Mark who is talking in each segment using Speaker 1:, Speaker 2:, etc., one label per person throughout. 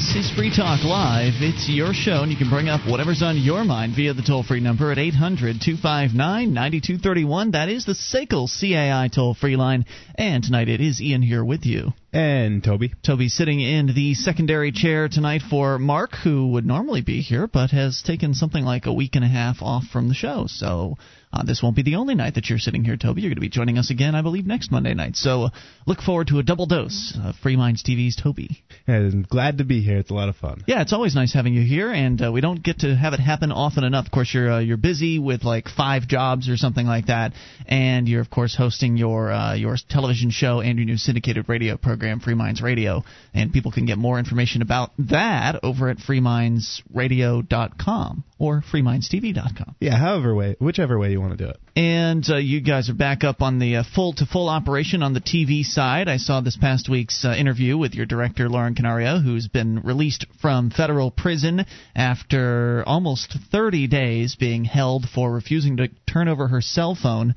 Speaker 1: This is Free Talk Live. It's your show, and you can bring up whatever's on your mind via the toll free number at 800 259 9231. That is the SACL CAI toll free line. And tonight it is Ian here with you.
Speaker 2: And Toby.
Speaker 1: Toby sitting in the secondary chair tonight for Mark, who would normally be here, but has taken something like a week and a half off from the show. So uh, this won't be the only night that you're sitting here, Toby. You're going to be joining us again, I believe, next Monday night. So uh, look forward to a double dose of Free Minds TV's Toby.
Speaker 2: And glad to be here. It's a lot of fun.
Speaker 1: Yeah, it's always nice having you here, and uh, we don't get to have it happen often enough. Of course, you're uh, you're busy with like five jobs or something like that, and you're of course hosting your uh, your television show and your new syndicated radio program, Free Minds Radio, and people can get more information about that over at freemindsradio.com or freemindstv.com.
Speaker 2: Yeah, however way, whichever way you want to do it.
Speaker 1: And uh, you guys are back up on the uh, full to full operation on the TV side. I saw this past week's uh, interview with your director, Lauren Canario, who's been released from federal prison after almost 30 days being held for refusing to turn over her cell phone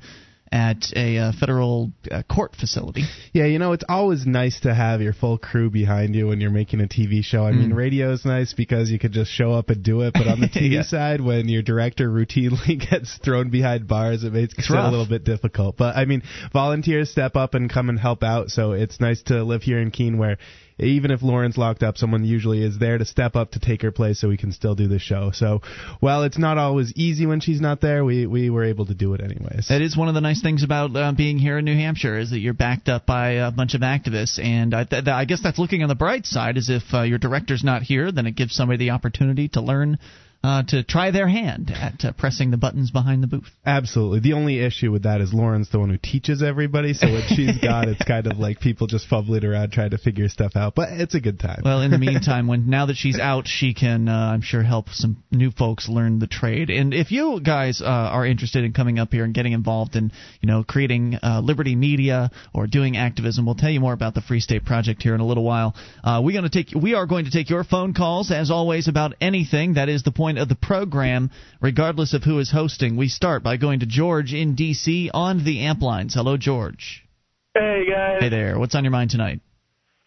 Speaker 1: at a uh, federal uh, court facility.
Speaker 2: Yeah, you know, it's always nice to have your full crew behind you when you're making a TV show. I mm. mean, radio is nice because you could just show up and do it, but on the TV yeah. side, when your director routinely gets thrown behind bars, it makes it's it rough. a little bit difficult. But I mean, volunteers step up and come and help out, so it's nice to live here in Keene where even if Lauren's locked up, someone usually is there to step up to take her place so we can still do the show. So while it's not always easy when she's not there, we, we were able to do it anyways.
Speaker 1: That is one of the nice things about uh, being here in New Hampshire is that you're backed up by a bunch of activists. And I, th- I guess that's looking on the bright side is if uh, your director's not here, then it gives somebody the opportunity to learn uh, to try their hand at uh, pressing the buttons behind the booth.
Speaker 2: Absolutely. The only issue with that is Lauren's the one who teaches everybody, so what she's got, it's kind of like people just fumbling around trying to figure stuff out. But it's a good time.
Speaker 1: Well, in the meantime, when now that she's out, she can, uh, I'm sure, help some new folks learn the trade. And if you guys uh, are interested in coming up here and getting involved in, you know, creating uh, Liberty Media or doing activism, we'll tell you more about the Free State Project here in a little while. Uh, we're going to take, we are going to take your phone calls as always about anything. That is the point point of the program, regardless of who is hosting. We start by going to George in D.C. on the amp lines. Hello, George.
Speaker 3: Hey, guys.
Speaker 1: Hey there. What's on your mind tonight?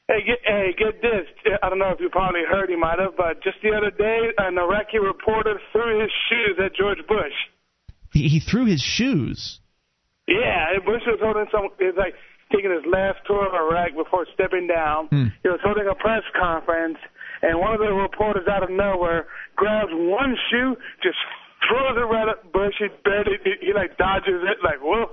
Speaker 3: Hey, get, hey, get this. I don't know if you probably heard, he might have, but just the other day, an Iraqi reporter threw his shoes at George Bush.
Speaker 1: He, he threw his shoes?
Speaker 3: Yeah, Bush was holding some, he was like taking his last tour of Iraq before stepping down. Hmm. He was holding a press conference, and one of the reporters out of nowhere grabs one shoe, just throws it right at Bush. He barely, he, he like dodges it, like whoa.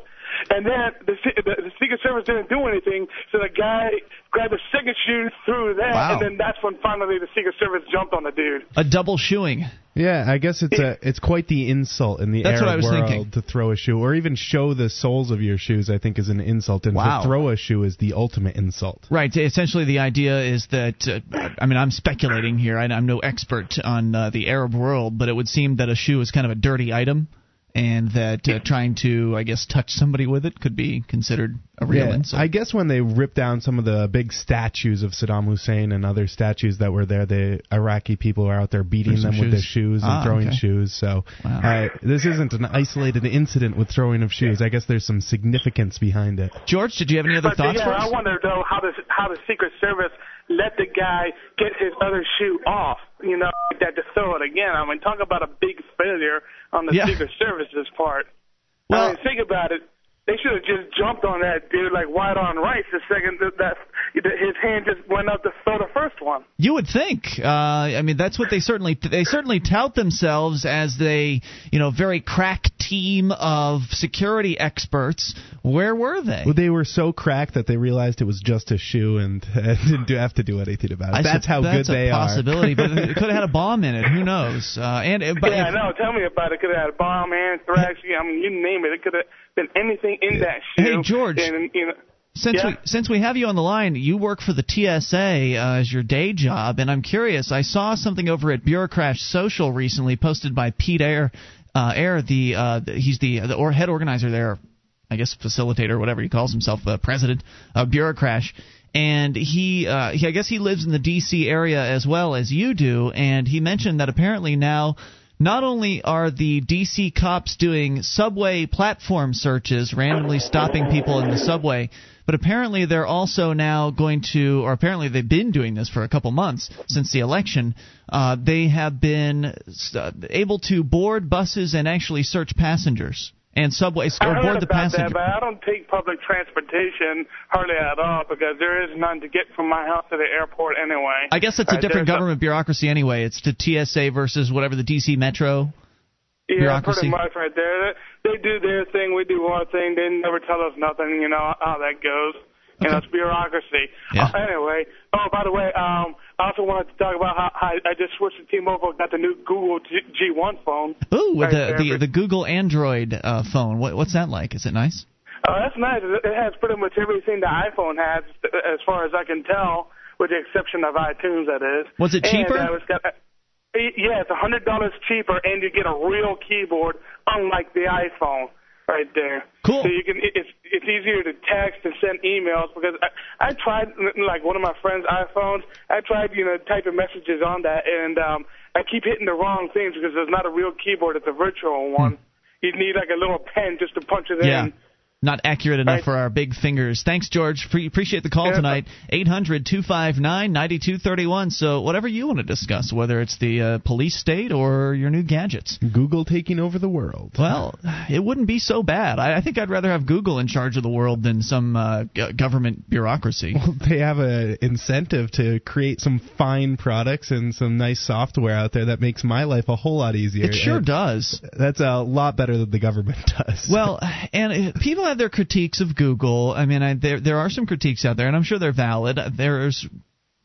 Speaker 3: And then the, the, the Secret Service didn't do anything, so the guy grabbed a second shoe, threw that, wow. and then that's when finally the Secret Service jumped on the dude.
Speaker 1: A double shoeing.
Speaker 2: Yeah, I guess it's a it's quite the insult in the
Speaker 1: That's
Speaker 2: Arab world
Speaker 1: thinking.
Speaker 2: to throw a shoe or even show the soles of your shoes. I think is an insult, and
Speaker 1: wow.
Speaker 2: to throw a shoe is the ultimate insult.
Speaker 1: Right. Essentially, the idea is that uh, I mean I'm speculating here. I, am no expert on uh, the Arab world, but it would seem that a shoe is kind of a dirty item and that uh, trying to, I guess, touch somebody with it could be considered a real
Speaker 2: yeah,
Speaker 1: insult.
Speaker 2: I guess when they ripped down some of the big statues of Saddam Hussein and other statues that were there, the Iraqi people are out there beating them
Speaker 1: shoes.
Speaker 2: with their shoes and
Speaker 1: ah,
Speaker 2: throwing
Speaker 1: okay.
Speaker 2: shoes. So
Speaker 1: wow.
Speaker 2: uh, this isn't an isolated incident with throwing of shoes. I guess there's some significance behind it.
Speaker 1: George, did you have any other
Speaker 3: but,
Speaker 1: thoughts?
Speaker 3: Yeah,
Speaker 1: for us?
Speaker 3: I wonder though how does how the Secret Service let the guy get his other shoe off, you know, like that to throw it again. I mean, talk about a big failure on the
Speaker 1: Yeah.
Speaker 3: Secret Service's part.
Speaker 1: Well-
Speaker 3: I mean, think about it. They should have just jumped on that dude like white on rice the second that, that his hand just went up to throw the first one.
Speaker 1: You would think. Uh, I mean, that's what they certainly they certainly tout themselves as they you know very crack team of security experts. Where were they?
Speaker 2: Well, they were so cracked that they realized it was just a shoe and, and didn't do, have to do anything about it.
Speaker 1: I
Speaker 2: that's how
Speaker 1: that's
Speaker 2: good
Speaker 1: a
Speaker 2: they
Speaker 1: possibility, but it could have had a bomb in it. Who knows? Uh, and but
Speaker 3: yeah,
Speaker 1: if-
Speaker 3: I know. Tell me about it. Could have had a bomb, anthrax. I mean, you name it. It could have been anything in that shoe.
Speaker 1: Hey, George.
Speaker 3: And, you know,
Speaker 1: Since
Speaker 3: Yeah.
Speaker 1: we since we have you on the line, you work for the TSA uh, as your day job, and I'm curious. I saw something over at Bureaucrash Social recently, posted by Pete Eyre. Uh, Eyre, the uh, he's the the or head organizer there, I guess facilitator, whatever he calls himself, uh, president of Bureaucrash. And he, uh, he, I guess he lives in the D.C. area as well as you do. And he mentioned that apparently now not only are the DC cops doing subway platform searches, randomly stopping people in the subway, but apparently they're also now going to, or apparently they've been doing this for a couple months since the election. Uh, they have been uh, able to board buses and actually search passengers and subways
Speaker 3: or
Speaker 1: board the passenger.
Speaker 3: That, but I don't take public transportation hardly at all because there is none to get from my house to the airport anyway.
Speaker 1: I guess it's a uh, different government bureaucracy anyway. It's the TSA versus whatever the DC Metro
Speaker 3: yeah,
Speaker 1: bureaucracy.
Speaker 3: pretty much right there. They do their thing, we do our thing. They never tell us nothing. You know how that goes. You know, it's bureaucracy.
Speaker 1: Yeah.
Speaker 3: Uh, anyway, oh, by the way, um, I also wanted to talk about how, how I just switched to T-Mobile, got the new Google G- one phone.
Speaker 1: Ooh, with right the, the the Google Android uh, phone. What, what's that like? Is it nice?
Speaker 3: Oh, that's nice. It has pretty much everything the iPhone has, as far as I can tell, with the exception of iTunes. That is.
Speaker 1: Was it cheaper?
Speaker 3: And, uh, it's got, uh, yeah, it's a hundred dollars cheaper, and you get a real keyboard, unlike the iPhone right there.
Speaker 1: Cool.
Speaker 3: So you can it's it's easier to text and send emails because I I tried like one of my friends' iPhones. I tried you know typing messages on that and um I keep hitting the wrong things because there's not a real keyboard. It's a virtual one. Hmm. You need like a little pen just to punch it
Speaker 1: yeah.
Speaker 3: in
Speaker 1: not accurate enough right. for our big fingers. Thanks, George. appreciate the call yeah. tonight. 800 259 9231. So, whatever you want to discuss, whether it's the uh, police state or your new gadgets.
Speaker 2: Google taking over the world.
Speaker 1: Well, it wouldn't be so bad. I, I think I'd rather have Google in charge of the world than some uh, g- government bureaucracy.
Speaker 2: Well, they have an incentive to create some fine products and some nice software out there that makes my life a whole lot easier.
Speaker 1: It sure
Speaker 2: and
Speaker 1: does.
Speaker 2: That's a lot better than the government does.
Speaker 1: Well, and uh, people have their critiques of Google. I mean, I, there there are some critiques out there, and I'm sure they're valid. There's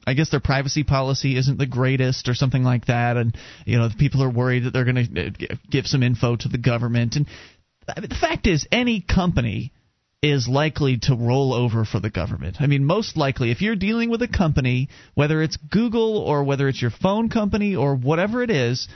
Speaker 1: I guess their privacy policy isn't the greatest or something like that, and you know people are worried that they're going to uh, give some info to the government. And the fact is, any company is likely to roll over for the government. I mean, most likely, if you're dealing with a company, whether it's Google or whether it's your phone company or whatever it is,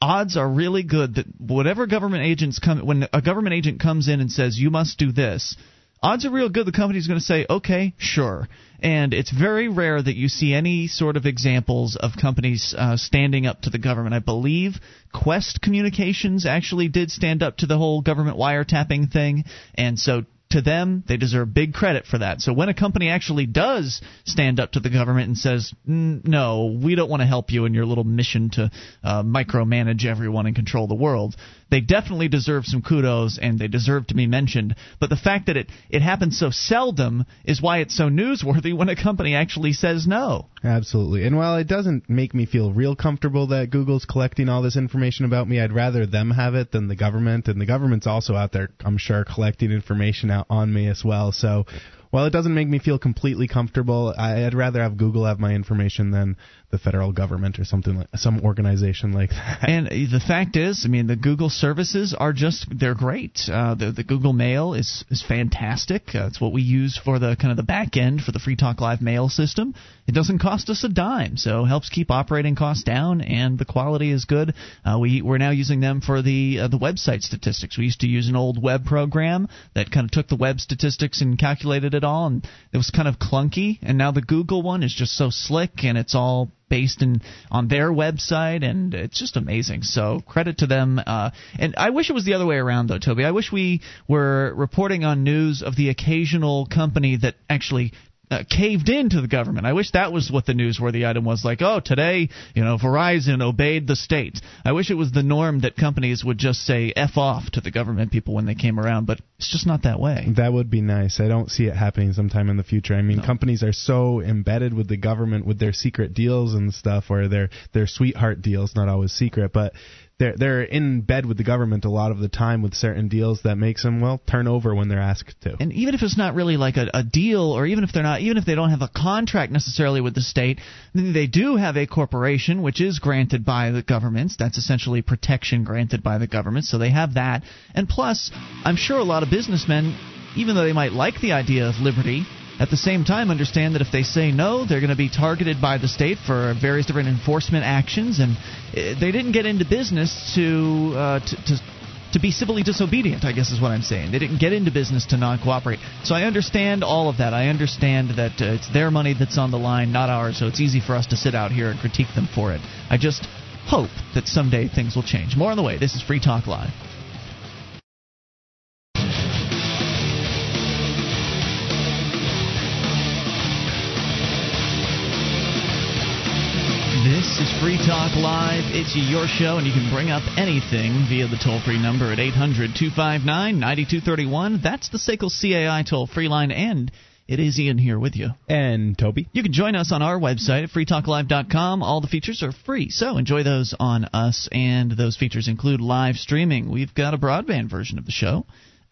Speaker 1: odds are really good that whatever government agents come when a government agent comes in and says you must do this odds are real good the company's going to say okay sure. And it's very rare that you see any sort of examples of companies uh, standing up to the government. I believe Qwest communications actually did stand up to the whole government wiretapping thing. And so to them, they deserve big credit for that. So when a company actually does stand up to the government and says, "No, we don't want to help you in your little mission to uh, micromanage everyone and control the world," they definitely deserve some kudos and they deserve to be mentioned. But the fact that it it happens so seldom is why it's so newsworthy when a company actually says no.
Speaker 2: Absolutely. And while it doesn't make me feel real comfortable that Google's collecting all this information about me, I'd rather them have it than the government. And the government's also out there, I'm sure, collecting information Uh, on me as well. So while it doesn't make me feel completely comfortable, I'd rather have Google have my information than the federal government or something like some organization like that.
Speaker 1: And the fact is, I mean, the Google services are just they're great. Uh, the, the Google Mail is is fantastic. Uh, it's what we use for the kind of the back end for the Free Talk Live mail system. It doesn't cost us a dime, so helps keep operating costs down, and the quality is good. Uh, we we're now using them for the uh, the website statistics. We used to use an old web program that kind of took the web statistics and calculated it all, and it was kind of clunky. And now the Google one is just so slick, and it's all based in on their website, and it's just amazing. So credit to them. Uh, and I wish it was the other way around, though, Toby. I wish we were reporting on news of the occasional company that actually uh, caved into the government. I wish that was what the newsworthy item was like. Oh, today, you know, Verizon obeyed the state. I wish it was the norm that companies would just say "f off" to the government people when they came around, but it's just not that way.
Speaker 2: That would be nice. I don't see it happening sometime in the future. I mean, no. companies are so embedded with the government with their secret deals and stuff, or their their sweetheart deals, not always secret, but they're they're in bed with the government a lot of the time with certain deals that makes them well turn over when they're asked to.
Speaker 1: And even if it's not really like a, a deal, or even if they're not, even if they don't have a contract necessarily with the state, they do have a corporation which is granted by the governments. That's essentially protection granted by the government, so they have that. And plus, I'm sure a lot of businessmen, even though they might like the idea of liberty at the same time, understand that if they say no, they're going to be targeted by the state for various different enforcement actions, and eh, they didn't get into business to uh, to, to to be civilly disobedient, I guess is what I'm saying. They didn't get into business to non cooperate. So I understand all of that. I understand that uh, it's their money that's on the line, not ours, so it's easy for us to sit out here and critique them for it. I just hope that someday things will change. More on the way. This is Free Talk Live. This is Free Talk Live. It's your show, and you can bring up anything via the toll free number at 800 259 9231. That's the SACL CAI toll free line, and it is Ian here with you.
Speaker 2: And Toby.
Speaker 1: You can join us on our website at freetalklive.com. All the features are free, so enjoy those on us, and those features include live streaming. We've got a broadband version of the show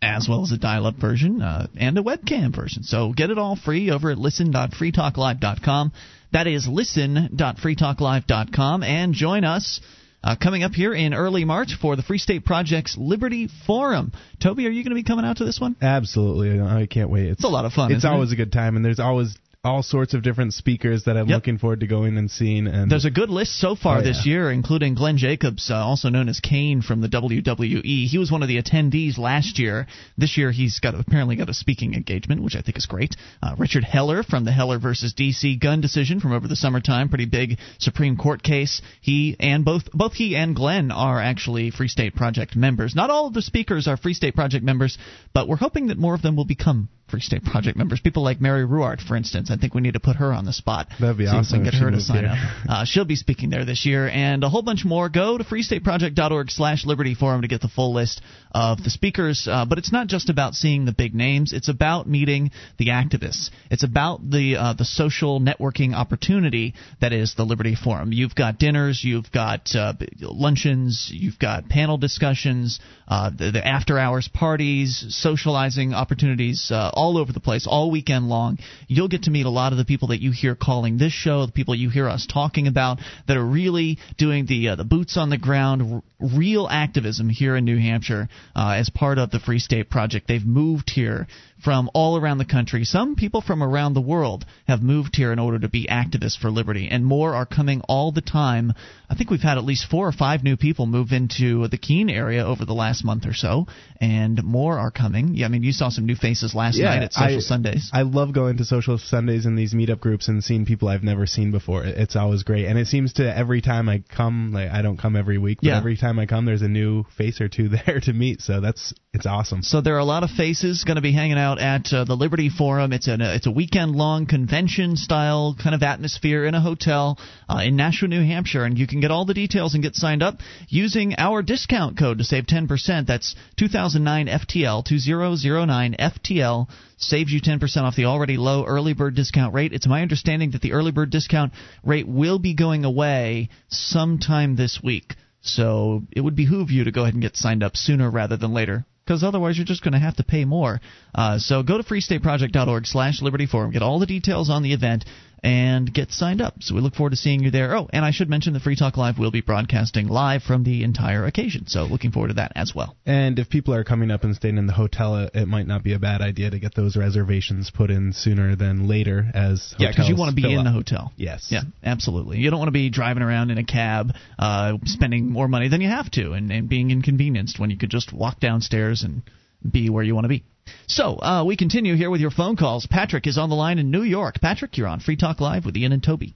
Speaker 1: as well as a dial up version uh, and a webcam version. So get it all free over at listen.freetalklive.com. That is listen.freetalklive.com. And join us. Uh, coming up here in early March for the Free State Project's Liberty Forum. Toby, are you going to be coming out to this one?
Speaker 2: Absolutely. I can't wait.
Speaker 1: It's, it's a lot of fun.
Speaker 2: It's always
Speaker 1: it?
Speaker 2: a good time, and there's always all sorts of different speakers that I'm yep. looking forward to going and seeing. And
Speaker 1: there's a good list so far oh, this yeah. year, including Glenn Jacobs, uh, also known as Kane from the WWE. He was one of the attendees last year. This year, he's got apparently got a speaking engagement, which I think is great. Uh, Richard Heller from the Heller versus DC gun decision from over the summertime, pretty big Supreme Court case. He and both both he and Glenn are actually Free State Project members. Not all of the speakers are Free State Project members, but we're hoping that more of them will become Free State Project members. People like Mary Ruwart, for instance. I think we need to put her on the spot.
Speaker 2: That'd be awesome.
Speaker 1: we can get her to sign here. up. Uh, she'll be speaking there this year, and a whole bunch more. Go to freestateproject.org/slash Liberty Forum to get the full list of the speakers. Uh, but it's not just about seeing the big names. It's about meeting the activists. It's about the uh, the social networking opportunity that is the Liberty Forum. You've got dinners, you've got uh, luncheons, you've got panel discussions, uh, the, the after hours parties, socializing opportunities uh, all over the place all weekend long. You'll get to meet a lot of the people that you hear calling this show, the people you hear us talking about that are really doing the uh, the boots on the ground, r- real activism here in New Hampshire uh, as part of the Free State Project. They've moved here from all around the country. Some people from around the world have moved here in order to be activists for liberty, and more are coming all the time. I think we've had at least four or five new people move into the Keene area over the last month or so, and more are coming. Yeah, I mean, you saw some new faces last yeah, night at Social
Speaker 2: I,
Speaker 1: Sundays.
Speaker 2: I love going to Social Sundays and these meetup groups and seeing people I've never seen before. It's always great, and it seems to every time I come, like I don't come every week, but yeah. every time I come, there's a new face or two there to meet. So that's it's awesome.
Speaker 1: So there are a lot of faces going to be hanging out at uh, the Liberty Forum. It's a it's a weekend long convention style kind of atmosphere in a hotel uh, in Nashua, New Hampshire, and you can get all the details and get signed up using our discount code to save 10%. That's 2009 FTL 2009 FTL saves you 10% off the already low early bird discount rate. It's my understanding that the early bird discount rate will be going away sometime this week. So it would behoove you to go ahead and get signed up sooner rather than later because otherwise you're just going to have to pay more. Uh, so go to freestateproject.org slash Liberty Forum, get all the details on the event, and get signed up. So we look forward to seeing you there. Oh, and I should mention that Free Talk Live will be broadcasting live from the entire occasion. So looking forward to that as well.
Speaker 2: And if people are coming up and staying in the hotel, it might not be a bad idea to get those reservations put in sooner than later as
Speaker 1: Yeah, because you want to be in
Speaker 2: up.
Speaker 1: the hotel.
Speaker 2: Yes.
Speaker 1: Yeah, absolutely. You don't want to be driving around in a cab, uh, spending more money than you have to, and, and being inconvenienced when you could just walk downstairs and be where you want to be. So uh, we continue here with your phone calls. Patrick is on the line in New York. Patrick, you're on Free Talk Live with Ian and Toby.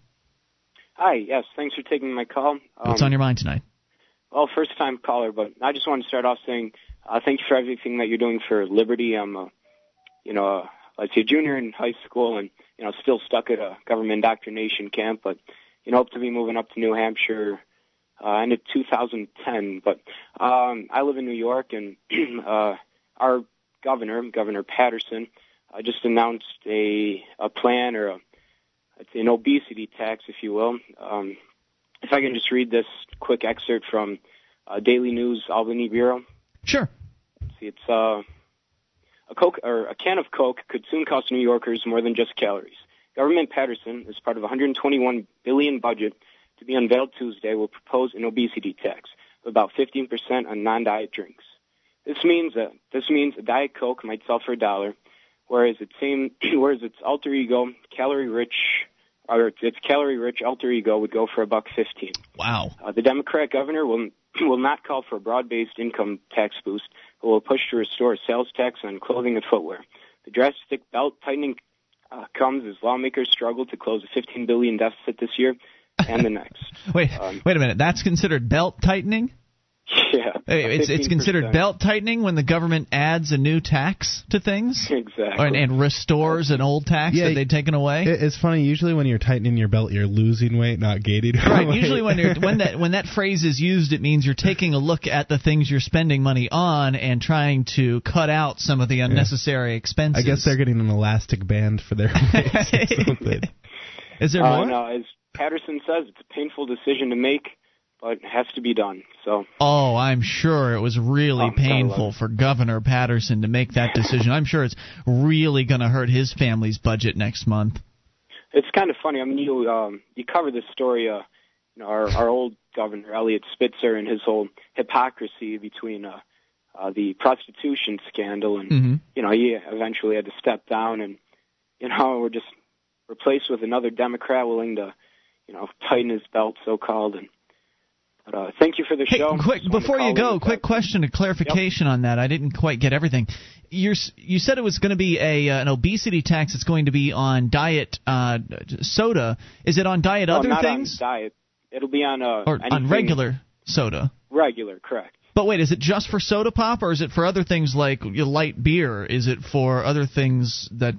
Speaker 4: Hi. Yes. Thanks for taking my call. Um,
Speaker 1: What's on your mind tonight?
Speaker 4: Well, first time caller, but I just want to start off saying uh, thank you for everything that you're doing for liberty. I'm, uh, you know, uh, let's say junior in high school and you know still stuck at a government indoctrination camp, but you know hope to be moving up to New Hampshire uh, end of 2010. But um, I live in New York, and uh, our governor, Governor Paterson, uh, just announced a a plan or a an obesity tax, if you will. Um, if I can just read this quick excerpt from uh, Daily News Albany Bureau.
Speaker 1: Sure.
Speaker 4: Let's see, it's uh, a Coke or a can of Coke could soon cost New Yorkers more than just calories. Government Paterson, as part of a 121 billion budget to be unveiled Tuesday, will propose an obesity tax of about 15% on non-diet drinks. This means that this means a Diet Coke might sell for a dollar, whereas its same whereas its alter ego, calorie rich or its calorie rich alter ego would go for a buck fifteen.
Speaker 1: Wow.
Speaker 4: Uh, the Democratic governor will will not call for a broad-based income tax boost, but will push to restore sales tax on clothing and footwear. The drastic belt tightening uh, comes as lawmakers struggle to close a 15 billion deficit this year and the next.
Speaker 1: wait, um, wait a minute. That's considered belt tightening.
Speaker 4: Yeah,
Speaker 1: it's it's considered belt tightening when the government adds a new tax to things.
Speaker 4: Exactly.
Speaker 1: And, and restores an old tax yeah, that they'd taken away.
Speaker 2: It's funny. Usually, when you're tightening your belt, you're losing weight, not gaining
Speaker 1: right.
Speaker 2: Weight.
Speaker 1: Usually, when you're when that when that phrase is used, it means you're taking a look at the things you're spending money on and trying to cut out some of the unnecessary yeah. expenses.
Speaker 2: I guess they're getting an elastic band for their waist.
Speaker 1: Is there uh, more?
Speaker 4: No, as Paterson says, it's a painful decision to make but it has to be done. So.
Speaker 1: Oh, I'm sure it was really um, painful for Governor Paterson to make that decision. I'm sure it's really going to hurt his family's budget next month.
Speaker 4: It's kind of funny. I mean, you um, you cover this story. Uh, you know, our our old governor Eliot Spitzer and his whole hypocrisy between uh, uh, the prostitution scandal, and
Speaker 1: mm-hmm.
Speaker 4: you know, he eventually had to step down, and you know, we're just replaced with another Democrat willing to, you know, tighten his belt, so called, and uh, thank you for the
Speaker 1: hey,
Speaker 4: show.
Speaker 1: Quick, before you go, quick question, a clarification yep. on that. I didn't quite get everything. You're, you said it was going to be a uh, an obesity tax. It's going to be on diet uh, soda. Is it on diet
Speaker 4: no,
Speaker 1: other
Speaker 4: not
Speaker 1: things?
Speaker 4: On diet. It'll be on uh,
Speaker 1: or on regular soda.
Speaker 4: Regular, correct.
Speaker 1: But wait, is it just for soda pop, or is it for other things like light beer? Is it for other things that,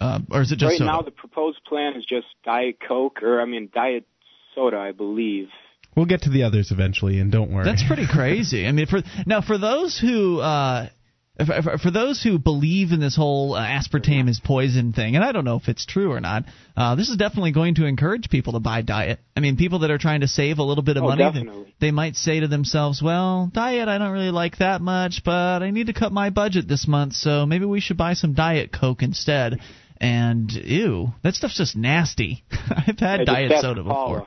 Speaker 1: uh, or is it just
Speaker 4: right
Speaker 1: soda?
Speaker 4: now? The proposed plan is just diet Coke, or I mean diet soda, I believe.
Speaker 2: We'll get to the others eventually, and don't worry.
Speaker 1: That's pretty crazy. I mean, for now, for those who. Uh, for, for those who believe in this whole uh, aspartame is poison thing, and I don't know if it's true or not, uh, this is definitely going to encourage people to buy diet. I mean, people that are trying to save a little bit of
Speaker 4: oh,
Speaker 1: money, they, they might say to themselves, "Well, diet I don't really like that much, but I need to cut my budget this month, so maybe we should buy some diet coke instead." And ew, that stuff's just nasty. I've had diet soda before.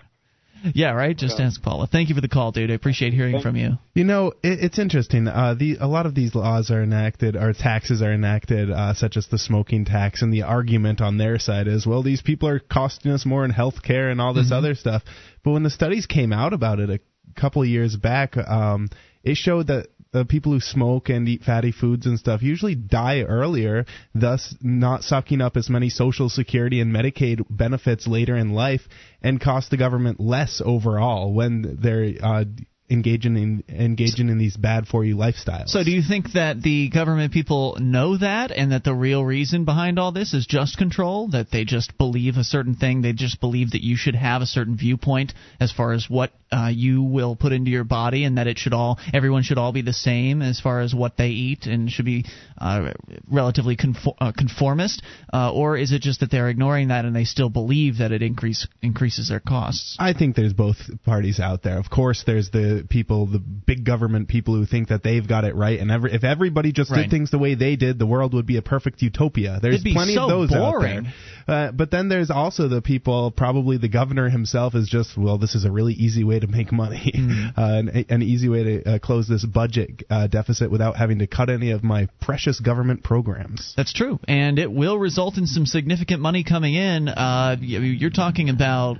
Speaker 1: Yeah, right. Just ask Paula. Thank you for the call, dude. I appreciate hearing from you.
Speaker 2: You know, it, it's interesting. Uh, the a lot of these laws are enacted, or taxes are enacted, uh, such as the smoking tax, and the argument on their side is, well, these people are costing us more in health care and all this mm-hmm. other stuff. But when the studies came out about it a couple of years back, um, it showed that the people who smoke and eat fatty foods and stuff usually die earlier, thus not sucking up as many Social Security and Medicaid benefits later in life, and cost the government less overall when they're uh, engaging in engaging in these bad for you lifestyles.
Speaker 1: So do you think that the government people know that and that the real reason behind all this is just control that they just believe a certain thing they just believe that you should have a certain viewpoint as far as what uh, you will put into your body and that it should all everyone should all be the same as far as what they eat and should be uh, relatively conform, uh, conformist uh, or is it just that they're ignoring that and they still believe that it increase increases their costs?
Speaker 2: I think there's both parties out there. Of course there's the people, the big government people who think that they've got it right, and every, if everybody just
Speaker 1: right.
Speaker 2: did things the way they did, the world would be a perfect utopia. There's plenty
Speaker 1: so
Speaker 2: of those
Speaker 1: boring.
Speaker 2: out there. Uh, but then there's also the people, probably the governor himself is just, well, this is a really easy way to make money,
Speaker 1: mm.
Speaker 2: uh, an, an, easy way to uh, close this budget uh, deficit without having to cut any of my precious government programs.
Speaker 1: That's true, and it will result in some significant money coming in. Uh, you're talking about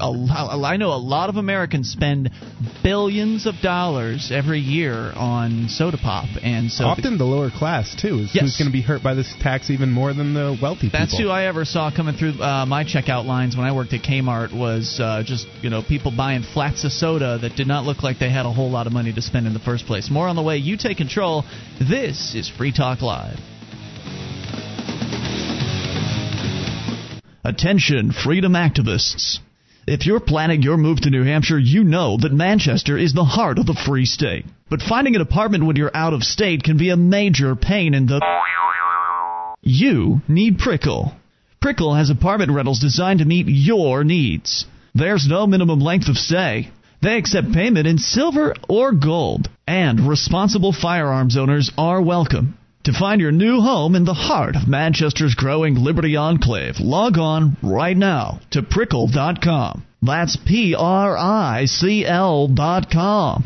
Speaker 1: I know a lot of Americans spend billions of dollars every year on soda pop, and so
Speaker 2: often the lower class too is
Speaker 1: yes.
Speaker 2: who's going to be hurt by this tax even more than the wealthy
Speaker 1: people. That's
Speaker 2: who
Speaker 1: I ever saw coming through uh, my checkout lines when I worked at Kmart was uh, just you know people buying flats of soda that did not look like they had a whole lot of money to spend in the first place. More on the way. You take control. This is Free Talk Live. Attention, freedom activists. If you're planning your move to New Hampshire, you know that Manchester is the heart of the free state. But finding an apartment when you're out of state can be a major pain in the. You need Prickle. Prickle has apartment rentals designed to meet your needs. There's no minimum length of stay. They accept payment in silver or gold. And responsible firearms owners are welcome. To find your new home in the heart of Manchester's growing Liberty Enclave, log on right now to prickle.com. That's P R I C L dot com.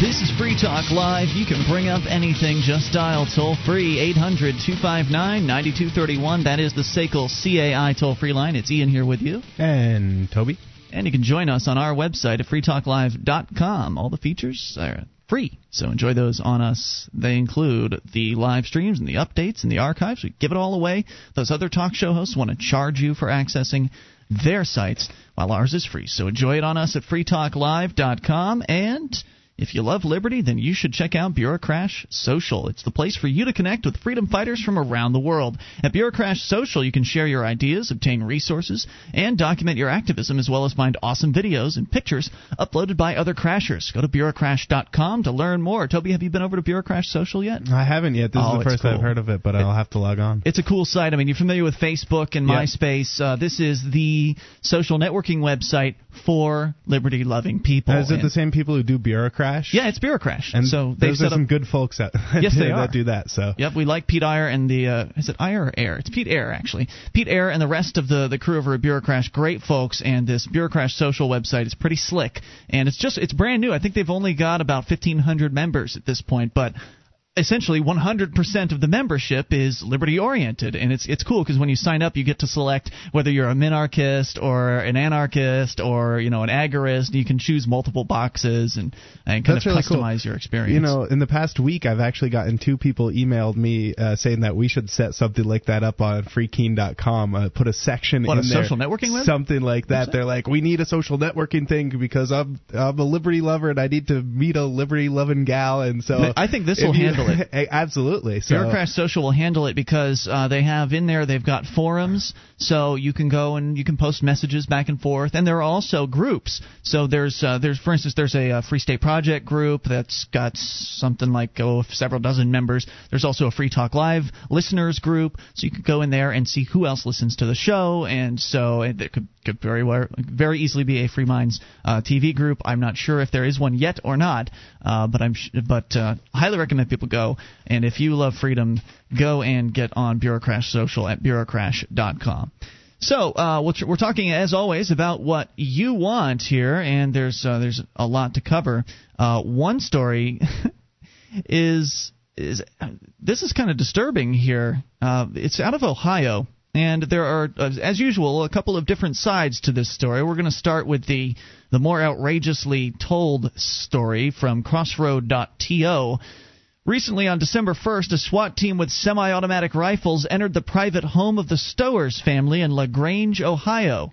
Speaker 1: This is Free Talk Live. You can bring up anything. Just dial toll free 800 259 9231. That is the SACL CAI toll free line. It's Ian here with you.
Speaker 2: And Toby.
Speaker 1: And you can join us on our website at freetalklive.com. All the features are free. So enjoy those on us. They include the live streams and the updates and the archives. We give it all away. Those other talk show hosts want to charge you for accessing their sites, while ours is free. So enjoy it on us at freetalklive.com and if you love liberty, then you should check out Bureaucrash Social. It's the place for you to connect with freedom fighters from around the world. At Bureaucrash Social, you can share your ideas, obtain resources, and document your activism, as well as find awesome videos and pictures uploaded by other crashers. Go to Bureaucrash.com to learn more. Toby, have you been over to Bureaucrash Social yet?
Speaker 2: I haven't yet. This
Speaker 1: Oh,
Speaker 2: is the first
Speaker 1: cool.
Speaker 2: I've heard of it, but I'll have to log on.
Speaker 1: It's a cool site. I mean, you're familiar with Facebook and. MySpace. Uh, this is the social networking website for liberty loving people.
Speaker 2: Is it
Speaker 1: And-
Speaker 2: the same people who do Bureaucrash?
Speaker 1: Yeah, it's Bureaucrash.
Speaker 2: And
Speaker 1: so they've
Speaker 2: those are
Speaker 1: up
Speaker 2: some good folks that,
Speaker 1: Yes, they
Speaker 2: that do that. So
Speaker 1: Yep, we like Pete Iyer and the uh, is it Iyer or Air? It's Pete Eyre actually. Pete Eyre and the rest of the the crew over at Bureaucrash, great folks, and this Bureaucrash social website is pretty slick, and it's just it's brand new. I think they've only got about fifteen hundred members at this point, but essentially 100% of the membership is liberty oriented and it's it's cool because when you sign up you get to select whether you're a minarchist or an anarchist or you know an agorist you can choose multiple boxes and and kind
Speaker 2: That's
Speaker 1: of
Speaker 2: really cool.
Speaker 1: customize your experience
Speaker 2: You know, in the past week, I've actually gotten two people emailed me uh, saying that we should set something like that up on freekeene.com. Uh, put a section
Speaker 1: What,
Speaker 2: in
Speaker 1: a
Speaker 2: there,
Speaker 1: social networking web?
Speaker 2: something like that. They're like, we need a social networking thing because I'm I'm a liberty lover and I need to meet a liberty loving gal. And so
Speaker 1: I think this will
Speaker 2: you-
Speaker 1: handle it.
Speaker 2: Absolutely. So
Speaker 1: Social will handle it because uh, they have in there they've got forums, so you can go and you can post messages back and forth, and there are also groups. So there's uh, there's for instance there's a, uh Free State Project group that's got something like oh several dozen members. There's also a Free Talk Live listeners group, so you could go in there and see who else listens to the show, and so it, there could could very well very easily be a Free Minds uh, TV group. I'm not sure if there is one yet or not, uh, but I'm sh- but uh, highly recommend people go. And if you love freedom, go and get on Bureaucrash Social at bureaucrash.com. So uh, we're talking as always about what you want here, and there's uh, there's a lot to cover. Uh, one story is is this is kind of disturbing here. Uh, it's out of Ohio, and there are, uh, as usual, a couple of different sides to this story. We're going to start with the the more outrageously told story from Crossroad.to. Recently, on December 1st, a SWAT team with semi automatic rifles entered the private home of the Stowers family in LaGrange, Ohio.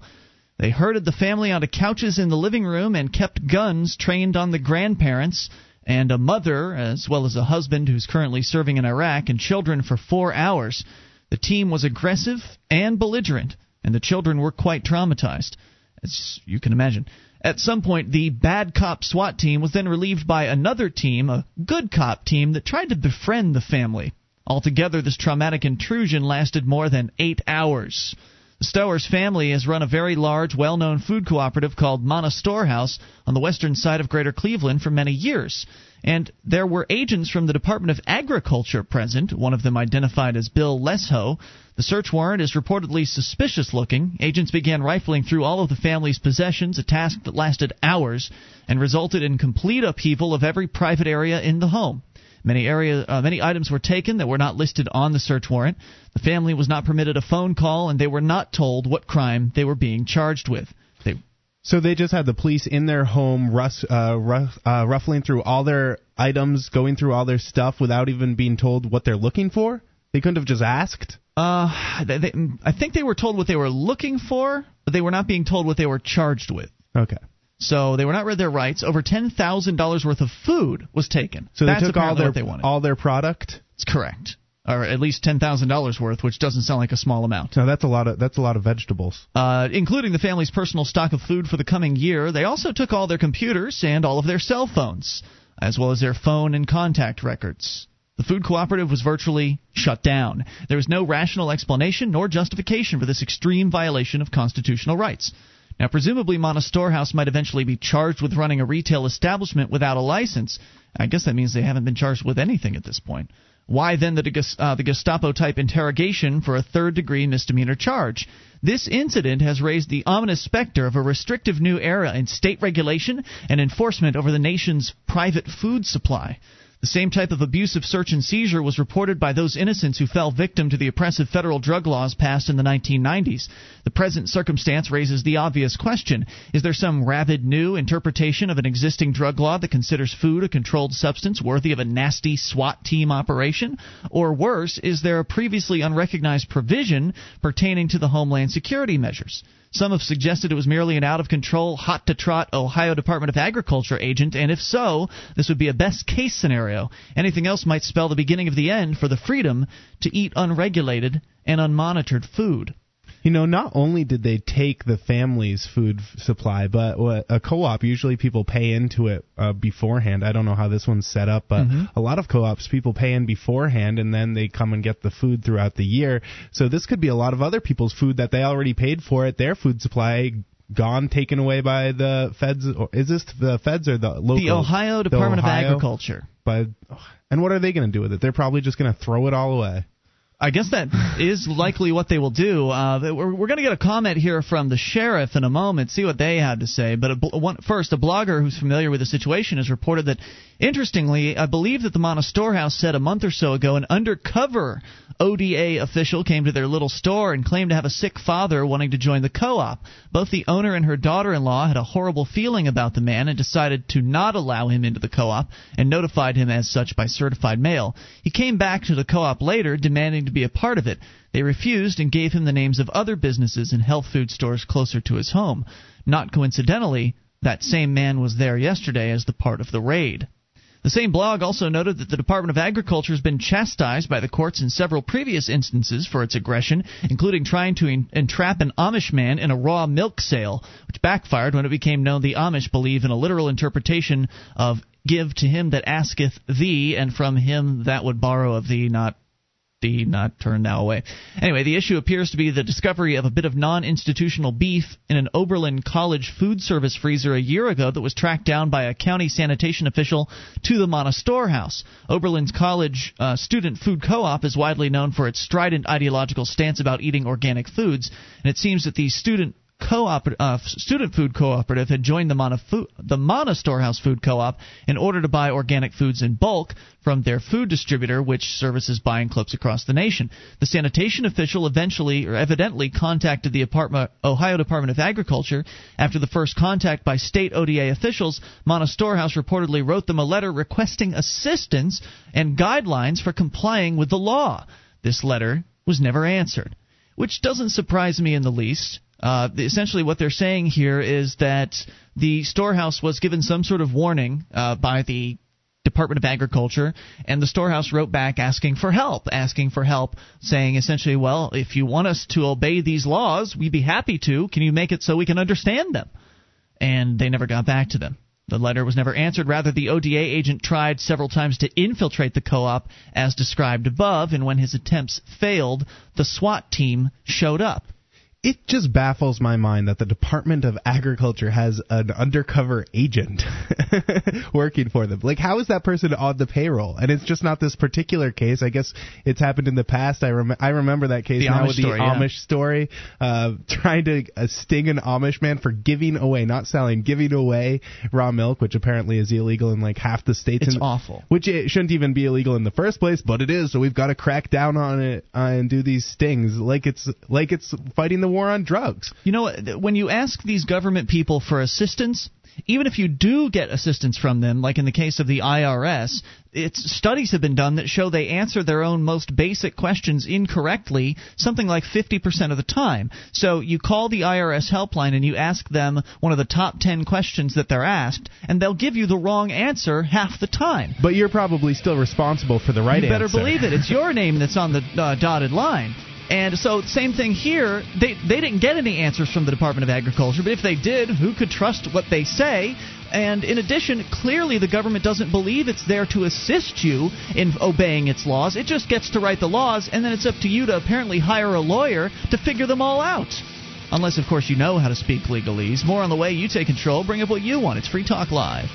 Speaker 1: They herded the family onto couches in the living room and kept guns trained on the grandparents and a mother, as well as a husband who's currently serving in Iraq, and children for four hours. The team was aggressive and belligerent, and the children were quite traumatized, as you can imagine. At some point, the bad cop SWAT team was then relieved by another team, a good cop team, that tried to befriend the family. Altogether, this traumatic intrusion lasted more than eight hours. The Stowers family has run a very large, well known food cooperative called Manna Storehouse on the western side of Greater Cleveland for many years. And there were agents from the Department of Agriculture present, one of them identified as Bill Lesho. The search warrant is reportedly suspicious looking. Agents began rifling through all of the family's possessions, a task that lasted hours and resulted in complete upheaval of every private area in the home. Many area, uh, many items were taken that were not listed on the search warrant. The family was not permitted a phone call, and they were not told what crime they were being charged with. They,
Speaker 2: So they just had the police in their home, uh, uh, ruffling through all their items, going through all their stuff without even being told what they're looking for. They couldn't have just asked.
Speaker 1: Uh, they, they, I think they were told what they were looking for, but they were not being told what they were charged with.
Speaker 2: Okay.
Speaker 1: So they were not read their rights. Over ten thousand dollars worth of food was taken.
Speaker 2: So
Speaker 1: That's
Speaker 2: they took all their
Speaker 1: what they wanted.
Speaker 2: all their product.
Speaker 1: It's correct, or at least ten thousand dollars worth, which doesn't sound like a small amount.
Speaker 2: No, that's a lot of that's a lot of vegetables.
Speaker 1: uh, including the family's personal stock of food for the coming year. They also took all their computers and all of their cell phones, as well as their phone and contact records. The food cooperative was virtually shut down. There was no rational explanation nor justification for this extreme violation of constitutional rights. Now, presumably, Manna Storehouse might eventually be charged with running a retail establishment without a license. I guess that means they haven't been charged with anything at this point. Why then the, uh, the Gestapo type interrogation for a third degree misdemeanor charge? This incident has raised the ominous specter of a restrictive new era in state regulation and enforcement over the nation's private food supply. The same type of abusive search and seizure was reported by those innocents who fell victim to the oppressive federal drug laws passed in the 1990s. The present circumstance raises the obvious question Is there some rabid new interpretation of an existing drug law that considers food a controlled substance worthy of a nasty SWAT team operation? Or worse, is there a previously unrecognized provision pertaining to the Homeland Security measures? Some have suggested it was merely an out of control, hot to trot Ohio Department of Agriculture agent, and if so, this would be a best case scenario. Anything else might spell the beginning of the end for the freedom to eat unregulated and unmonitored food.
Speaker 2: You know, not only did they take the family's food supply, but a co-op usually people pay into it uh, beforehand. I don't know how this one's set up, but mm-hmm. a lot of co-ops people pay in beforehand and then they come and get the food throughout the year. So this could be a lot of other people's food that they already paid for at their food supply gone, taken away by the feds. Or is this the feds or the local?
Speaker 1: The Ohio Department the Ohio, of Agriculture.
Speaker 2: But and what are they going to do with it? They're probably just going to throw it all away.
Speaker 1: I guess that is likely what they will do. Uh, we're, we're going to get a comment here from the sheriff in a moment, see what they had to say. But a, one, first, a blogger who's familiar with the situation has reported that, interestingly, I believe that the Manna Storehouse said a month or so ago an undercover ODA official came to their little store and claimed to have a sick father wanting to join the co op. Both the owner and her daughter in law had a horrible feeling about the man and decided to not allow him into the co op and notified him as such by certified mail. He came back to the co op later demanding to be a part of it. They refused and gave him the names of other businesses and health food stores closer to his home. Not coincidentally, that same man was there yesterday as the part of the raid. The same blog also noted that the Department of Agriculture has been chastised by the courts in several previous instances for its aggression, including trying to entrap an Amish man in a raw milk sale, which backfired when it became known the Amish believe in a literal interpretation of give to him that asketh thee, and from him that would borrow of thee, not D, not turn now away. Anyway, the issue appears to be the discovery of a bit of non institutional beef in an Oberlin College food service freezer a year ago that was tracked down by a county sanitation official to the Manna storehouse. Oberlin's College uh, Student Food Co op is widely known for its strident ideological stance about eating organic foods, and it seems that the student co-op uh, student food cooperative had joined the Manna, food, the Manna Storehouse Food Co-op in order to buy organic foods in bulk from their food distributor, which services buying clubs across the nation. The sanitation official eventually, or evidently, contacted the Ohio Department of Agriculture. After the first contact by state ODA officials, Manna Storehouse reportedly wrote them a letter requesting assistance and guidelines for complying with the law. This letter was never answered, which doesn't surprise me in the least. Uh, essentially, what they're saying here is that the storehouse was given some sort of warning uh, by the Department of Agriculture, and the storehouse wrote back asking for help, asking for help, saying essentially, well, if you want us to obey these laws, we'd be happy to. Can you make it so we can understand them? And they never got back to them. The letter was never answered. Rather, the ODA agent tried several times to infiltrate the co op as described above, and when his attempts failed, the SWAT team showed up
Speaker 2: it just baffles my mind that the Department of Agriculture has an undercover agent working for them. Like, how is that person on the payroll? And it's just not this particular case. I guess it's happened in the past. I, rem- I remember that case
Speaker 1: the
Speaker 2: now
Speaker 1: Amish
Speaker 2: with the
Speaker 1: story,
Speaker 2: Amish
Speaker 1: yeah.
Speaker 2: story, uh, trying to uh, sting an Amish man for giving away, not selling, giving away raw milk, which apparently is illegal in like half the states.
Speaker 1: It's
Speaker 2: in,
Speaker 1: awful.
Speaker 2: Which it shouldn't even be illegal in the first place, but it is. So we've got to crack down on it uh, and do these stings like it's like it's fighting the war on drugs.
Speaker 1: You know, when you ask these government people for assistance, even if you do get assistance from them, like in the case of the IRS, it's studies have been done that show they answer their own most basic questions incorrectly something like 50% of the time. So you call the IRS helpline and you ask them one of the top 10 questions that they're asked and they'll give you the wrong answer half the time.
Speaker 2: But you're probably still responsible for the right answer.
Speaker 1: you better
Speaker 2: answer.
Speaker 1: believe it. It's your name that's on the uh, dotted line. And so, same thing here. They they didn't get any answers from the Department of Agriculture, but if they did, who could trust what they say? And in addition, clearly the government doesn't believe it's there to assist you in obeying its laws. It just gets to write the laws, and then it's up to you to apparently hire a lawyer to figure them all out. Unless, of course, you know how to speak legalese. More on the way you take control. Bring up what you want. It's Free Talk Live.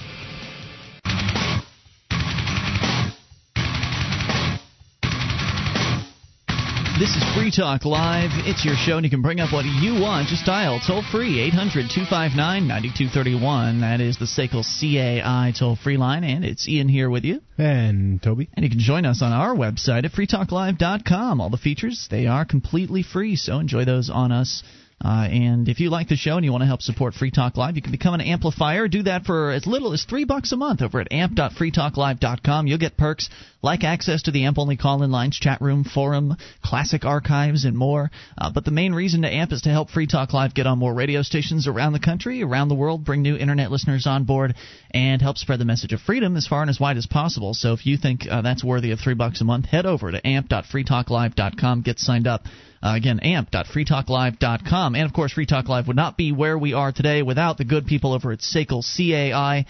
Speaker 1: This is Free Talk Live. It's your show, and you can bring up what you want. Just dial toll free 800 259 9231. That is the SACL CAI toll free line, and it's Ian here with you.
Speaker 2: And Toby.
Speaker 1: And you can join us on our website at freetalklive.com. All the features, they are completely free, so enjoy those on us. Uh, and if you like the show and you want to help support Free Talk Live, you can become an amplifier. Do that for as little as three bucks a month over at amp.freetalklive.com. You'll get perks like access to the AMP only call in lines, chat room, forum, classic archives, and more. Uh, but the main reason to AMP is to help Free Talk Live get on more radio stations around the country, around the world, bring new internet listeners on board, and help spread the message of freedom as far and as wide as possible. So if you think uh, that's worthy of three bucks a month, head over to amp.freetalklive.com, get signed up. Uh, again, amp.freetalklive.com. And of course, Free Talk Live would not be where we are today without the good people over at SACL CAI.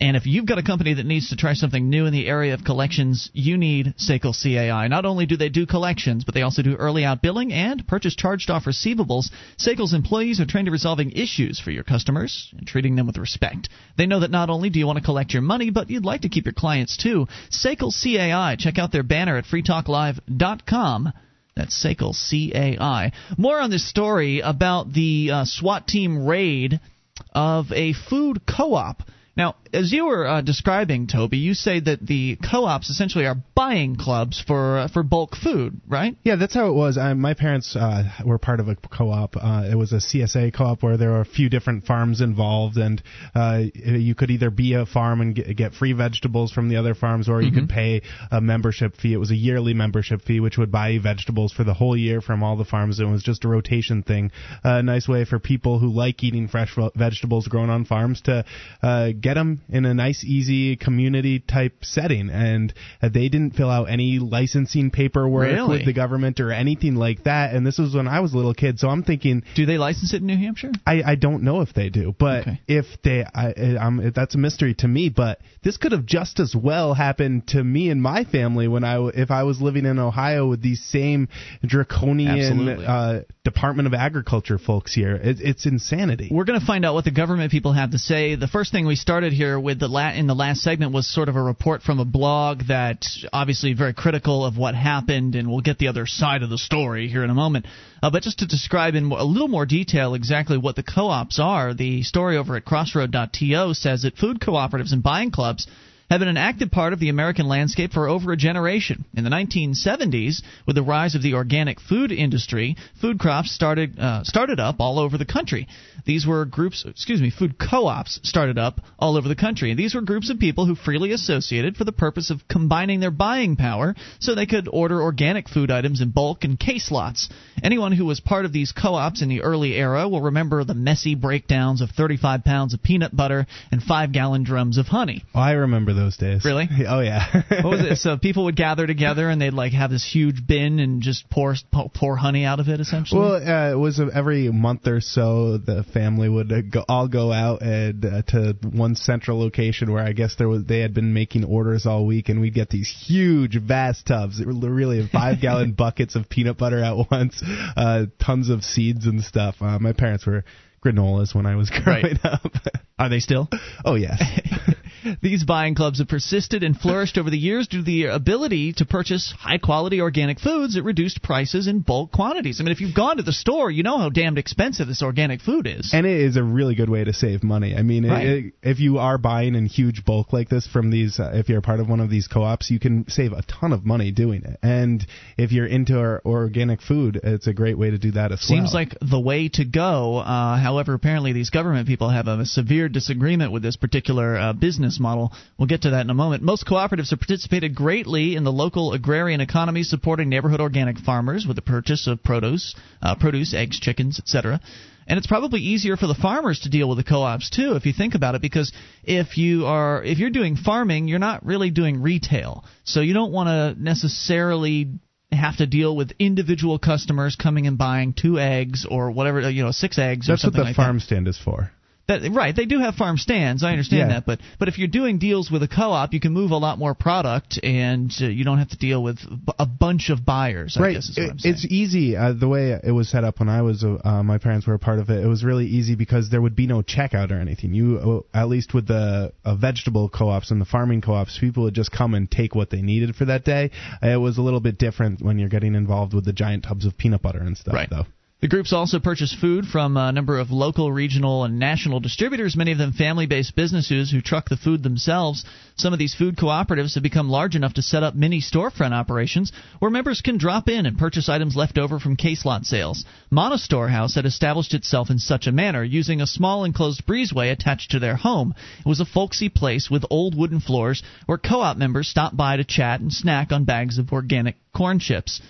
Speaker 1: And if you've got a company that needs to try something new in the area of collections, you need SACL CAI. Not only do they do collections, but they also do early out billing and purchase charged off receivables. SACL's employees are trained to resolving issues for your customers and treating them with respect. They know that not only do you want to collect your money, but you'd like to keep your clients too. SACL CAI. Check out their banner at freetalklive.com. That's SACL CAI. More on this story about the uh, SWAT team raid of a food co op now, as you were uh, describing, Toby, you say that the co-ops essentially are buying clubs for uh, for bulk food, right?
Speaker 2: Yeah, that's how it was. I, my parents uh, were part of a co-op. Uh, it was a CSA co-op where there were a few different farms involved, and uh, you could either be a farm and get, get free vegetables from the other farms, or you mm-hmm. could pay a membership fee. It was a yearly membership fee, which would buy you vegetables for the whole year from all the farms. It was just a rotation thing. A nice way for people who like eating fresh vegetables grown on farms to get get them in a nice, easy community type setting, and uh, they didn't fill out any licensing paperwork
Speaker 1: really?
Speaker 2: with the government or anything like that. And this was when I was a little kid, so I'm thinking,
Speaker 1: do they license it in New Hampshire?
Speaker 2: I, I don't know if they do, but okay. if they, I, I'm, that's a mystery to me. But this could have just as well happened to me and my family when I, if I was living in Ohio with these same draconian uh, Department of Agriculture folks here. It, it's insanity.
Speaker 1: We're going to find out what the government people have to say. The first thing we started started here with the la- in the last segment was sort of a report from a blog that obviously very critical of what happened, and we'll get the other side of the story here in a moment. Uh, but just to describe in a little more detail exactly what the co-ops are, the story over at Crossroad.to says that food cooperatives and buying clubs have been an active part of the American landscape for over a generation. In the 1970s, with the rise of the organic food industry, food crops started uh, started up all over the country. These were groups, excuse me, food co-ops started up all over the country. These were groups of people who freely associated for the purpose of combining their buying power so they could order organic food items in bulk and case lots. Anyone who was part of these co-ops in the early era will remember the messy breakdowns of 35 pounds of peanut butter and 5-gallon drums of honey.
Speaker 2: I remember those days.
Speaker 1: Really?
Speaker 2: Oh yeah.
Speaker 1: what was it? So people would gather together and they'd like have this huge bin and just pour pour honey out of it essentially.
Speaker 2: Well, uh, it was every month or so the family would uh, go, all go out and uh, to one central location where I guess there was they had been making orders all week and we'd get these huge vast tubs. Really five gallon buckets of peanut butter at once, uh, tons of seeds and stuff. Uh, my parents were granolas when I was growing right. up.
Speaker 1: Are they still?
Speaker 2: Oh yes.
Speaker 1: These buying clubs have persisted and flourished over the years due to the ability to purchase high quality organic foods at reduced prices in bulk quantities. I mean, if you've gone to the store, you know how damned expensive this organic food is.
Speaker 2: And it is a really good way to save money. I mean,
Speaker 1: right.
Speaker 2: it, if you are buying in huge bulk like this from these, uh, if you're part of one of these co ops, you can save a ton of money doing it. And if you're into our organic food, it's a great way to do that as
Speaker 1: Seems well. Seems like the way to go. Uh, however, apparently these government people have a severe disagreement with this particular uh, business model. We'll get to that in a moment. Most cooperatives have participated greatly in the local agrarian economy, supporting neighborhood organic farmers with the purchase of produce, uh, produce, eggs, chickens, etc. And it's probably easier for the farmers to deal with the co-ops too, if you think about it, because if you are if you're doing farming, you're not really doing retail, so you don't want to necessarily have to deal with individual customers coming and buying two eggs or whatever you know six eggs
Speaker 2: That's
Speaker 1: or something
Speaker 2: what the
Speaker 1: like
Speaker 2: farm
Speaker 1: that.
Speaker 2: stand is for.
Speaker 1: That, right, they do have farm stands. I understand
Speaker 2: Yeah.
Speaker 1: that, but but if you're doing deals with a co-op, you can move a lot more product, and uh, you don't have to deal with a bunch of buyers. I
Speaker 2: right.
Speaker 1: guess is what
Speaker 2: It-
Speaker 1: I'm saying.
Speaker 2: it's easy. Uh, the way it was set up when I was, uh, my parents were a part of it. It was really easy because there would be no checkout or anything. You, uh, at least with the uh, vegetable co-ops and the farming co-ops, people would just come and take what they needed for that day. It was a little bit different when you're getting involved with the giant tubs of peanut butter and stuff,
Speaker 1: Right.
Speaker 2: though.
Speaker 1: The groups also purchase food from a number of local, regional, and national distributors, many of them family based businesses who truck the food themselves. Some of these food cooperatives have become large enough to set up mini storefront operations where members can drop in and purchase items left over from case lot sales. Manna Storehouse had established itself in such a manner, using a small enclosed breezeway attached to their home. It was a folksy place with old wooden floors where co op members stopped by to chat and snack on bags of organic corn chips.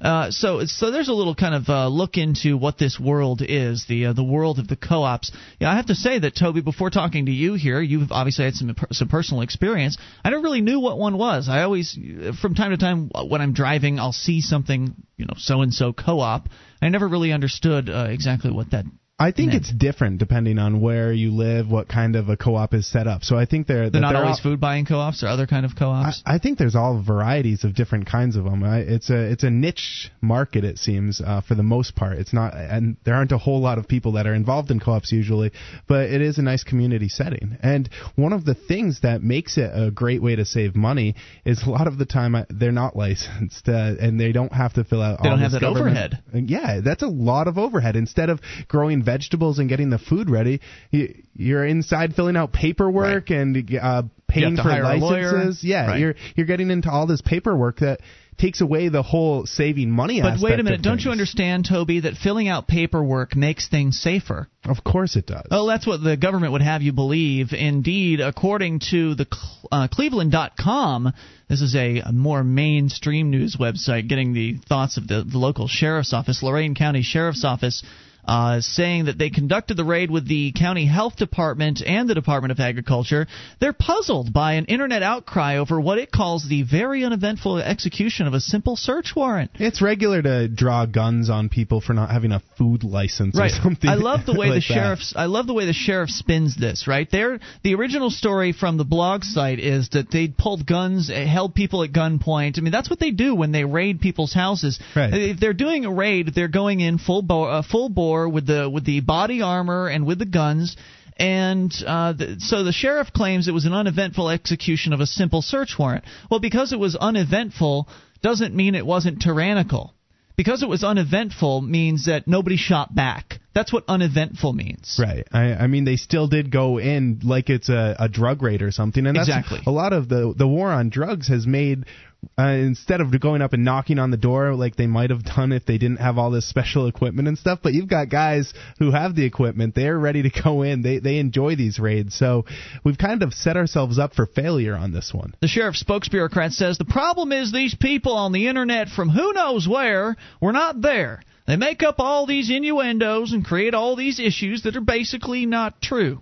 Speaker 1: Uh, so, so there's a little kind of uh, look into what this world is, the uh, the world of the co-ops. Yeah, I have to say that Toby, before talking to you here, you've obviously had some some personal experience. I never really knew what one was. I always, from time to time, when I'm driving, I'll see something, you know, so and so co-op. I never really understood uh, exactly what that.
Speaker 2: I think it's different depending on where you live, what kind of a co-op is set up. So I think they're
Speaker 1: They're not
Speaker 2: they're
Speaker 1: always
Speaker 2: all-
Speaker 1: food buying co-ops or other kind of co-ops.
Speaker 2: I think there's all varieties of different kinds of them. I, it's a it's a niche market, it seems, uh, for the most part. It's not, and there aren't a whole lot of people that are involved in co-ops usually, but it is a nice community setting. And one of the things that makes it a great way to save money is a lot of the time uh, they're not licensed, uh, and they don't have to fill out.
Speaker 1: They
Speaker 2: all
Speaker 1: don't have that overhead.
Speaker 2: Yeah, that's a lot of overhead. Instead of growing vegetables and getting the food ready, you, you're inside filling out paperwork and uh, paying for
Speaker 1: hire a lawyer.
Speaker 2: licenses. Yeah,
Speaker 1: Right.
Speaker 2: you're you're getting into all this paperwork that takes away the whole saving money
Speaker 1: But wait a minute, don't you understand, Toby, that filling out paperwork makes things safer?
Speaker 2: Of course it does.
Speaker 1: Oh, that's what the government would have you believe. Indeed, according to the uh, Cleveland.com, this is a, a more mainstream news website getting the thoughts of the, the local sheriff's office, Lorain County Sheriff's Office. Uh, saying that they conducted the raid with the county health department and the Department of Agriculture. They're puzzled by an internet outcry over what it calls the very uneventful execution of a simple search warrant.
Speaker 2: It's regular to draw guns on people for not having a food license
Speaker 1: right.
Speaker 2: or something.
Speaker 1: I love the way
Speaker 2: like
Speaker 1: the
Speaker 2: that.
Speaker 1: sheriff's. I love the way the sheriff spins this. Right there, the original story from the blog site is that they pulled guns, eh, held people at gunpoint. I mean, that's what they do when they raid people's houses.
Speaker 2: Right.
Speaker 1: If they're doing a raid, they're going in full bo- uh, full bore with the with the body armor and with the guns. And uh, th- so the sheriff claims it was an uneventful execution of a simple search warrant. Well, because it was uneventful doesn't mean it wasn't tyrannical because it was uneventful means that nobody shot back. That's what uneventful means.
Speaker 2: Right. I, I mean, they still did go in like it's a, a drug raid or something, and that's
Speaker 1: Exactly.
Speaker 2: a lot of the the war on drugs has made. Uh, instead of going up and knocking on the door like they might have done if they didn't have all this special equipment and stuff, but you've got guys who have the equipment. They're ready to go in. They they enjoy these raids. So we've kind of set ourselves up for failure on this one.
Speaker 1: The sheriff's spokesbureaucrat says the problem is these people on the internet from who knows where were not there. They make up all these innuendos and create all these issues that are basically not true.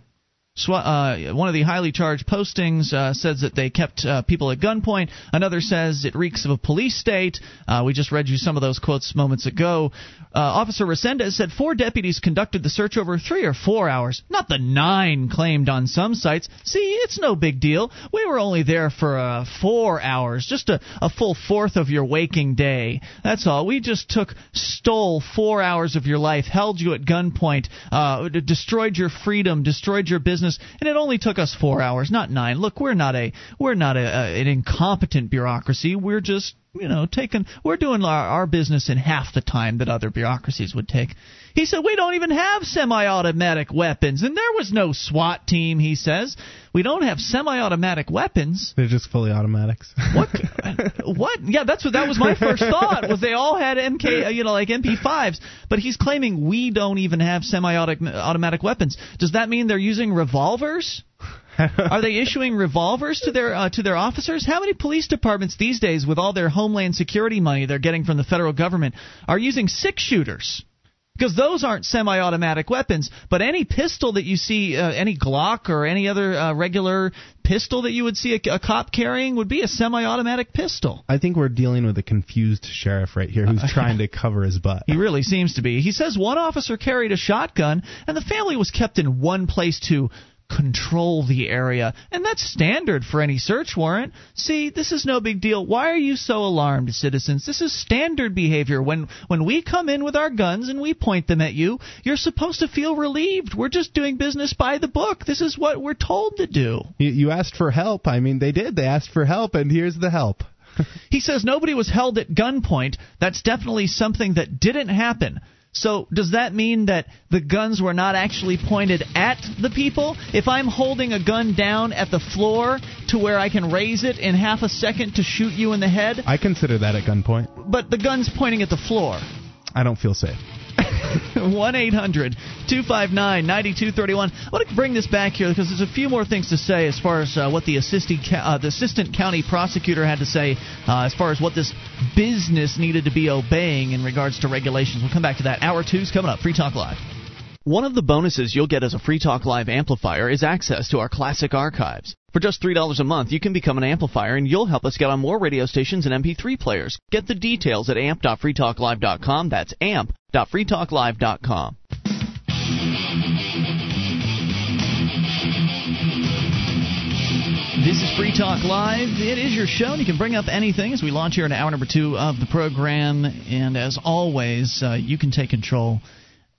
Speaker 1: Sw- uh, one of the highly charged postings uh, says that they kept uh, people at gunpoint. Another says it reeks of a police state. Uh, we just read you some of those quotes moments ago. Uh, Officer Resendez said four deputies conducted the search over three or four hours, not the nine claimed on some sites. See, it's no big deal. We were only there for uh, four hours, just a, a full fourth of your waking day. That's all. We just took, stole four hours of your life, held you at gunpoint, destroyed your freedom, destroyed your business, and it only took us four hours, not nine. Look, we're not a we're not a, a an incompetent bureaucracy. We're just you know taking we're doing our, our business in half the time that other bureaucracies would take. He said we don't even have semi-automatic weapons, and there was no SWAT team. He says we don't have semi-automatic weapons.
Speaker 2: They're just fully automatics.
Speaker 1: What? what? Yeah, that's what that was my first thought. Was they all had MK, you know, like MP5s? But he's claiming we don't even have semi-automatic weapons. Does that mean they're using revolvers? Are they issuing revolvers to their uh, to their officers? How many police departments these days, with all their homeland security money they're getting from the federal government, are using six shooters? because those aren't semi-automatic weapons. But any pistol that you see, uh, any Glock or any other uh, regular pistol that you would see a, a, cop carrying would be a semi-automatic pistol.
Speaker 2: I think we're dealing with a confused sheriff right here who's trying to cover his butt.
Speaker 1: He really seems to be. He says one officer carried a shotgun, and the family was kept in one place to control the area. And that's standard for any search warrant. See, this is no big deal. Why are you so alarmed, citizens? This is standard behavior. When when we come in with our guns and we point them at you, you're supposed to feel relieved. We're just doing business by the book. This is what we're told to do.
Speaker 2: You, you asked for help. I mean, they did. They asked for help, and here's the help.
Speaker 1: he says nobody was held at gunpoint. That's definitely something that didn't happen. So does that mean that the guns were not actually pointed at the people? If I'm holding a gun down at the floor to where I can raise it in half a second to shoot you in the head?
Speaker 2: I consider that at gunpoint.
Speaker 1: But the gun's pointing at the floor.
Speaker 2: I don't feel safe.
Speaker 1: 1 800 259 9231. I want to bring this back here because there's a few more things to say as far as uh, what the, uh, the assistant county prosecutor had to say uh, as far as what this business needed to be obeying in regards to regulations. We'll come back to that. Hour two's coming up. Free Talk Live. One of the bonuses you'll get as a Free Talk Live amplifier is access to our classic archives. For just $3 a month, you can become an amplifier and you'll help us get on more radio stations and MP3 players. Get the details at amp.freetalklive.com. That's amp.freetalklive.com. This is Free Talk Live. It is your show, and you can bring up anything as we launch here in hour number two of the program. And as always, uh, you can take control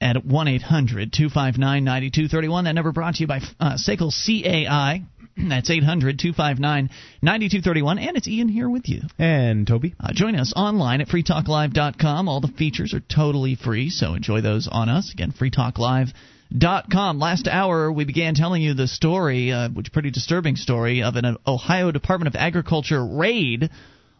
Speaker 1: at 1 800 259 9231. That number brought to you by uh, SACL CAI. That's 800 259 9231. And it's Ian here with you.
Speaker 2: And Toby.
Speaker 1: Uh, join us online at freetalklive.com. All the features are totally free, so enjoy those on us. Again, freetalklive.com. Last hour, we began telling you the story, uh, which pretty disturbing story, of an Ohio Department of Agriculture raid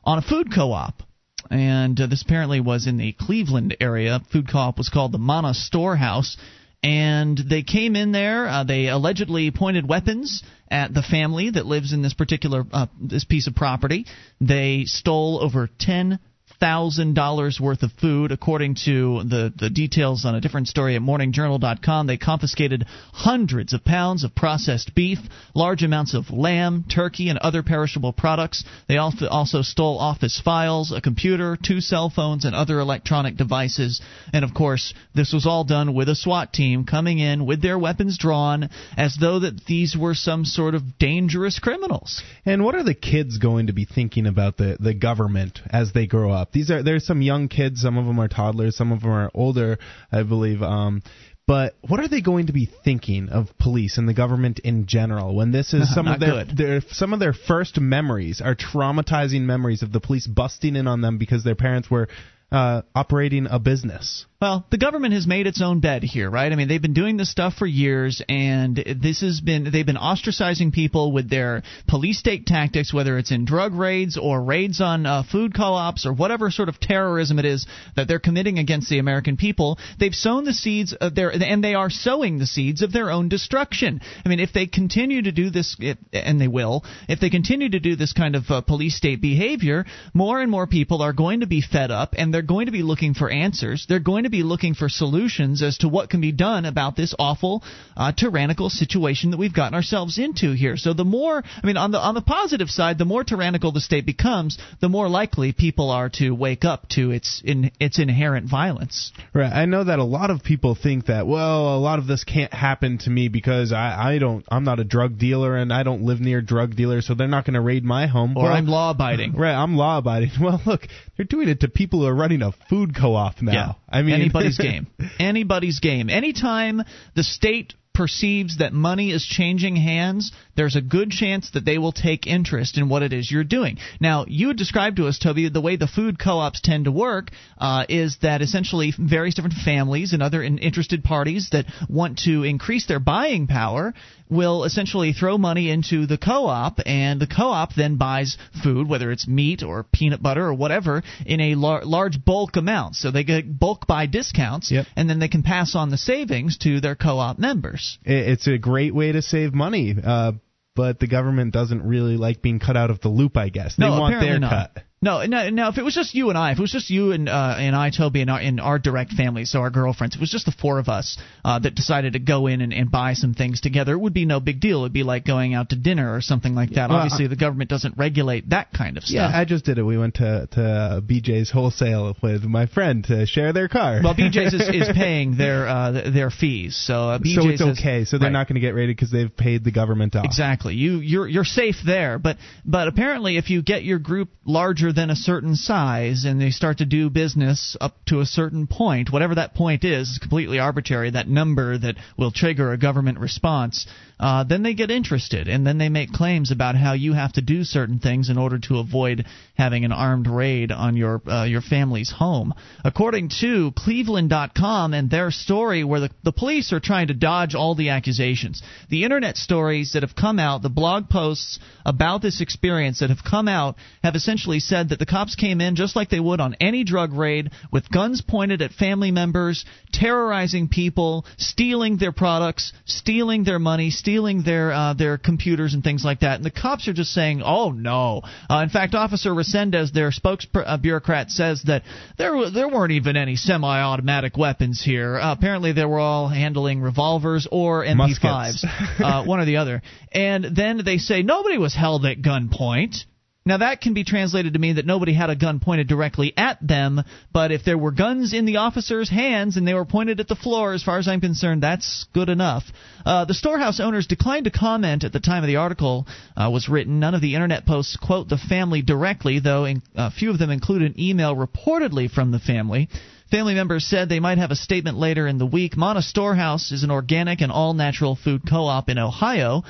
Speaker 1: on a food co op and uh, this apparently was in the Cleveland area. Food co-op was called the Manna Storehouse, and they came in there. Uh, they allegedly pointed weapons at the family that lives in this particular uh, this piece of property. They stole over ten thousand dollars worth of food, according to the the details on a different story at MorningJournal.com. They confiscated hundreds of pounds of processed beef, large amounts of lamb, turkey, and other perishable products. They also also stole office files, a computer, two cell phones, and other electronic devices. And of course, this was all done with a SWAT team coming in with their weapons drawn, as though that these were some sort of dangerous criminals.
Speaker 2: And what are the kids going to be thinking about the the government as they grow up? These are there's some young kids. Some of them are toddlers. Some of them are older, I believe. Um, but what are they going to be thinking of police and the government in general when this is some of their, their, some of their first memories are traumatizing memories of the police busting in on them because their parents were uh, operating a business.
Speaker 1: Well, the government has made its own bed here, right? I mean, they've been doing this stuff for years, and this has been they've been ostracizing people with their police state tactics, whether it's in drug raids or raids on uh, food co-ops or whatever sort of terrorism it is that they're committing against the American people. They've sown the seeds of their, and they are sowing the seeds of their own destruction. I mean, if they continue to do this, and they will, if they continue to do this kind of uh, police state behavior, more and more people are going to be fed up, and they're going to be looking for answers. They're going to to be looking for solutions as to what can be done about this awful, uh, tyrannical situation that we've gotten ourselves into here. So the more, I mean, on the on the positive side, the more tyrannical the state becomes, the more likely people are to wake up to its in its inherent violence.
Speaker 2: Right. I know that a lot of people think that well, a lot of this can't happen to me because I I don't I'm not a drug dealer and I don't live near drug dealers, so they're not going to raid my home.
Speaker 1: Or
Speaker 2: well,
Speaker 1: I'm law abiding.
Speaker 2: Right. I'm law abiding. Well, look, they're doing it to people who are running a food co-op now.
Speaker 1: Yeah. I mean anybody's game. Anybody's game. Anytime the state perceives that money is changing hands, there's a good chance that they will take interest in what it is you're doing. Now, you had described to us, Toby, the way the food co-ops tend to work uh, is that essentially various different families and other interested parties that want to increase their buying power will essentially throw money into the co-op, and the co-op then buys food, whether it's meat or peanut butter or whatever, in a lar- large bulk amount. So they get bulk buy discounts,
Speaker 2: yep.
Speaker 1: and then they can pass on the savings to their co-op members.
Speaker 2: It's a great way to save money. Uh, but the government doesn't really like being cut out of the loop. I guess they
Speaker 1: no,
Speaker 2: want their
Speaker 1: not.
Speaker 2: cut.
Speaker 1: No, no, no. If it was just you and I, if it was just you and uh, and I, Toby, and our, and our direct family, so our girlfriends, if it was just the four of us uh, that decided to go in and, and buy some things together, it would be no big deal. It'd be like going out to dinner or something like that.
Speaker 2: Well,
Speaker 1: Obviously, the government doesn't regulate that kind of stuff.
Speaker 2: Yeah, I just did it. We went to to BJ's wholesale with my friend to share their car.
Speaker 1: well, BJ's is, is paying their uh, their fees, so uh, BJ's
Speaker 2: so it's
Speaker 1: is-
Speaker 2: okay. So they're
Speaker 1: right.
Speaker 2: not going to get raided because they've paid the government off.
Speaker 1: Exactly. You you're you're safe there, but but apparently if you get your group larger than a certain size and they start to do business up to a certain point, whatever that point is, is completely arbitrary. That number that will trigger a government response. Uh, then they get interested and then they make claims about how you have to do certain things in order to avoid having an armed raid on your uh, your family's home. According to Cleveland.com and their story, where the, the police are trying to dodge all the accusations, the internet stories that have come out, the blog posts about this experience that have come out, have essentially said that the cops came in just like they would on any drug raid with guns pointed at family members, terrorizing people, stealing their products, stealing their money, stealing their uh, their computers and things like that. And the cops are just saying, "Oh no!" Uh, in fact, Officer Resendez, their spokesbureaucrat, says that there there weren't even any semi-automatic weapons here. Uh, apparently, they were all handling revolvers or MP5s, uh, one or the other. And then they say nobody was held at gunpoint. Now that can be translated to mean that nobody had a gun pointed directly at them, but if there were guns in the officers' hands and they were pointed at the floor, as far as I'm concerned, that's good enough. Uh, the storehouse owners declined to comment at the time of the article uh, was written. None of the internet posts quote the family directly, though a few of them include an email reportedly from the family. Family members said they might have a statement later in the week. Manna Storehouse is an organic and all natural food co op in Ohio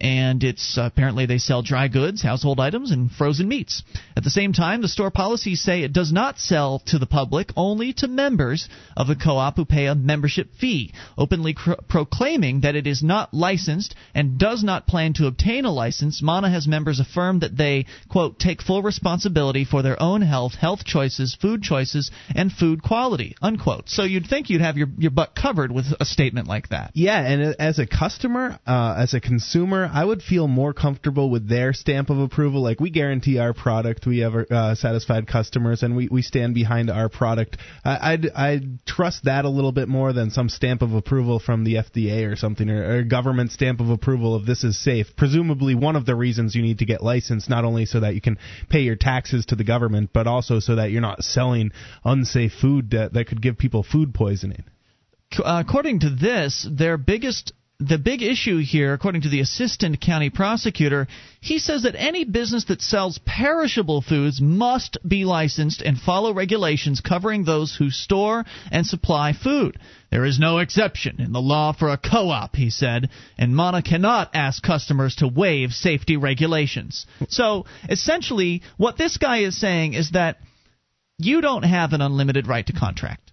Speaker 1: and it's uh, apparently they sell dry goods, household items, and frozen meats. At the same time, the store policies say it does not sell to the public, only to members of the co-op who pay a membership fee, openly cr- proclaiming that it is not licensed and does not plan to obtain a license. Manna has members affirm that they quote take full responsibility for their own health, health choices, food choices, and food quality unquote. So you'd think you'd have your your butt covered with a statement like that.
Speaker 2: Yeah, and as a customer, uh, as a consumer, I would feel more comfortable with their stamp of approval. Like we guarantee our product, we have uh, satisfied customers, and we, we stand behind our product. I, I'd I'd trust that a little bit more than some stamp of approval from the FDA or something, or, or government stamp of approval of this is safe. Presumably, one of the reasons you need to get licensed not only so that you can pay your taxes to the government, but also so that you're not selling unsafe food that, that could give people food poisoning.
Speaker 1: Uh, according to this, their biggest the big issue here, according to the assistant county prosecutor, he says that any business that sells perishable foods must be licensed and follow regulations covering those who store and supply food. There is no exception in the law for a co op, he said, and Manna cannot ask customers to waive safety regulations. So, essentially, what this guy is saying is that you don't have an unlimited right to contract.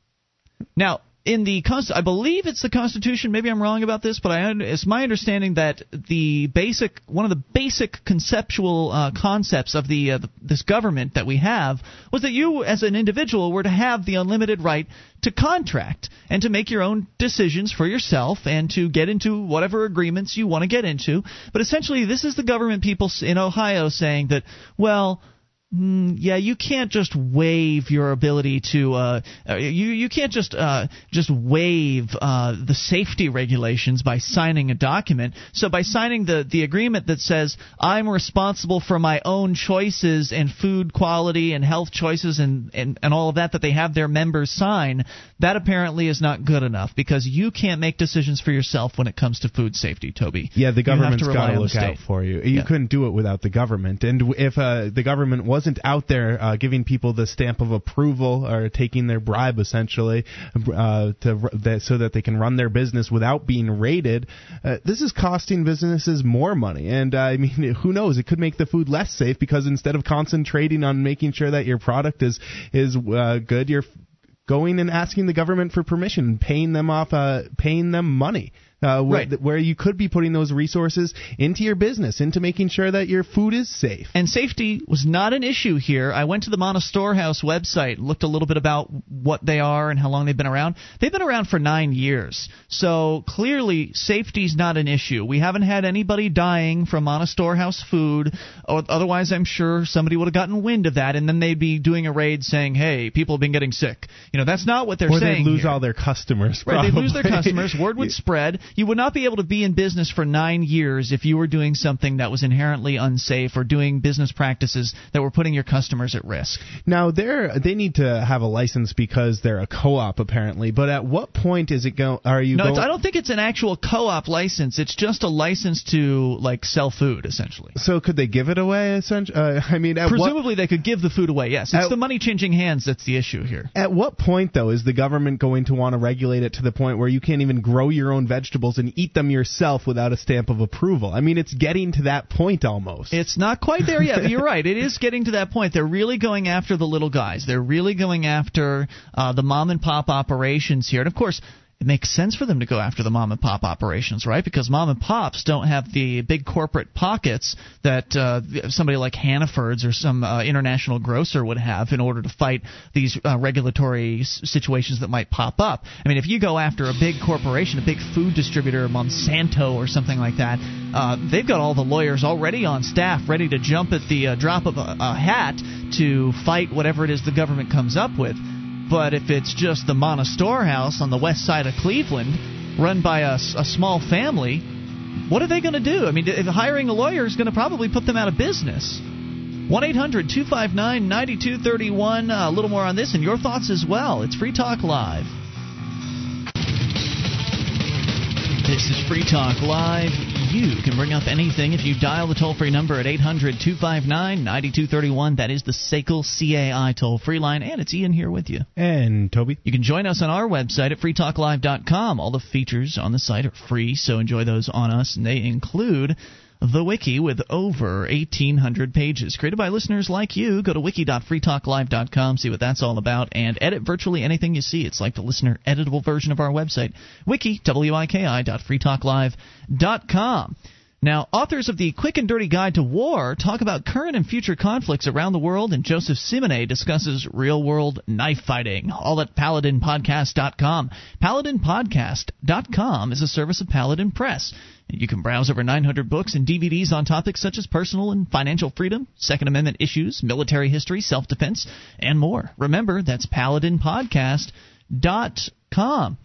Speaker 1: Now, in the I believe it's the Constitution. Maybe I'm wrong about this, but I, it's my understanding that the basic one of the basic conceptual uh, concepts of the, uh, the this government that we have was that you, as an individual, were to have the unlimited right to contract and to make your own decisions for yourself and to get into whatever agreements you want to get into. But essentially, this is the government people in Ohio saying that, well. Mm, yeah, you can't just waive your ability to. Uh, uh, you you can't just uh, just waive uh, the safety regulations by signing a document. So by signing the the agreement that says I'm responsible for my own choices and food quality and health choices and and, and all of that that they have their members sign, that apparently is not good enough because you can't make decisions for yourself when it comes to food safety, Toby.
Speaker 2: Yeah, the
Speaker 1: government's
Speaker 2: government's
Speaker 1: to gotta
Speaker 2: look out for you. You
Speaker 1: Yeah.
Speaker 2: couldn't do it without the government. And if uh, the government wasn't out there uh, giving people the stamp of approval or taking their bribe, essentially, uh, to so that they can run their business without being raided, uh, this is costing businesses more money. And uh, I mean, who knows? It could make the food less safe because instead of concentrating on making sure that your product is is uh, good, you're going and asking the government for permission, paying them off, uh, paying them money. Uh, where,
Speaker 1: Right.
Speaker 2: where you could be putting those resources into your business, into making sure that your food is safe.
Speaker 1: And safety was not an issue here. I went to the Manna Storehouse website, looked a little bit about what they are and how long they've been around. They've been around for nine years. So clearly, safety's not an issue. We haven't had anybody dying from Manna Storehouse food. Otherwise, I'm sure somebody would have gotten wind of that, and then they'd be doing a raid saying, hey, people have been getting sick. You know, that's not what they're
Speaker 2: Or
Speaker 1: saying.
Speaker 2: they'd lose
Speaker 1: here.
Speaker 2: all their customers.
Speaker 1: Right, they'd lose their customers. Word would spread. You would not be able to be in business for nine years if you were doing something that was inherently unsafe or doing business practices that were putting your customers at risk.
Speaker 2: Now they're they need to have a license because they're a co-op apparently. But at what point is it go? Are you?
Speaker 1: No,
Speaker 2: go-
Speaker 1: it's, I don't think it's an actual co-op license. It's just a license to like sell food, essentially.
Speaker 2: so could they give it away? Essentially, uh, I mean, at what
Speaker 1: Presumably, they could give the food away. Yes, it's
Speaker 2: At-
Speaker 1: the money changing hands that's the issue here.
Speaker 2: At what point, though, is the government going to want to regulate it to the point where you can't even grow your own vegetables and eat them yourself without a stamp of approval? I mean, it's getting to that point almost.
Speaker 1: It's not quite there yet. but You're right. It is getting to that point. They're really going after the little guys. They're really going after uh, the mom and pop operations here. And of course, it makes sense for them to go after the mom and pop operations, right? Because mom and pops don't have the big corporate pockets that uh, somebody like Hannaford's or some uh, international grocer would have in order to fight these uh, regulatory s- situations that might pop up. I mean, if you go after a big corporation, a big food distributor, Monsanto or something like that, uh, they've got all the lawyers already on staff ready to jump at the uh, drop of a, a hat to fight whatever it is the government comes up with. But if it's just the Manna Storehouse on the west side of Cleveland, run by a small family, what are they going to do? I mean, hiring a lawyer is going to probably put them out of business. 1 800 259 9231. Uh, a little more on this and your thoughts as well. It's Free Talk Live. This is Free Talk Live. You can bring up anything if you dial the toll free number at 800 259 9231. That is the SACL CAI toll free line. And it's Ian here with you.
Speaker 2: and Toby,
Speaker 1: You can join us on our website at freetalklive.com. All the features on the site are free, so enjoy those on us, and they include the wiki with over 1,800 pages created by listeners like you. Go to wiki.freetalklive.com, see what that's all about, and edit virtually anything you see. It's like the listener editable version of our website, wiki, W-I-K-I, freetalklive.com. Now, authors of the Quick and Dirty Guide to War talk about current and future conflicts around the world, and Joseph Simone discusses real world knife fighting. All at PaladinPodcast.com. PaladinPodcast.com is a service of Paladin Press. You can browse over 900 books and DVDs on topics such as personal and financial freedom, Second Amendment issues, military history, self defense, and more. Remember, that's PaladinPodcast.com.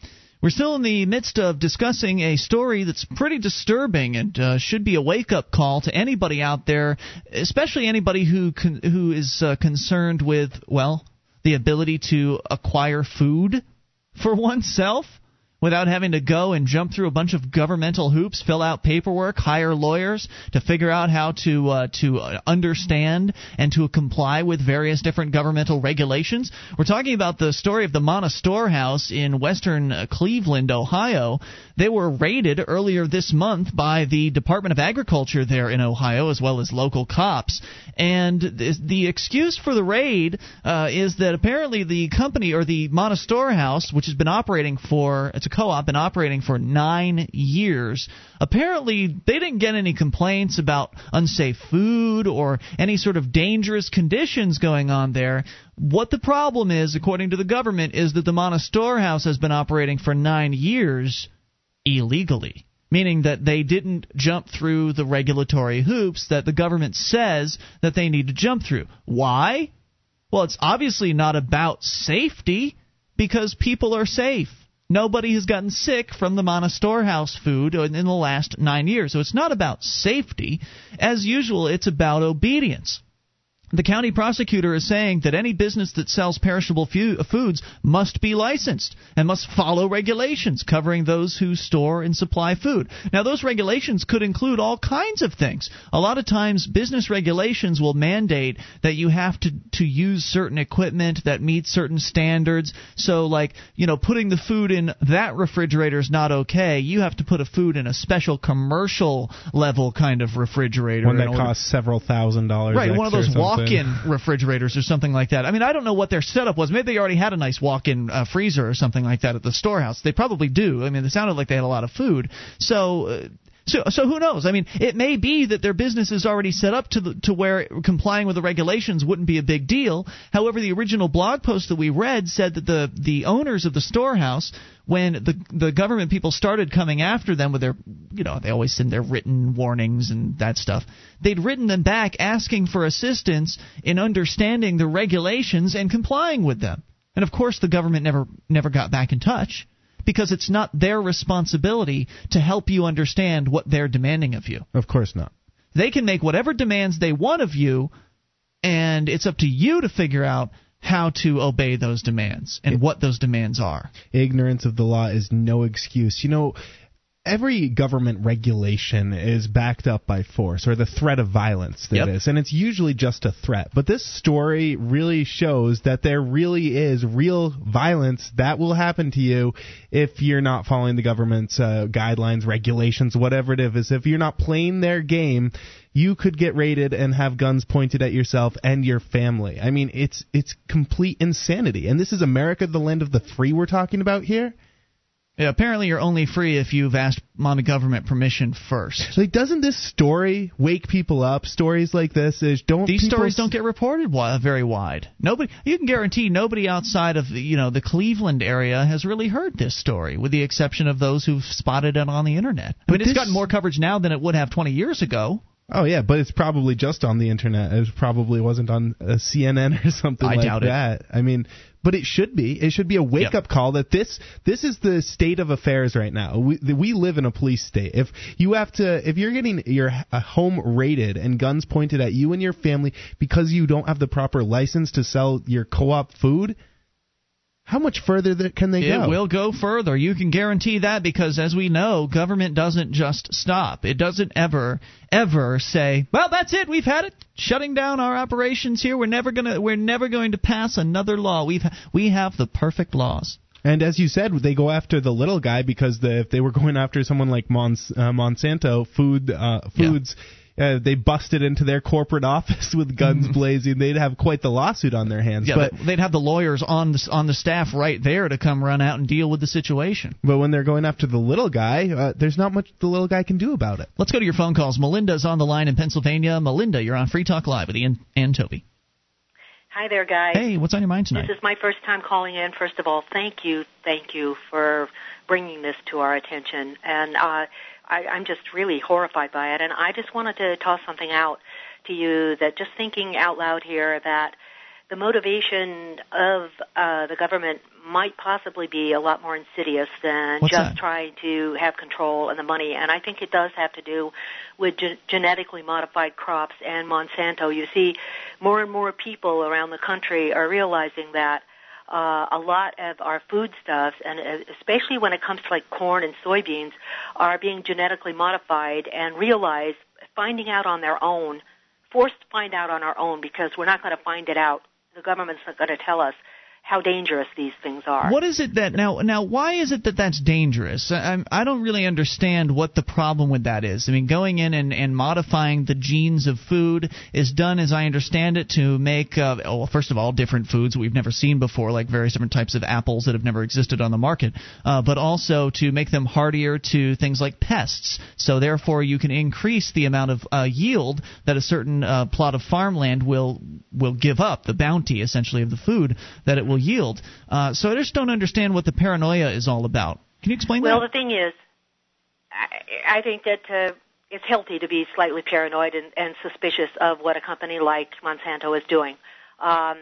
Speaker 1: We're still in the midst of discussing a story that's pretty disturbing and uh, should be a wake-up call to anybody out there, especially anybody who con- who is uh, concerned with well the ability to acquire food for oneself without having to go and jump through a bunch of governmental hoops, fill out paperwork, hire lawyers to figure out how to uh, to understand and to comply with various different governmental regulations. We're talking about the story of the Manna Storehouse in western uh, Cleveland, Ohio. They were raided earlier this month by the Department of Agriculture there in Ohio, as well as local cops. And the, the excuse for the raid uh, is that apparently the company or the Manna Storehouse, which has been operating for it's a co-op, been operating for nine years. Apparently, they didn't get any complaints about unsafe food or any sort of dangerous conditions going on there. What the problem is, according to the government, is that the Manna Storehouse has been operating for nine years illegally. Meaning that they didn't jump through the regulatory hoops that the government says that they need to jump through. Why? Well, it's obviously not about safety because people are safe. Nobody has gotten sick from the Manna Storehouse food in the last nine years. So it's not about safety. As usual, it's about obedience. The county prosecutor is saying that any business that sells perishable fu- foods must be licensed and must follow regulations covering those who store and supply food. Now, those regulations could include all kinds of things. A lot of times, business regulations will mandate that you have to, to use certain equipment that meets certain standards. So, like, you know, putting the food in that refrigerator is not okay. You have to put a food in a special commercial level kind of refrigerator.
Speaker 2: one that costs several thousand dollars.
Speaker 1: Right, one of those
Speaker 2: something.
Speaker 1: Walk-in refrigerators or something like that. I mean, I don't know what their setup was. Maybe they already had a nice walk-in uh, freezer or something like that at the storehouse. They probably do. I mean, it sounded like they had a lot of food. So. Uh, so, so who knows? I mean, it may be that their business is already set up to the, to where complying with the regulations wouldn't be a big deal. However, the original blog post that we read said that the the owners of the storehouse, when the the government people started coming after them with their, you know, they always send their written warnings and that stuff. They'd written them back asking for assistance in understanding the regulations and complying with them. And of course, the government never never got back in touch because it's not their responsibility to help you understand what they're demanding of you.
Speaker 2: Of course not.
Speaker 1: They can make whatever demands they want of you, and it's up to you to figure out how to obey those demands and what those demands are.
Speaker 2: Ignorance of the law is no excuse. You know, every government regulation is backed up by force or the threat of violence that
Speaker 1: Yep.
Speaker 2: is, and it's usually just a threat. But this story really shows that there really is real violence that will happen to you if you're not following the government's uh, guidelines regulations whatever it is. If you're not playing their game you could get raided and have guns pointed at yourself and your family. I mean it's it's complete insanity. And this is america the land of the free we're talking about here
Speaker 1: apparently, you're only free if you've asked mommy government permission first.
Speaker 2: Like, doesn't this story wake people up? Stories like this is don't
Speaker 1: These stories
Speaker 2: s-
Speaker 1: don't get reported wi- very wide. Nobody, you can guarantee nobody outside of the, you know the Cleveland area has really heard this story, with the exception of those who've spotted it on the internet. I
Speaker 2: But
Speaker 1: mean, it's
Speaker 2: this-
Speaker 1: gotten more coverage now than it would have 20 years ago.
Speaker 2: Oh yeah, but it's probably just on the internet. It probably wasn't on uh, CNN or something
Speaker 1: I
Speaker 2: like
Speaker 1: doubt it.
Speaker 2: that. I mean, but it should be. It should be a wake up call that this this is the state of affairs right now. We we live in a police state. If you have to, if you're getting your uh, home raided and guns pointed at you and your family because you don't have the proper license to sell your co-op food, how much further can they
Speaker 1: It
Speaker 2: go?
Speaker 1: will go further. You can guarantee that because, as we know, government doesn't just stop. It doesn't ever, ever say, "Well, that's it. We've had it. Shutting down our operations here. We're never gonna. We're never going to pass another law. We've we have the perfect laws."
Speaker 2: And as you said, they go after the little guy because the, if they were going after someone like Mons, uh, Monsanto Food uh, Foods, uh, they busted into their corporate office with guns blazing. They'd have quite the lawsuit on their hands.
Speaker 1: Mm-hmm. Yeah,
Speaker 2: but
Speaker 1: but they'd have the lawyers on the on the staff right there to come run out and deal with the situation.
Speaker 2: but when they're going after the little guy, uh, there's not much the little guy can do about it.
Speaker 1: Let's go to your phone calls. Melinda's on the line in Pennsylvania. Melinda, you're on Free Talk Live with Ian and Toby.
Speaker 5: Hi there, guys.
Speaker 1: Hey, what's on your mind tonight?
Speaker 5: This is my first time calling in. First of all, thank you, thank you for bringing this to our attention. And uh, I, I'm just really horrified by it. And I just wanted to toss something out to you that just thinking out loud here that the motivation of uh, the government might possibly be a lot more insidious than
Speaker 1: What's
Speaker 5: just
Speaker 1: that?
Speaker 5: trying to have control and the money. And I think it does have to do with gen- genetically modified crops and Monsanto. You see, more and more people around the country are realizing that uh, a lot of our foodstuffs, and uh, especially when it comes to like corn and soybeans, are being genetically modified and realize finding out on their own, forced to find out on our own because we're not going to find it out. The government's not going to tell us how dangerous these things are.
Speaker 1: What is it that now? Now, why is it that that's dangerous? I, I'm- don't really understand what the problem with that is. I mean, going in and, and modifying the genes of food is done, as I understand it, to make uh, well, first of all different foods we've never seen before, like various different types of apples that have never existed on the market, uh, but also to make them hardier to things like pests. So therefore, you can increase the amount of uh, yield that a certain uh, plot of farmland will will give up, the bounty essentially of the food that it will yield. Uh, so I just don't understand what the paranoia is all about. Can you explain
Speaker 5: Well,
Speaker 1: that?
Speaker 5: Well, the thing is, I, I think that uh, it's healthy to be slightly paranoid and, and suspicious of what a company like Monsanto is doing. Um,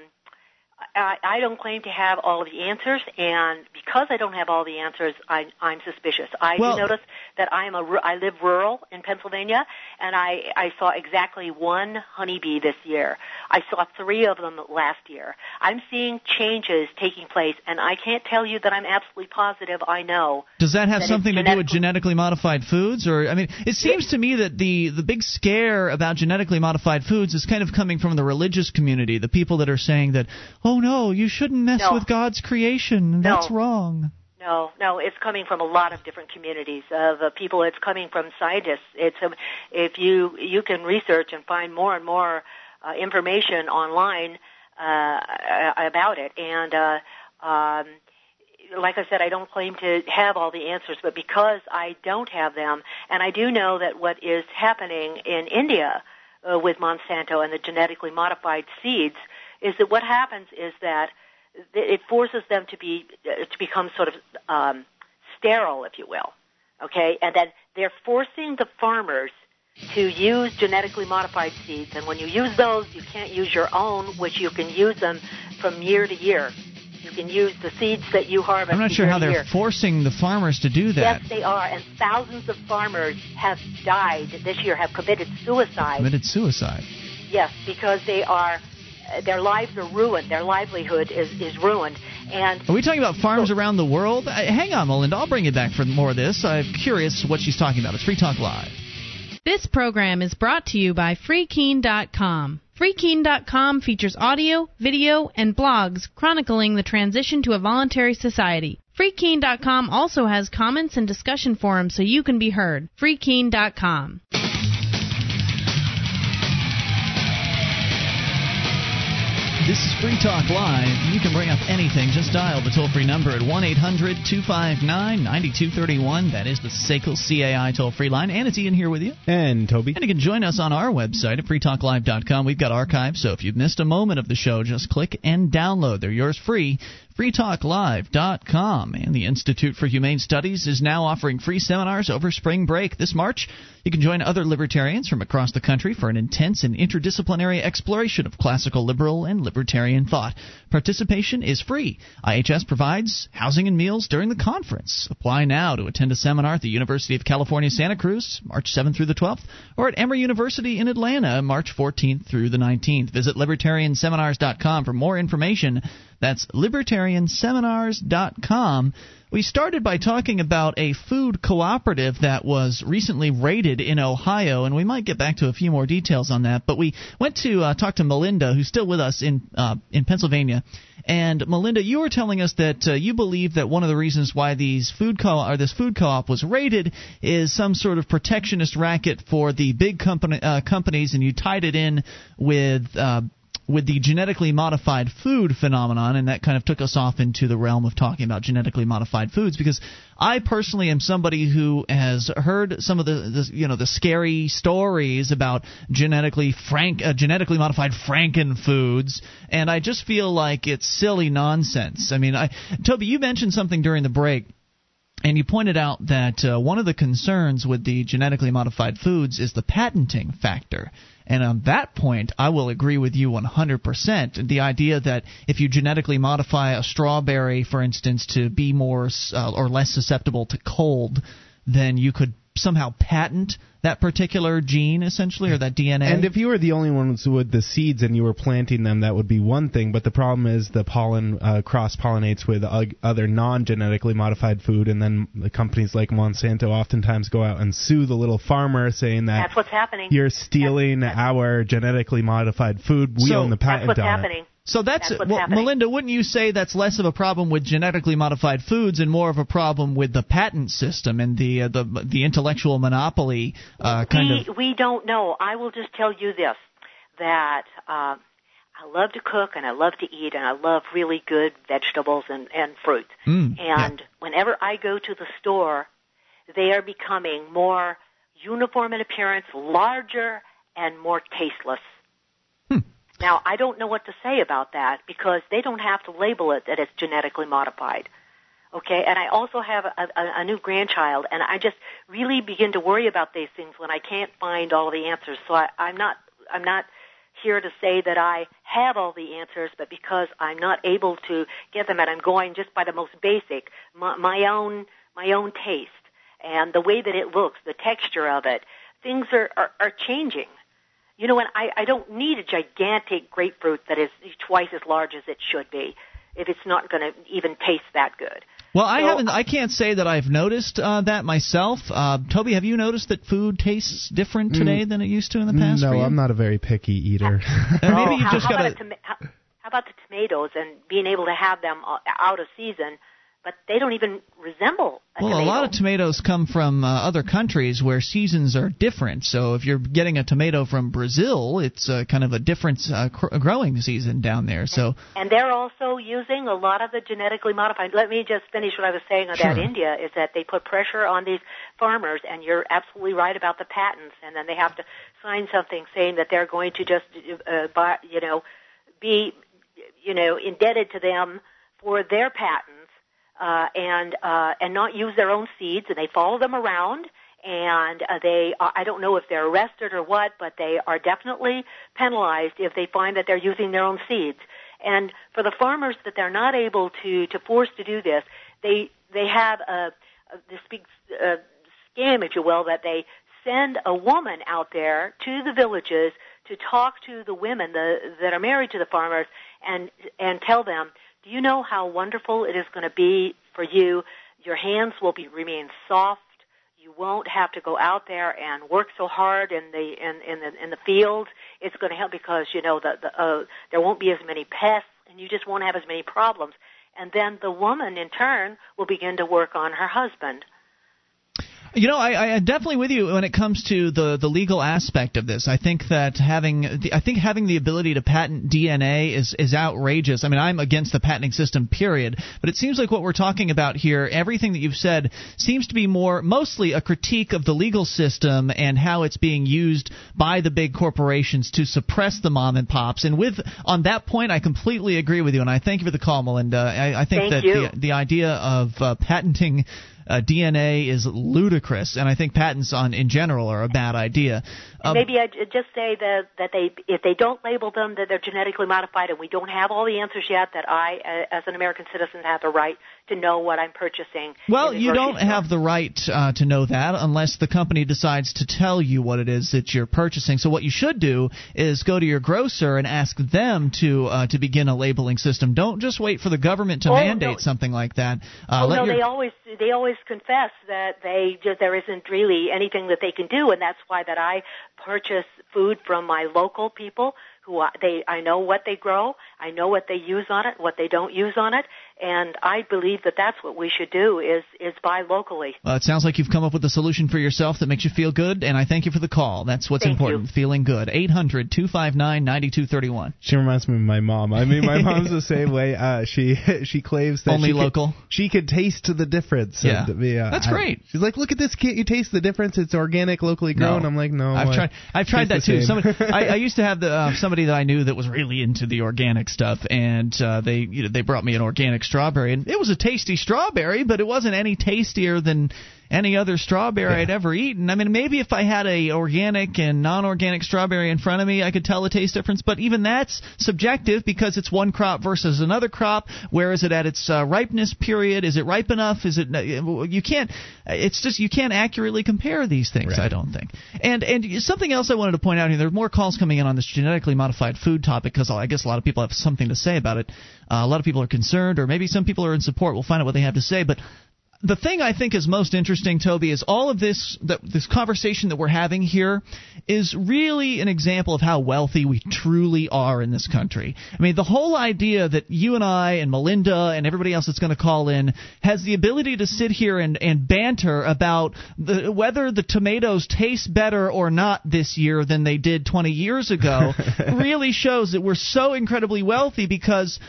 Speaker 5: I, I don't claim to have all of the answers, and because I don't have all the answers, I, I'm suspicious. I
Speaker 1: Well-
Speaker 5: do notice that I am a I live rural in Pennsylvania, and I I saw exactly one honeybee this year. I saw three of them last year. I'm seeing changes taking place, and I can't tell you that I'm absolutely positive. I know
Speaker 1: Does that have
Speaker 5: that
Speaker 1: something to do with
Speaker 5: genetically-
Speaker 1: genetically modified foods, or I mean, it seems to me that the the big scare about genetically modified foods is kind of coming from the religious community, the people that are saying that, oh no, you shouldn't mess
Speaker 5: No.
Speaker 1: with God's creation,
Speaker 5: No.
Speaker 1: that's wrong.
Speaker 5: No, no, it's coming from a lot of different communities of uh, people. It's coming from scientists. It's um, if you you can research and find more and more uh, information online uh, about it. And uh, um, like I said, I don't claim to have all the answers, but because I don't have them, and I do know that what is happening in India uh, with Monsanto and the genetically modified seeds is that what happens is that it forces them to be uh, to become sort of um, sterile, if you will. Okay, and then they're forcing the farmers to use genetically modified seeds, and when you use those, you can't use your own, which you can use them from year to year. You can use the seeds that you harvest.
Speaker 1: I'm not sure how they're
Speaker 5: year.
Speaker 1: forcing the farmers to do that.
Speaker 5: Yes, they are, and thousands of farmers have died this year, have committed suicide.
Speaker 1: Committed suicide.
Speaker 5: Yes, because they are their lives are ruined. Their livelihood is, is ruined. And
Speaker 1: are we talking about farms so, around the world? Uh, hang on, Melinda. I'll bring you back for more of this. I'm curious what she's talking about. It's Free Talk Live.
Speaker 6: This program is brought to you by FreeKeene.com. FreeKeene.com features audio, video, and blogs chronicling the transition to a voluntary society. FreeKeene.com also has comments and discussion forums so you can be heard. FreeKeene.com.
Speaker 1: This is Free Talk Live. You can bring up anything. Just dial the toll free number at 1 800 259 9231. That is the SACL CAI toll free line. And it's Ian here with you.
Speaker 2: And Toby.
Speaker 1: And you can join us on our website at freetalklive.com. We've got archives, so if you've missed a moment of the show, just click and download. They're yours free freetalklive.com. And the Institute for Humane Studies is now offering free seminars over spring break this March. You can join other libertarians from across the country for an intense and interdisciplinary exploration of classical liberal and libertarian thought. Participation is free. IHS provides housing and meals during the conference. Apply now to attend a seminar at the University of California, Santa Cruz, March 7th through the 12th, or at Emory University in Atlanta, March 14th through the 19th. Visit libertarianseminars.com for more information. That's libertarianseminars.com. We started by talking about a food cooperative that was recently raided in Ohio, and we might get back to a few more details on that. But we went to uh, talk to Melinda, who's still with us in uh, in Pennsylvania. And Melinda, you were telling us that uh, you believe that one of the reasons why these food co or this food co-op was raided is some sort of protectionist racket for the big company uh, companies, and you tied it in with uh, with the genetically modified food phenomenon, and that kind of took us off into the realm of talking about genetically modified foods because I personally am somebody who has heard some of the, the you know the scary stories about genetically frank uh, genetically modified franken foods, and I just feel like it's silly nonsense. I mean, I Toby, you mentioned something during the break and you pointed out that uh, one of the concerns with the genetically modified foods is the patenting factor. And on that point, I will agree with you 100%. The idea that if you genetically modify a strawberry, for instance, to be more uh, or less susceptible to cold, then you could somehow patent that particular gene essentially or that DNA.
Speaker 2: And if you were the only ones with the seeds and you were planting them, that would be one thing. But the problem is the pollen uh, cross pollinates with other non genetically modified food, and then the companies like Monsanto oftentimes go out and sue the little farmer, saying that
Speaker 5: that's what's happening.
Speaker 2: You're stealing that's, that's, our genetically modified food. We
Speaker 5: so
Speaker 2: own the patent
Speaker 5: that's what's
Speaker 2: on
Speaker 5: happening.
Speaker 2: it.
Speaker 1: So that's,
Speaker 5: that's
Speaker 1: well,
Speaker 5: happening.
Speaker 1: Melinda. Wouldn't you say that's less of a problem with genetically modified foods and more of a problem with the patent system and the uh, the the intellectual monopoly uh, kind
Speaker 5: we,
Speaker 1: of?
Speaker 5: We don't know. I will just tell you this: that uh, I love to cook and I love to eat and I love really good vegetables and and fruit.
Speaker 1: Mm,
Speaker 5: and
Speaker 1: yeah.
Speaker 5: whenever I go to the store, they are becoming more uniform in appearance, larger, and more tasteless. Now, I don't know what to say about that because they don't have to label it that it's genetically modified. Okay, and I also have a, a, a new grandchild, and I just really begin to worry about these things when I can't find all the answers. So I, I'm not, I'm not here to say that I have all the answers, but because I'm not able to get them, and I'm going just by the most basic, my, my own, my own taste, and the way that it looks, the texture of it, things are, are, are changing. You know, and I, I don't need a gigantic grapefruit that is twice as large as it should be if it's not going to even taste that good.
Speaker 1: Well, I so, haven't. I can't say that I've noticed uh, that myself. Uh, Toby, have you noticed that food tastes different today mm, than it used to in the past?
Speaker 2: No, I'm not a very picky eater.
Speaker 1: maybe you
Speaker 5: how,
Speaker 1: just
Speaker 5: got
Speaker 1: to.
Speaker 5: How, how about the tomatoes and being able to have them uh, out of season? But they don't even resemble a
Speaker 1: well,
Speaker 5: tomato.
Speaker 1: a lot of tomatoes come from uh, other countries where seasons are different. So if you're getting a tomato from Brazil, it's uh, kind of a different uh, cr- growing season down there. So
Speaker 5: and they're also using a lot of the genetically modified. Let me just finish what I was saying about
Speaker 1: Sure.
Speaker 5: India is that they put pressure on these farmers, and you're absolutely right about the patents, and then they have to sign something saying that they're going to just uh, buy, you know, be, you know, indebted to them for their patents uh, and uh, and not use their own seeds, and they follow them around. And uh, they, uh, I don't know if they're arrested or what, but they are definitely penalized if they find that they're using their own seeds. And for the farmers that they're not able to to force to do this, they they have a, a this big uh, scam, if you will, that they send a woman out there to the villages to talk to the women the, that are married to the farmers and and tell them do you know how wonderful it is going to be for you? Your hands will be remain soft. You won't have to go out there and work so hard in the in in the in the field. It's going to help because you know the, the uh, there won't be as many pests, and you just won't have as many problems. And then the woman, in turn, will begin to work on her husband.
Speaker 1: You know, I, I definitely with you when it comes to the the legal aspect of this. I think that having the, I think having the ability to patent DNA is is outrageous. I mean, I'm against the patenting system, period. But it seems like what we're talking about here, everything that you've said, seems to be more mostly a critique of the legal system and how it's being used by the big corporations to suppress the mom and pops. And with on that point, I completely agree with you. And I thank you for the call, Melinda. I, I think
Speaker 5: Thank
Speaker 1: that
Speaker 5: you.
Speaker 1: the the idea of uh, patenting uh, DNA is ludicrous, and I think patents on in general are a bad idea. Um,
Speaker 5: Maybe I just say that that they if they don't label them that they're genetically modified, and we don't have all the answers yet, that I, uh, as an American citizen, have the right to know what I'm purchasing.
Speaker 1: well, you don't
Speaker 5: store.
Speaker 1: have the right uh, to know that unless the company decides to tell you what it is that you're purchasing. So what you should do is go to your grocer and ask them to uh, to begin a labeling system. Don't just wait for the government to
Speaker 5: Oh,
Speaker 1: mandate
Speaker 5: no.
Speaker 1: something like that. Uh,
Speaker 5: Oh no,
Speaker 1: your-
Speaker 5: they always they always confess that they just there isn't really anything that they can do, and that's why that I purchase food from my local people who I, they I know what they grow, I know what they use on it, what they don't use on it, and I believe that that's what we should do is is buy locally.
Speaker 1: Uh, it sounds like you've come up with a solution for yourself that makes you feel good, and I thank you for the call. That's what's
Speaker 5: Thank
Speaker 1: important,
Speaker 5: you.
Speaker 1: feeling good. 800 259 9231.
Speaker 2: She reminds me of my mom. I mean, my mom's the same way. Uh, she she claims that
Speaker 1: Only
Speaker 2: she could-
Speaker 1: local?
Speaker 2: she could taste the difference.
Speaker 1: Yeah.
Speaker 2: And, yeah,
Speaker 1: That's
Speaker 2: I-
Speaker 1: great.
Speaker 2: she's like, look at this. Can't you taste the difference? It's organic, locally grown.
Speaker 1: No.
Speaker 2: I'm like, no.
Speaker 1: I've
Speaker 2: I-
Speaker 1: tried. I've tried that too. Somebody, I, I used to have the uh, somebody that I knew that was really into the organic stuff, and uh, they you know, they brought me an organic strawberry, and it was a tasty strawberry, but it wasn't any tastier than any other strawberry I'd ever eaten. I mean, maybe if I had a organic and non-organic strawberry in front of me, I could tell the taste difference. But even that's subjective because it's one crop versus another crop. Where is it at its uh, ripeness period? Is it ripe enough? Is it? You can't. It's just you can't accurately compare these things. I don't think. And and something else I wanted to point out here. There are more calls coming in on this genetically modified food topic because I guess a lot of people have something to say about it. Uh, a lot of people are concerned, or maybe some people are in support. We'll find out what they have to say, but the thing I think is most interesting, Toby, is all of this that this conversation that we're having here is really an example of how wealthy we truly are in this country. I mean, the whole idea that you and I and Melinda and everybody else that's going to call in has the ability to sit here and, and banter about the, whether the tomatoes taste better or not this year than they did 20 years ago really shows that we're so incredibly wealthy because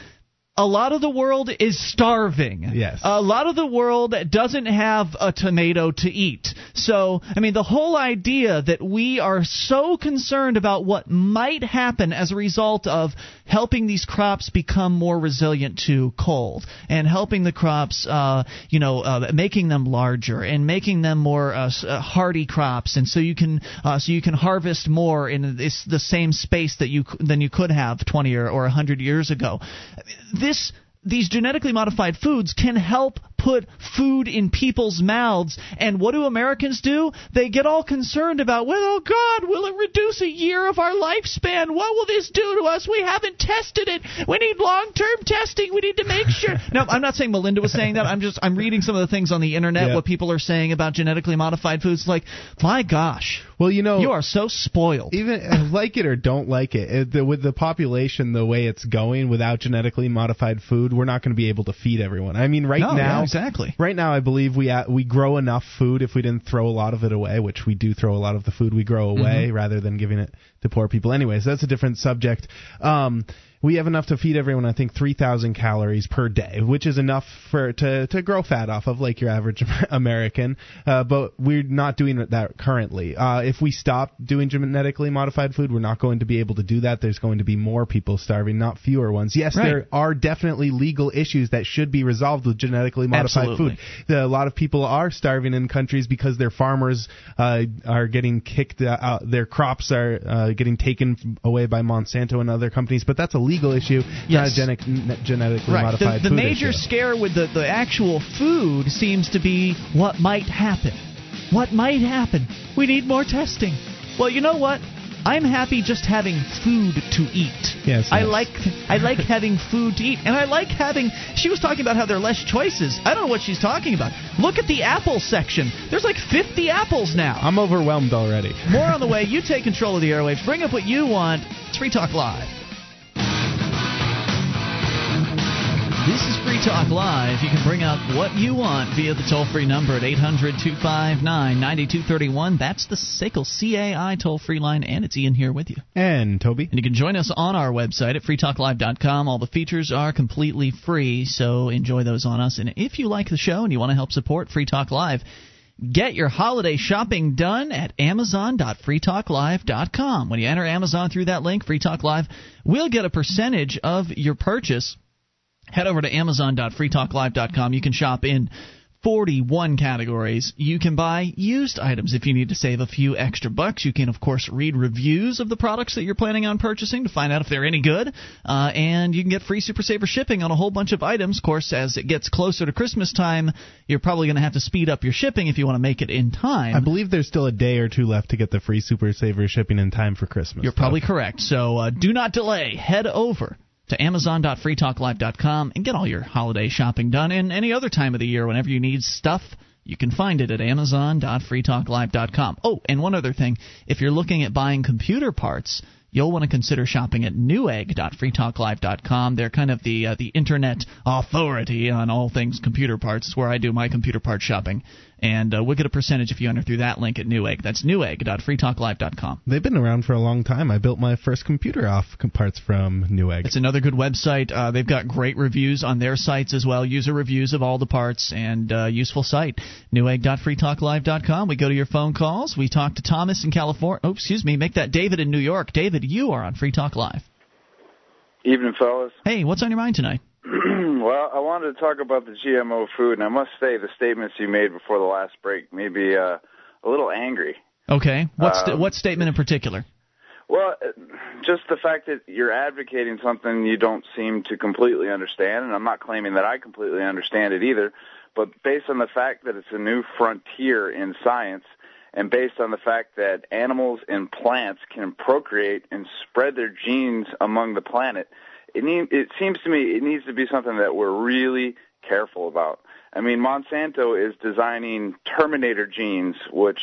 Speaker 1: a lot of the world is starving.
Speaker 2: Yes.
Speaker 1: A lot of the world doesn't have a tomato to eat. So, I mean, the whole idea that we are so concerned about what might happen as a result of helping these crops become more resilient to cold and helping the crops, uh, you know, uh, making them larger and making them more uh, uh, hardy crops, and so you can uh, so you can harvest more in this, the same space that you than you could have 20 or, or 100 years ago. This these genetically modified foods can help put food in people's mouths. And what do Americans do? They get all concerned about, well, oh God, will it reduce a year of our lifespan? What will this do to us? We haven't tested it. We need long-term testing. We need to make sure. no, I'm not saying Melinda was saying that. I'm just I'm reading some of the things on the internet. Yeah. What people are saying about genetically modified foods. Like, my gosh.
Speaker 2: Well, you know,
Speaker 1: you are so spoiled.
Speaker 2: Even uh, like it or don't like it, it the, with the population the way it's going, without genetically modified food, we're not going to be able to feed everyone. I mean, right
Speaker 1: no,
Speaker 2: now,
Speaker 1: yeah, exactly.
Speaker 2: Right now, I believe we uh, we grow enough food if we didn't throw a lot of it away, which we do throw a lot of the food we grow away mm-hmm. rather than giving it to poor people. Anyways, that's a different subject. Um, we have enough to feed everyone. I think 3,000 calories per day, which is enough for to to grow fat off of, like your average American. Uh, but we're not doing that currently. Uh, if we stop doing genetically modified food, we're not going to be able to do that. There's going to be more people starving, not fewer ones. Yes, right. there are definitely legal issues that should be resolved with genetically modified
Speaker 1: Absolutely.
Speaker 2: food. The, a lot of people are starving in countries because their farmers uh, are getting kicked out. Their crops are uh, getting taken away by Monsanto and other companies. But that's a legal issue, yes. not a genetic, genetically
Speaker 1: right.
Speaker 2: modified
Speaker 1: the,
Speaker 2: the
Speaker 1: major
Speaker 2: issue.
Speaker 1: scare with the, the actual food seems to be what might happen. What might happen? We need more testing. Well, you know what? I'm happy just having food to eat.
Speaker 2: Yes,
Speaker 1: I like I like having food to eat, and I like having. She was talking about how there are less choices. I don't know what she's talking about. Look at the apple section. There's like 50 apples now.
Speaker 2: I'm overwhelmed already.
Speaker 1: More on the way. You take control of the airwaves. Bring up what you want. It's Free Talk Live. This is Free Talk Live. You can bring up what you want via the toll free number at 800 259 9231. That's the SACL CAI toll free line, and it's Ian here with you.
Speaker 2: And Toby.
Speaker 1: And you can join us on our website at freetalklive.com. All the features are completely free, so enjoy those on us. And if you like the show and you want to help support Free Talk Live, Get your holiday shopping done at amazon.freetalklive.com. When you enter Amazon through that link, Free Talk Live will get a percentage of your purchase head over to amazon.freetalklive.com. You can shop in 41 categories. You can buy used items if you need to save a few extra bucks. You can, of course, read reviews of the products that you're planning on purchasing to find out if they're any good. Uh, and you can get free Super Saver shipping on a whole bunch of items. Of course, as it gets closer to Christmas time, you're probably going to have to speed up your shipping if you want to make it in time.
Speaker 2: I believe there's still a day or two left to get the free Super Saver shipping in time for Christmas.
Speaker 1: You're probably correct. So uh, do not delay. Head over to amazon.freetalklive.com and get all your holiday shopping done. And any other time of the year, whenever you need stuff, you can find it at amazon.freetalklive.com. Oh, and one other thing if you're looking at buying computer parts, you'll want to consider shopping at newegg.freetalklive.com. They're kind of the uh, the internet authority on all things computer parts. It's where I do my computer part shopping and uh, we'll get a percentage if you enter through that link at Newegg. That's newegg.freetalklive.com.
Speaker 2: They've been around for a long time. I built my first computer off parts from Newegg.
Speaker 1: It's another good website. Uh, they've got great reviews on their sites as well, user reviews of all the parts, and uh, useful site. Newegg.freetalklive.com. We go to your phone calls. We talk to Thomas in California. Oh, excuse me. Make that David in New York. David, you are on Free Talk Live.
Speaker 7: Evening, fellas.
Speaker 1: Hey, what's on your mind tonight?
Speaker 7: well, I wanted to talk about the GMO food, and I must say the statements you made before the last break made me uh, a little angry.
Speaker 1: Okay, what st- um, what statement in particular?
Speaker 7: Well, uh, just the fact that you're advocating something you don't seem to completely understand, and I'm not claiming that I completely understand it either, but based on the fact that it's a new frontier in science, and based on the fact that animals and plants can procreate and spread their genes among the planet, it need, it seems to me it needs to be something that we're really careful about. I mean, Monsanto is designing terminator genes which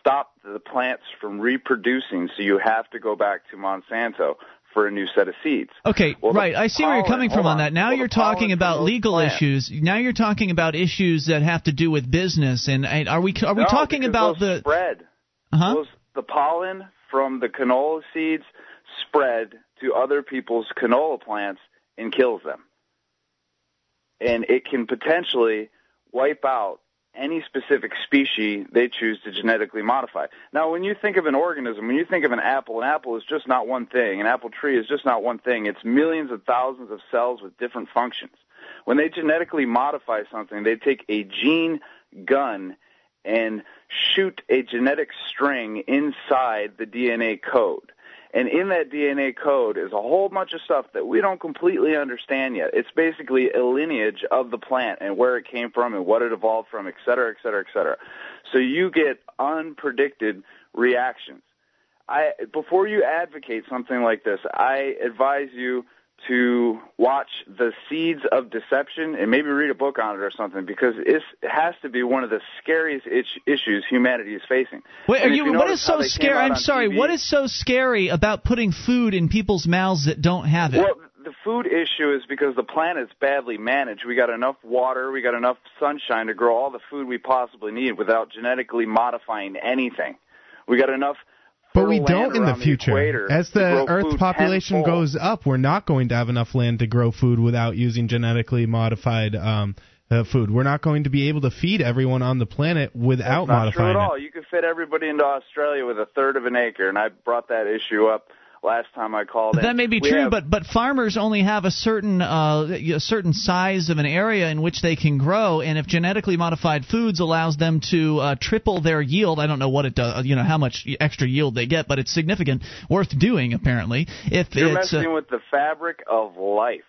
Speaker 7: stop the plants from reproducing, so you have to go back to Monsanto for a new set of seeds.
Speaker 1: Okay,
Speaker 7: well,
Speaker 1: right. I see
Speaker 7: pollen,
Speaker 1: where you're coming from on, that. Now
Speaker 7: well,
Speaker 1: you're talking about legal
Speaker 7: plants.
Speaker 1: issues. Now you're talking about issues that have to do with business. And, and are we are we
Speaker 7: no,
Speaker 1: talking about
Speaker 7: the
Speaker 1: spread?
Speaker 7: Uh-huh. Those, the pollen from the canola seeds spread to other people's canola plants and kills them. And it can potentially wipe out any specific species they choose to genetically modify. Now, when you think of an organism, when you think of an apple, an apple is just not one thing. An apple tree is just not one thing. It's millions of thousands of cells with different functions. When they genetically modify something, they take a gene gun and shoot a genetic string inside the DNA code And in that DNA code is a whole bunch of stuff that we don't completely understand yet. It's basically a lineage of the plant and where it came from and what it evolved from, et cetera, et cetera, et cetera. So you get unpredicted reactions. I, before you advocate something like this, I advise you to watch the seeds of deception and maybe read a book on it or something because it has to be one of the scariest issues humanity is facing.
Speaker 1: Wait, are you, you what is so scary? I'm sorry.
Speaker 7: TV,
Speaker 1: what is so scary about putting food in people's mouths that don't have it?
Speaker 7: Well, the food issue is because the planet's badly managed. We got enough water, we got enough sunshine to grow all the food we possibly need without genetically modifying anything. We got enough
Speaker 2: but we don't in the future.
Speaker 7: The
Speaker 2: As the Earth's population
Speaker 7: tenfold.
Speaker 2: goes up, we're not going to have enough land to grow food without using genetically modified um, uh, food. We're not going to be able to feed everyone on the planet without
Speaker 7: That's not
Speaker 2: modifying
Speaker 7: true at all.
Speaker 2: it.
Speaker 7: You could fit everybody into Australia with a third of an acre, and I brought that issue up last time I called in.
Speaker 1: That may be
Speaker 7: We
Speaker 1: true,
Speaker 7: have-
Speaker 1: but but farmers only have a certain uh, a certain size of an area in which they can grow, and if genetically modified foods allows them to uh, triple their yield, I don't know what it does, you know how much extra yield they get, but it's significant, worth doing apparently. If
Speaker 7: you're
Speaker 1: it's
Speaker 7: messing
Speaker 1: uh,
Speaker 7: with the fabric of life.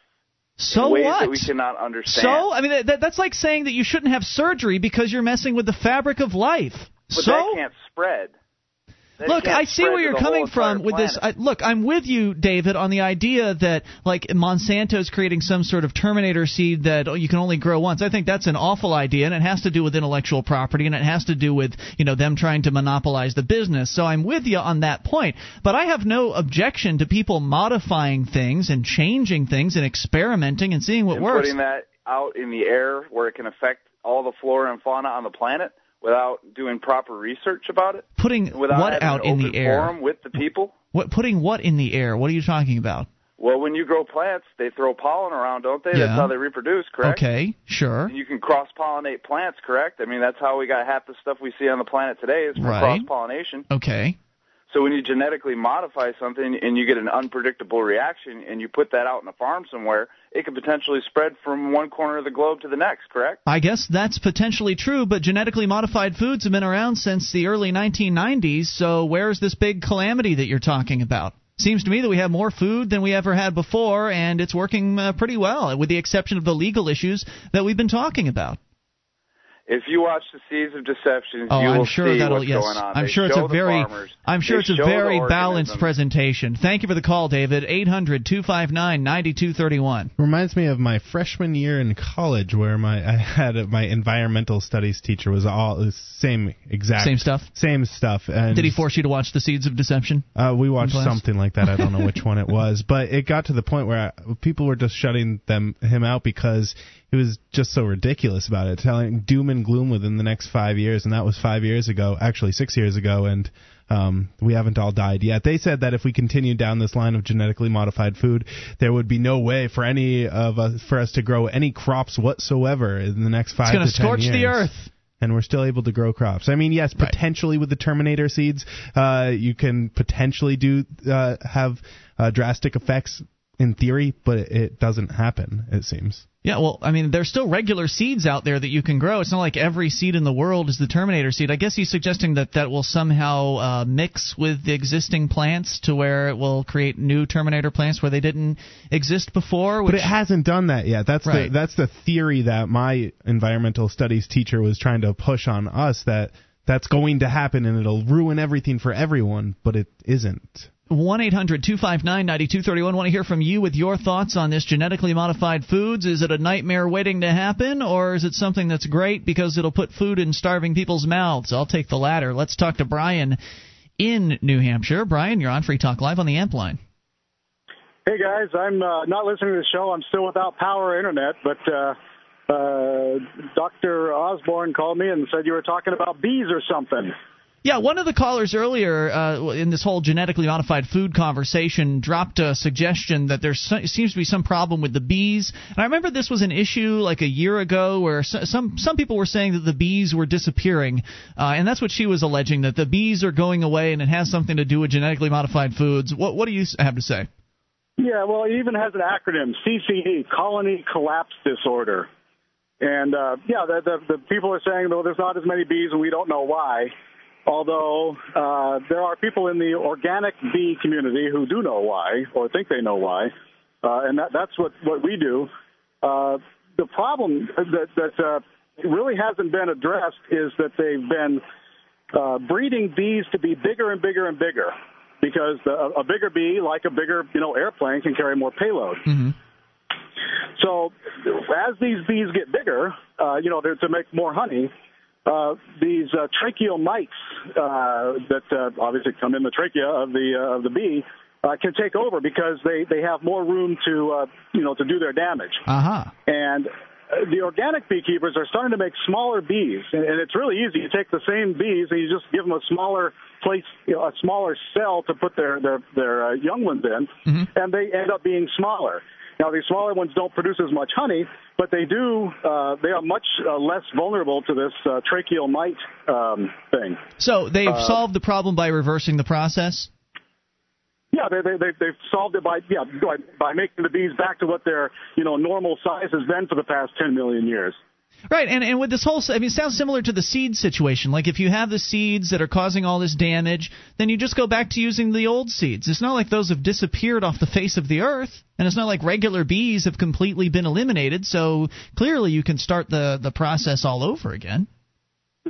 Speaker 1: so
Speaker 7: in ways
Speaker 1: what?
Speaker 7: that we cannot understand.
Speaker 1: so I mean that, that's like saying that you shouldn't have surgery because you're messing with the fabric of life.
Speaker 7: but
Speaker 1: so
Speaker 7: that can't spread.
Speaker 1: Look, I see where you're coming from with this. I, look, I'm with you, David, on the idea that like Monsanto's creating some sort of Terminator seed that you can only grow once. I think that's an awful idea, and it has to do with intellectual property, and it has to do with you know them trying to monopolize the business. So I'm with you on that point. But I have no objection to people modifying things and changing things and experimenting and seeing what
Speaker 7: and
Speaker 1: works.
Speaker 7: putting that out in the air where it can affect all the flora and fauna on the planet without doing proper research about it.
Speaker 1: Putting
Speaker 7: Without
Speaker 1: what out in the air?
Speaker 7: forum with the people.
Speaker 1: What putting what in the air? What are you talking about?
Speaker 7: Well, when you grow plants, they throw pollen around, don't they?
Speaker 1: Yeah.
Speaker 7: That's how they reproduce, correct?
Speaker 1: Okay, sure.
Speaker 7: And you can cross pollinate plants, correct? I mean, that's how we got half the stuff we see on the planet today is from
Speaker 1: Right.
Speaker 7: cross pollination.
Speaker 1: Okay.
Speaker 7: So when you genetically modify something and you get an unpredictable reaction and you put that out in a farm somewhere, it could potentially spread from one corner of the globe to the next, correct?
Speaker 1: I guess that's potentially true, but genetically modified foods have been around since the early 1990s, so where's this big calamity that you're talking about? Seems to me that we have more food than we ever had before, and it's working uh, pretty well, with the exception of the legal issues that we've been talking about.
Speaker 7: If you watch the Seeds of Deception,
Speaker 1: Oh,
Speaker 7: you
Speaker 1: I'm sure
Speaker 7: see
Speaker 1: that'll
Speaker 7: what's
Speaker 1: yes.
Speaker 7: going on.
Speaker 1: I'm
Speaker 7: They
Speaker 1: sure it's a very
Speaker 7: farmers.
Speaker 1: I'm sure
Speaker 7: They
Speaker 1: it's a very balanced presentation. Thank you for the call, David. 800-259-9231.
Speaker 2: Reminds me of my freshman year in college, where my I had my environmental studies teacher was all the same exact
Speaker 1: Same stuff?
Speaker 2: same stuff. And
Speaker 1: Did he force you to watch The Seeds of Deception?
Speaker 2: Uh, we watched something like that. I don't know which one it was, but it got to the point where I, people were just shutting them him out because he was just so ridiculous about it, telling doom and gloom within the next five years, and that was five years ago, actually six years ago, and um, we haven't all died yet. They said that if we continued down this line of genetically modified food, there would be no way for any of us for us to grow any crops whatsoever in the next five
Speaker 1: It's going
Speaker 2: to
Speaker 1: scorch
Speaker 2: years
Speaker 1: the earth.
Speaker 2: and we're still able to grow crops. I mean, yes,
Speaker 1: Right.
Speaker 2: potentially with the Terminator seeds, uh, you can potentially do uh, have uh, drastic effects in theory, but it doesn't happen. It seems.
Speaker 1: Yeah, well, I mean, there's still regular seeds out there that you can grow. It's not like every seed in the world is the Terminator seed. I guess he's suggesting that that will somehow uh, mix with the existing plants to where it will create new Terminator plants where they didn't exist before. Which,
Speaker 2: But it hasn't done that yet. That's the that's the theory that my environmental studies teacher was trying to push on us that that's going to happen and it'll ruin everything for everyone, but it isn't.
Speaker 1: 1 800 259 9231. Want to hear from you with your thoughts on this genetically modified foods. Is it a nightmare waiting to happen, or is it something that's great because it'll put food in starving people's mouths? I'll take the latter. Let's talk to Brian in New Hampshire. Brian, you're on Free Talk Live on the Amp line.
Speaker 8: Hey guys, I'm uh, not listening to the show. I'm still without power or internet, but uh, uh, Dr. Osborne called me and said you were talking about bees or something.
Speaker 1: Yeah, one of the callers earlier uh, in this whole genetically modified food conversation dropped a suggestion that there seems to be some problem with the bees. And I remember this was an issue like a year ago where some some people were saying that the bees were disappearing, uh, and that's what she was alleging that the bees are going away, and it has something to do with genetically modified foods. What what do you have to say?
Speaker 8: Yeah, well, it even has an acronym, CCD, Colony Collapse Disorder. And uh, yeah, the, the, the people are saying, though, there's not as many bees and we don't know why. Although uh, there are people in the organic bee community who do know why or think they know why, uh, and that, that's what, what we do. Uh, the problem that, that uh, really hasn't been addressed is that they've been uh, breeding bees to be bigger and bigger and bigger because the, a bigger bee, like a bigger you know airplane, can carry more payload.
Speaker 1: Mm-hmm.
Speaker 8: So as these bees get bigger, uh, you know, they're to make more honey, uh, these uh, tracheal mites uh, that uh, obviously come in the trachea of the uh, of the bee uh, can take over because they they have more room to uh, you know to do their damage.
Speaker 1: Uh-huh.
Speaker 8: And the organic beekeepers are starting to make smaller bees, and, and it's really easy. You take the same bees and you just give them a smaller place, you know, a smaller cell to put their their their uh, young ones in,
Speaker 1: mm-hmm.
Speaker 8: and they end up being smaller. Now, these smaller ones don't produce as much honey, but they do. Uh, they are much uh, less vulnerable to this uh, tracheal mite um, thing.
Speaker 1: So they've
Speaker 8: Uh,
Speaker 1: solved the problem by reversing the process.
Speaker 8: Yeah, they, they, they, they've solved it by yeah by, by making the bees back to what their you know normal size has been for the past 10 million years.
Speaker 1: Right, and and with this whole, I mean, it sounds similar to the seed situation. Like if you have the seeds that are causing all this damage, then you just go back to using the old seeds. It's not like those have disappeared off the face of the earth, and it's not like regular bees have completely been eliminated. So clearly, you can start the the process all over again.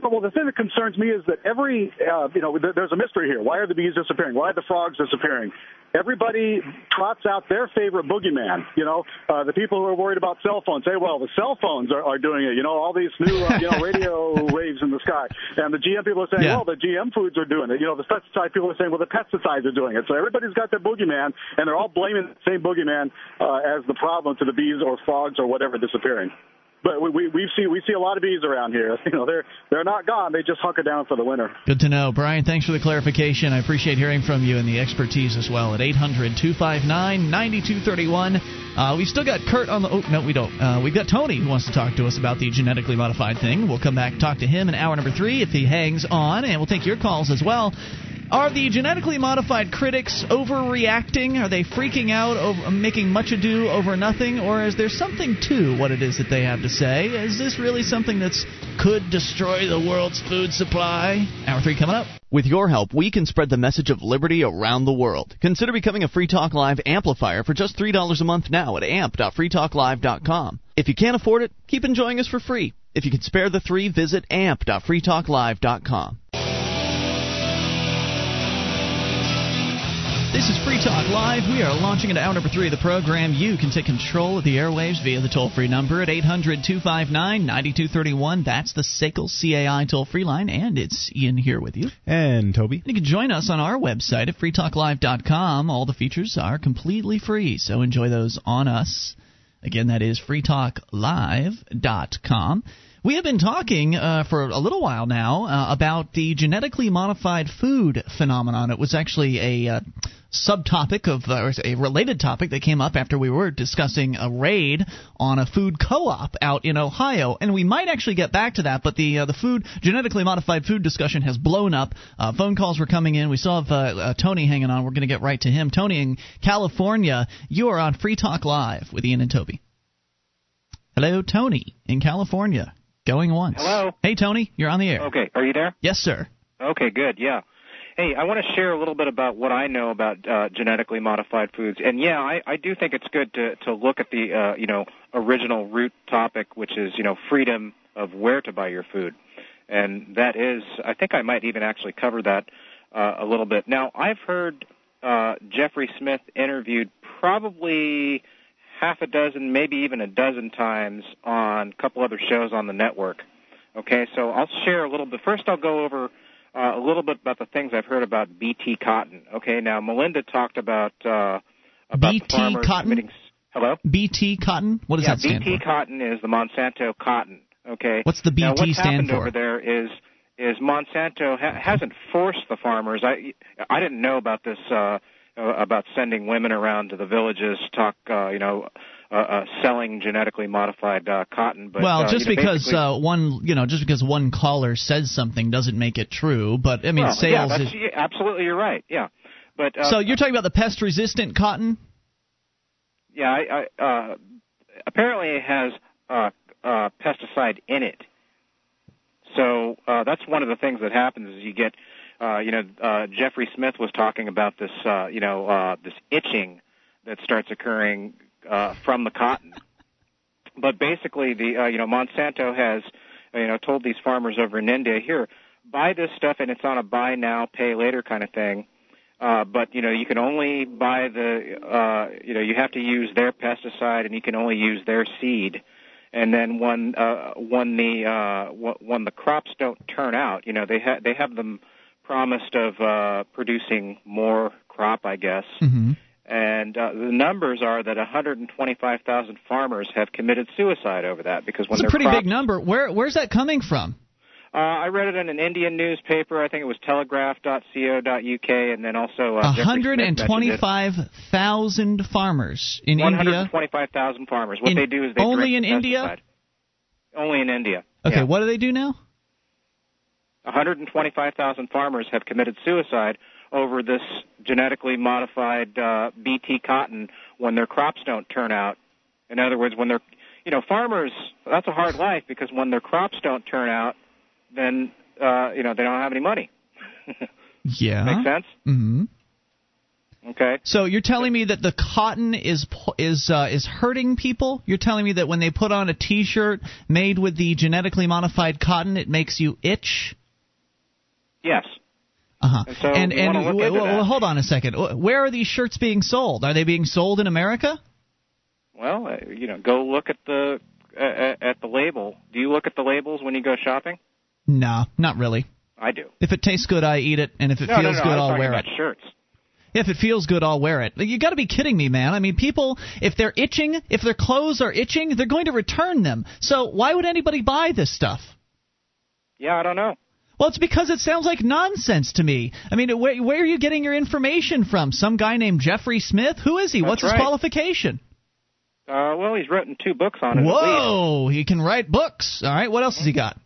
Speaker 8: Well, the thing that concerns me is that every, uh, you know, there's a mystery here. Why are the bees disappearing? Why are the frogs disappearing? Everybody trots out their favorite boogeyman. You know, uh, the people who are worried about cell phones say, well, the cell phones are, are doing it. You know, all these new, uh, you know, radio waves in the sky. And the GM people are saying,
Speaker 1: Yeah.
Speaker 8: well, the GM foods are doing it. You know, the pesticide people are saying, well, the pesticides are doing it. So everybody's got their boogeyman, and they're all blaming the same boogeyman uh, as the problem to the bees or frogs or whatever disappearing. But we, we we see we see a lot of bees around here. You know, they're they're not gone. They just hunker down for the winter.
Speaker 1: Good to know. Brian, thanks for the clarification. I appreciate hearing from you and the expertise as well at 800 259 9231. Uh, We've still got Kurt on the. Oh, no, we don't. Uh, we've got Tony who wants to talk to us about the genetically modified thing. We'll come back talk to him in hour number three if he hangs on, and we'll take your calls as well. Are the genetically modified critics overreacting? Are they freaking out, over, making much ado over nothing, or is there something to what it is that they have to say? Is this really something that's could destroy the world's food supply? Hour three coming up.
Speaker 9: With your help, we can spread the message of liberty around the world. Consider becoming a Free Talk Live amplifier for just $3 a month now at amp.freetalklive.com. If you can't afford it, keep enjoying us for free. If you can spare the three, visit amp.freetalklive.com.
Speaker 1: This is Free Talk Live. We are launching into hour number three of the program. You can take control of the airwaves via the toll free number at 800 259 9231. That's the SACL CAI toll free line, and it's Ian here with you.
Speaker 2: And Toby.
Speaker 1: You can join us on our website at freetalklive.com. All the features are completely free, so enjoy those on us. Again, that is freetalklive.com. We have been talking uh, for a little while now uh, about the genetically modified food phenomenon. It was actually a uh, subtopic of, uh, a related topic that came up after we were discussing a raid on a food co-op out in Ohio, and we might actually get back to that. But the uh, the food genetically modified food discussion has blown up. Uh, phone calls were coming in. We still have uh, uh, Tony hanging on. We're going to get right to him. Tony in California, you are on Free Talk Live with Ian and Toby. Hello, Tony in California. Going once.
Speaker 10: Hello.
Speaker 1: Hey, Tony, you're on the air.
Speaker 10: Okay, are you there?
Speaker 1: Yes, sir.
Speaker 10: Okay, good. Yeah. Hey, I want to share a little bit about what I know about uh, genetically modified foods, and yeah, I, I do think it's good to to look at the uh, you know original root topic, which is you know freedom of where to buy your food, and that is I think I might even actually cover that uh, a little bit. Now I've heard uh, Jeffrey Smith interviewed probably half a dozen, maybe even a dozen times on a couple other shows on the network. Okay, so I'll share a little bit. First, I'll go over uh, a little bit about the things I've heard about BT cotton. Okay, now Melinda talked about uh, about
Speaker 1: BT
Speaker 10: the farmers
Speaker 1: cotton?
Speaker 10: Hello.
Speaker 1: BT cotton. What does
Speaker 10: yeah,
Speaker 1: that stand
Speaker 10: BT
Speaker 1: for?
Speaker 10: cotton is the Monsanto cotton. Okay.
Speaker 1: What's the BT
Speaker 10: now,
Speaker 1: BT
Speaker 10: what's
Speaker 1: stand
Speaker 10: happened
Speaker 1: for?
Speaker 10: over there is is Monsanto ha- hasn't forced the farmers. I I didn't know about this uh, uh, about sending women around to the villages to talk. Uh, you know. Uh, uh, selling genetically modified uh, cotton, but
Speaker 1: well,
Speaker 10: uh,
Speaker 1: just
Speaker 10: you know,
Speaker 1: because uh, one, you know, just because one caller says something doesn't make it true. But I mean,
Speaker 10: well,
Speaker 1: sales.
Speaker 10: Yeah,
Speaker 1: is,
Speaker 10: absolutely, you're right. Yeah, but uh,
Speaker 1: so you're talking about the pest-resistant cotton?
Speaker 10: yeah, I, I, uh, apparently it has uh, uh, pesticide in it. so uh, that's one of the things that happens is you get, uh, you know, uh, Jeffrey Smith was talking about this, uh, you know, uh, this itching that starts occurring uh, from the cotton. But basically, the uh, you know Monsanto has you know told these farmers over in India here buy this stuff and it's on a buy now pay later kind of thing. Uh, but you know you can only buy the uh, you know you have to use their pesticide and you can only use their seed. And then when uh, when the uh, when the crops don't turn out, you know they ha- they have them promised of uh, producing more crop, I guess.
Speaker 1: Mm-hmm.
Speaker 10: And uh, the numbers are that 125,000 farmers have committed suicide over that because when
Speaker 1: That's a pretty
Speaker 10: crops,
Speaker 1: big number. Where where's that coming from?
Speaker 10: Uh, I read it in an Indian newspaper. I think it was telegraph.co.uk, and then also uh, Jeffrey Smith mentioned it.
Speaker 1: 125,000 farmers in India.
Speaker 10: 125,000 farmers. What
Speaker 1: In-
Speaker 10: they do is they
Speaker 1: only in India?
Speaker 10: pesticide. Only in India.
Speaker 1: Okay,
Speaker 10: yeah.
Speaker 1: what do they do now?
Speaker 10: 125,000 farmers have committed suicide over this genetically modified uh, BT cotton when their crops don't turn out. In other words, when they're, you know, farmers, that's a hard life because when their crops don't turn out, then, uh, you know, they don't have any money.
Speaker 1: Yeah.
Speaker 10: Make sense?
Speaker 1: Mm-hmm.
Speaker 10: Okay.
Speaker 1: So you're telling me that the cotton is is uh, is hurting people? You're telling me that when they put on a T-shirt made with the genetically modified cotton, it makes you itch?
Speaker 10: Yes.
Speaker 1: Uh-huh.
Speaker 10: And so
Speaker 1: and and w- w- hold on a second. Where are these shirts being sold? Are they being sold in America?
Speaker 10: Well, uh, you know, go look at the uh, at the label. Do you look at the labels when you go shopping?
Speaker 1: No, not really.
Speaker 10: I do.
Speaker 1: If it tastes good, I eat it, and if it
Speaker 10: no,
Speaker 1: feels
Speaker 10: no, no,
Speaker 1: good, I'll wear
Speaker 10: about
Speaker 1: it.
Speaker 10: shirts.
Speaker 1: If it feels good, I'll wear it. You got to be kidding me, man. I mean, people, if they're itching, if their clothes are itching, they're going to return them. So why would anybody buy this stuff?
Speaker 10: Yeah, I don't know.
Speaker 1: Well, it's because it sounds like nonsense to me. I mean, where, where are you getting your information from? Some guy named Jeffrey Smith? Who is he?
Speaker 10: That's
Speaker 1: What's his qualification?
Speaker 10: Uh, well, he's written two books on it.
Speaker 1: Whoa, he can write books. All right, what else has he got?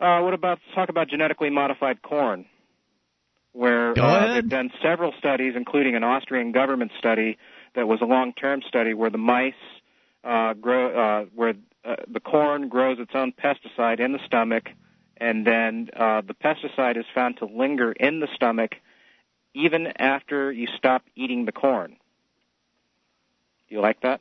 Speaker 10: Uh, what about talk about genetically modified corn, where uh, they've done several studies, including an Austrian government study that was a long-term study where the mice uh, grow, uh, where uh, the corn grows its own pesticide in the stomach, and then uh, the pesticide is found to linger in the stomach even after you stop eating the corn. Do you like that?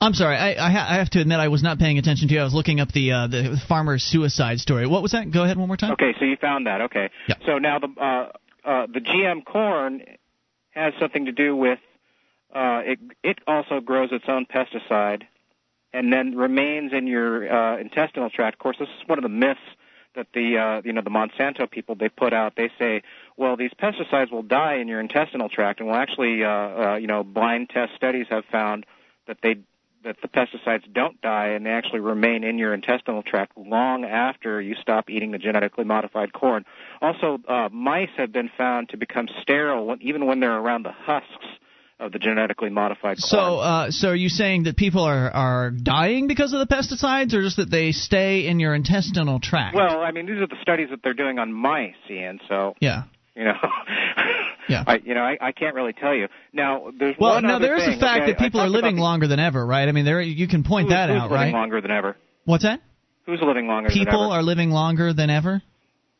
Speaker 1: I'm sorry, I, I, ha- I have to admit I was not paying attention to you. I was looking up the uh, the farmer's suicide story. What was that? Go ahead one more time.
Speaker 10: Okay, so you found that. Okay.
Speaker 1: Yeah.
Speaker 10: So now the uh, uh, the GM corn has something to do with uh, it. It also grows its own pesticide, and then remains in your uh, intestinal tract. Of course, this is one of the myths that the uh, you know the Monsanto people they put out. They say, well, these pesticides will die in your intestinal tract, and well, actually, uh, uh, you know, blind test studies have found that they that the pesticides don't die and they actually remain in your intestinal tract long after you stop eating the genetically modified corn. Also, uh, mice have been found to become sterile even when they're around the husks of the genetically modified corn.
Speaker 1: So, uh, so are you saying that people are are dying because of the pesticides, or just that they stay in your intestinal tract?
Speaker 10: well, I mean, these are the studies that they're doing on mice, Ian. So
Speaker 1: yeah.
Speaker 10: you know,
Speaker 1: Yeah.
Speaker 10: I, you know, I, I can't really tell you. Now, there's
Speaker 1: Well,
Speaker 10: one
Speaker 1: now there is
Speaker 10: thing,
Speaker 1: the fact
Speaker 10: okay?
Speaker 1: that people are living longer than ever, right? I mean, there you can point
Speaker 10: the,
Speaker 1: that
Speaker 10: who's
Speaker 1: out,
Speaker 10: living
Speaker 1: right?
Speaker 10: Longer than ever.
Speaker 1: What's that?
Speaker 10: Who's living longer than
Speaker 1: People are living longer than ever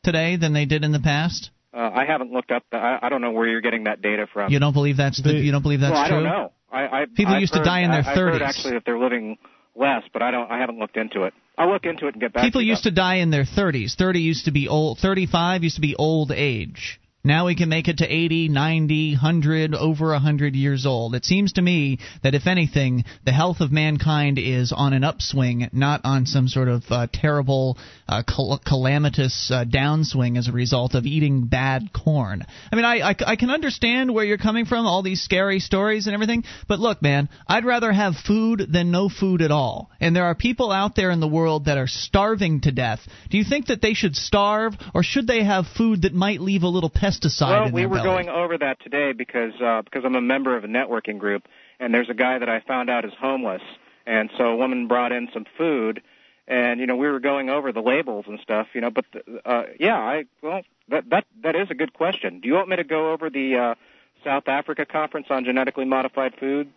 Speaker 1: today than they did in the past.
Speaker 10: Uh, I haven't looked up. The, I, I don't know where you're getting that data from.
Speaker 1: You don't believe that's the, you don't believe that's
Speaker 10: well, I
Speaker 1: true?
Speaker 10: don't know. I, I,
Speaker 1: People
Speaker 10: I've
Speaker 1: used to die in their
Speaker 10: I, I've heard
Speaker 1: 30s.
Speaker 10: actually that they're living less, but I don't. I haven't looked into it. I'll look into it and get back.
Speaker 1: People
Speaker 10: to you.
Speaker 1: People used to die in their 30s. 30 used to be old. 35 used to be old age. Now we can make it to 80, 90, 100, over 100 years old. It seems to me that if anything, the health of mankind is on an upswing, not on some sort of uh, terrible, uh, cal- calamitous uh, downswing as a result of eating bad corn. I mean, I, I, I can understand where you're coming from, all these scary stories and everything, but look, man, I'd rather have food than no food at all. And there are people out there in the world that are starving to death. Do you think that they should starve, or should they have food that might leave a little pesticide
Speaker 10: Well, we were
Speaker 1: belly?
Speaker 10: going over that today because uh, because I'm a member of a networking group, and there's a guy that I found out is homeless, and so a woman brought in some food, and you know we were going over the labels and stuff, you know. But uh, yeah, I well that that that is a good question. Do you want me to go over the uh, South Africa conference on genetically modified food?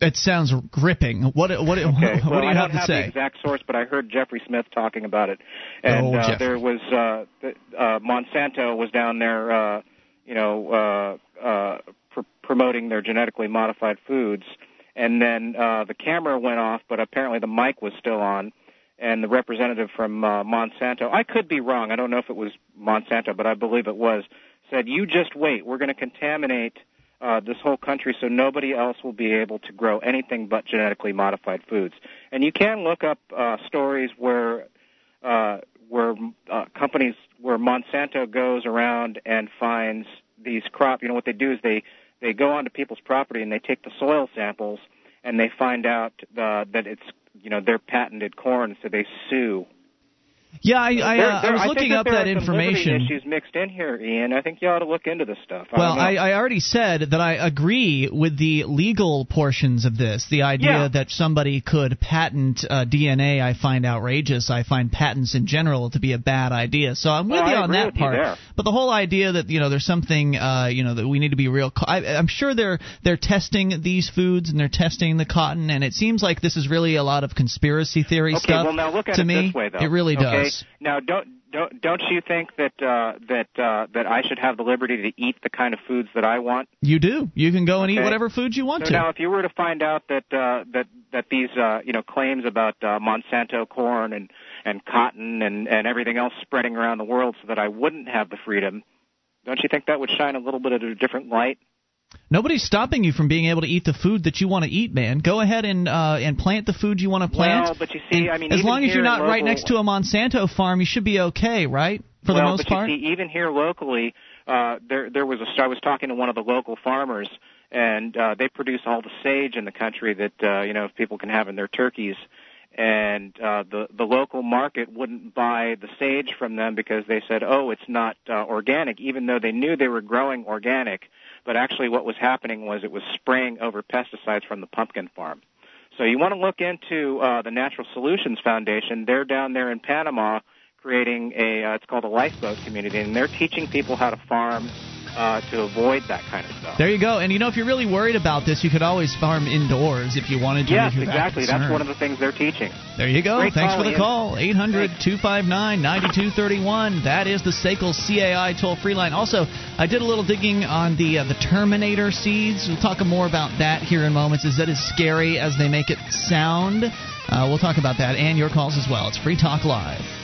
Speaker 1: It sounds gripping. What what
Speaker 10: okay.
Speaker 1: what,
Speaker 10: well,
Speaker 1: do you
Speaker 10: I
Speaker 1: have
Speaker 10: don't
Speaker 1: to say?
Speaker 10: the exact source, but I heard Jeffrey Smith talking about it, and
Speaker 1: Oh,
Speaker 10: uh, there was uh, uh, Monsanto was down there, uh, you know, uh, uh, pr- promoting their genetically modified foods, and then uh, the camera went off, but apparently the mic was still on. And the representative from uh, Monsanto, I could be wrong. I don't know if it was Monsanto, but I believe it was, said, "You just wait. We're going to contaminate uh, this whole country so nobody else will be able to grow anything but genetically modified foods. And you can look up uh, stories where uh, where uh, companies where Monsanto goes around and finds these crop. You know what they do is they they go onto people's property and they take the soil samples and they find out uh, that it's you know their patented corn, so they sue
Speaker 1: Yeah, I I,
Speaker 10: There-
Speaker 1: uh,
Speaker 10: there-
Speaker 1: I was
Speaker 10: think
Speaker 1: looking
Speaker 10: that
Speaker 1: up
Speaker 10: there
Speaker 1: that information.
Speaker 10: issues mixed in here, Ian. I think you ought to look into this stuff. I
Speaker 1: Well. I, I already said that I agree with the legal portions of this. The idea
Speaker 10: Yeah.
Speaker 1: that somebody could patent uh, DNA, I find outrageous. I find patents in general to be a bad idea. So I'm with
Speaker 10: Well,
Speaker 1: you on that part. But the whole idea that you know there's something uh, you know that we need to be real. ca- I, I'm sure they're they're testing these foods and they're testing the cotton, and it seems like this is really a lot of conspiracy theory
Speaker 10: okay,
Speaker 1: stuff.
Speaker 10: well now look at
Speaker 1: to
Speaker 10: it
Speaker 1: me,
Speaker 10: this way, though.
Speaker 1: it really
Speaker 10: okay?
Speaker 1: does.
Speaker 10: Now don't don't don't you think that uh, that uh, that I should have the liberty to eat the kind of foods that I want?
Speaker 1: You do. You can go and eat whatever foods you want
Speaker 10: so
Speaker 1: to.
Speaker 10: now, if you were to find out that uh, that that these uh, you know claims about uh, Monsanto corn and and cotton and and everything else spreading around the world, so that I wouldn't have the freedom, don't you think that would shine a little bit of a different light?
Speaker 1: Nobody's stopping you from being able to eat the food that you want to eat, man. Go ahead and uh, and plant the food you want to plant.
Speaker 10: Well, but you see,
Speaker 1: And
Speaker 10: I mean,
Speaker 1: as long as you're not
Speaker 10: in
Speaker 1: right next to a Monsanto farm, you should be okay, right? For the
Speaker 10: well,
Speaker 1: most
Speaker 10: but
Speaker 1: part.
Speaker 10: you see, even here locally, uh, there there was a. I was talking to one of the local farmers, and uh, they produce all the sage in the country that uh, you know people can have in their turkeys. And uh, the the local market wouldn't buy the sage from them because they said, "Oh, it's not uh, organic," even though they knew they were growing organic. But actually, what was happening was it was spraying over pesticides from the pumpkin farm. So you want to look into uh, the Natural Solutions Foundation. They're down there in Panama creating a uh, it's called a lifeboat community, and they're teaching people how to farm uh, to avoid that kind of stuff.
Speaker 1: There you go. And you know, if you're really worried about this, you could always farm indoors if you wanted to.
Speaker 10: yes, exactly. That's one of the things they're teaching.
Speaker 1: There you go.
Speaker 10: Great
Speaker 1: Thanks
Speaker 10: call,
Speaker 1: for the
Speaker 10: Ian.
Speaker 1: call. 800 259 9231. That is the SACL CAI toll free line. Also, I did a little digging on the uh, the Terminator seeds. We'll talk more about that here in moments. Is that as scary as they make it sound? Uh, we'll talk about that and your calls as well. It's Free Talk Live.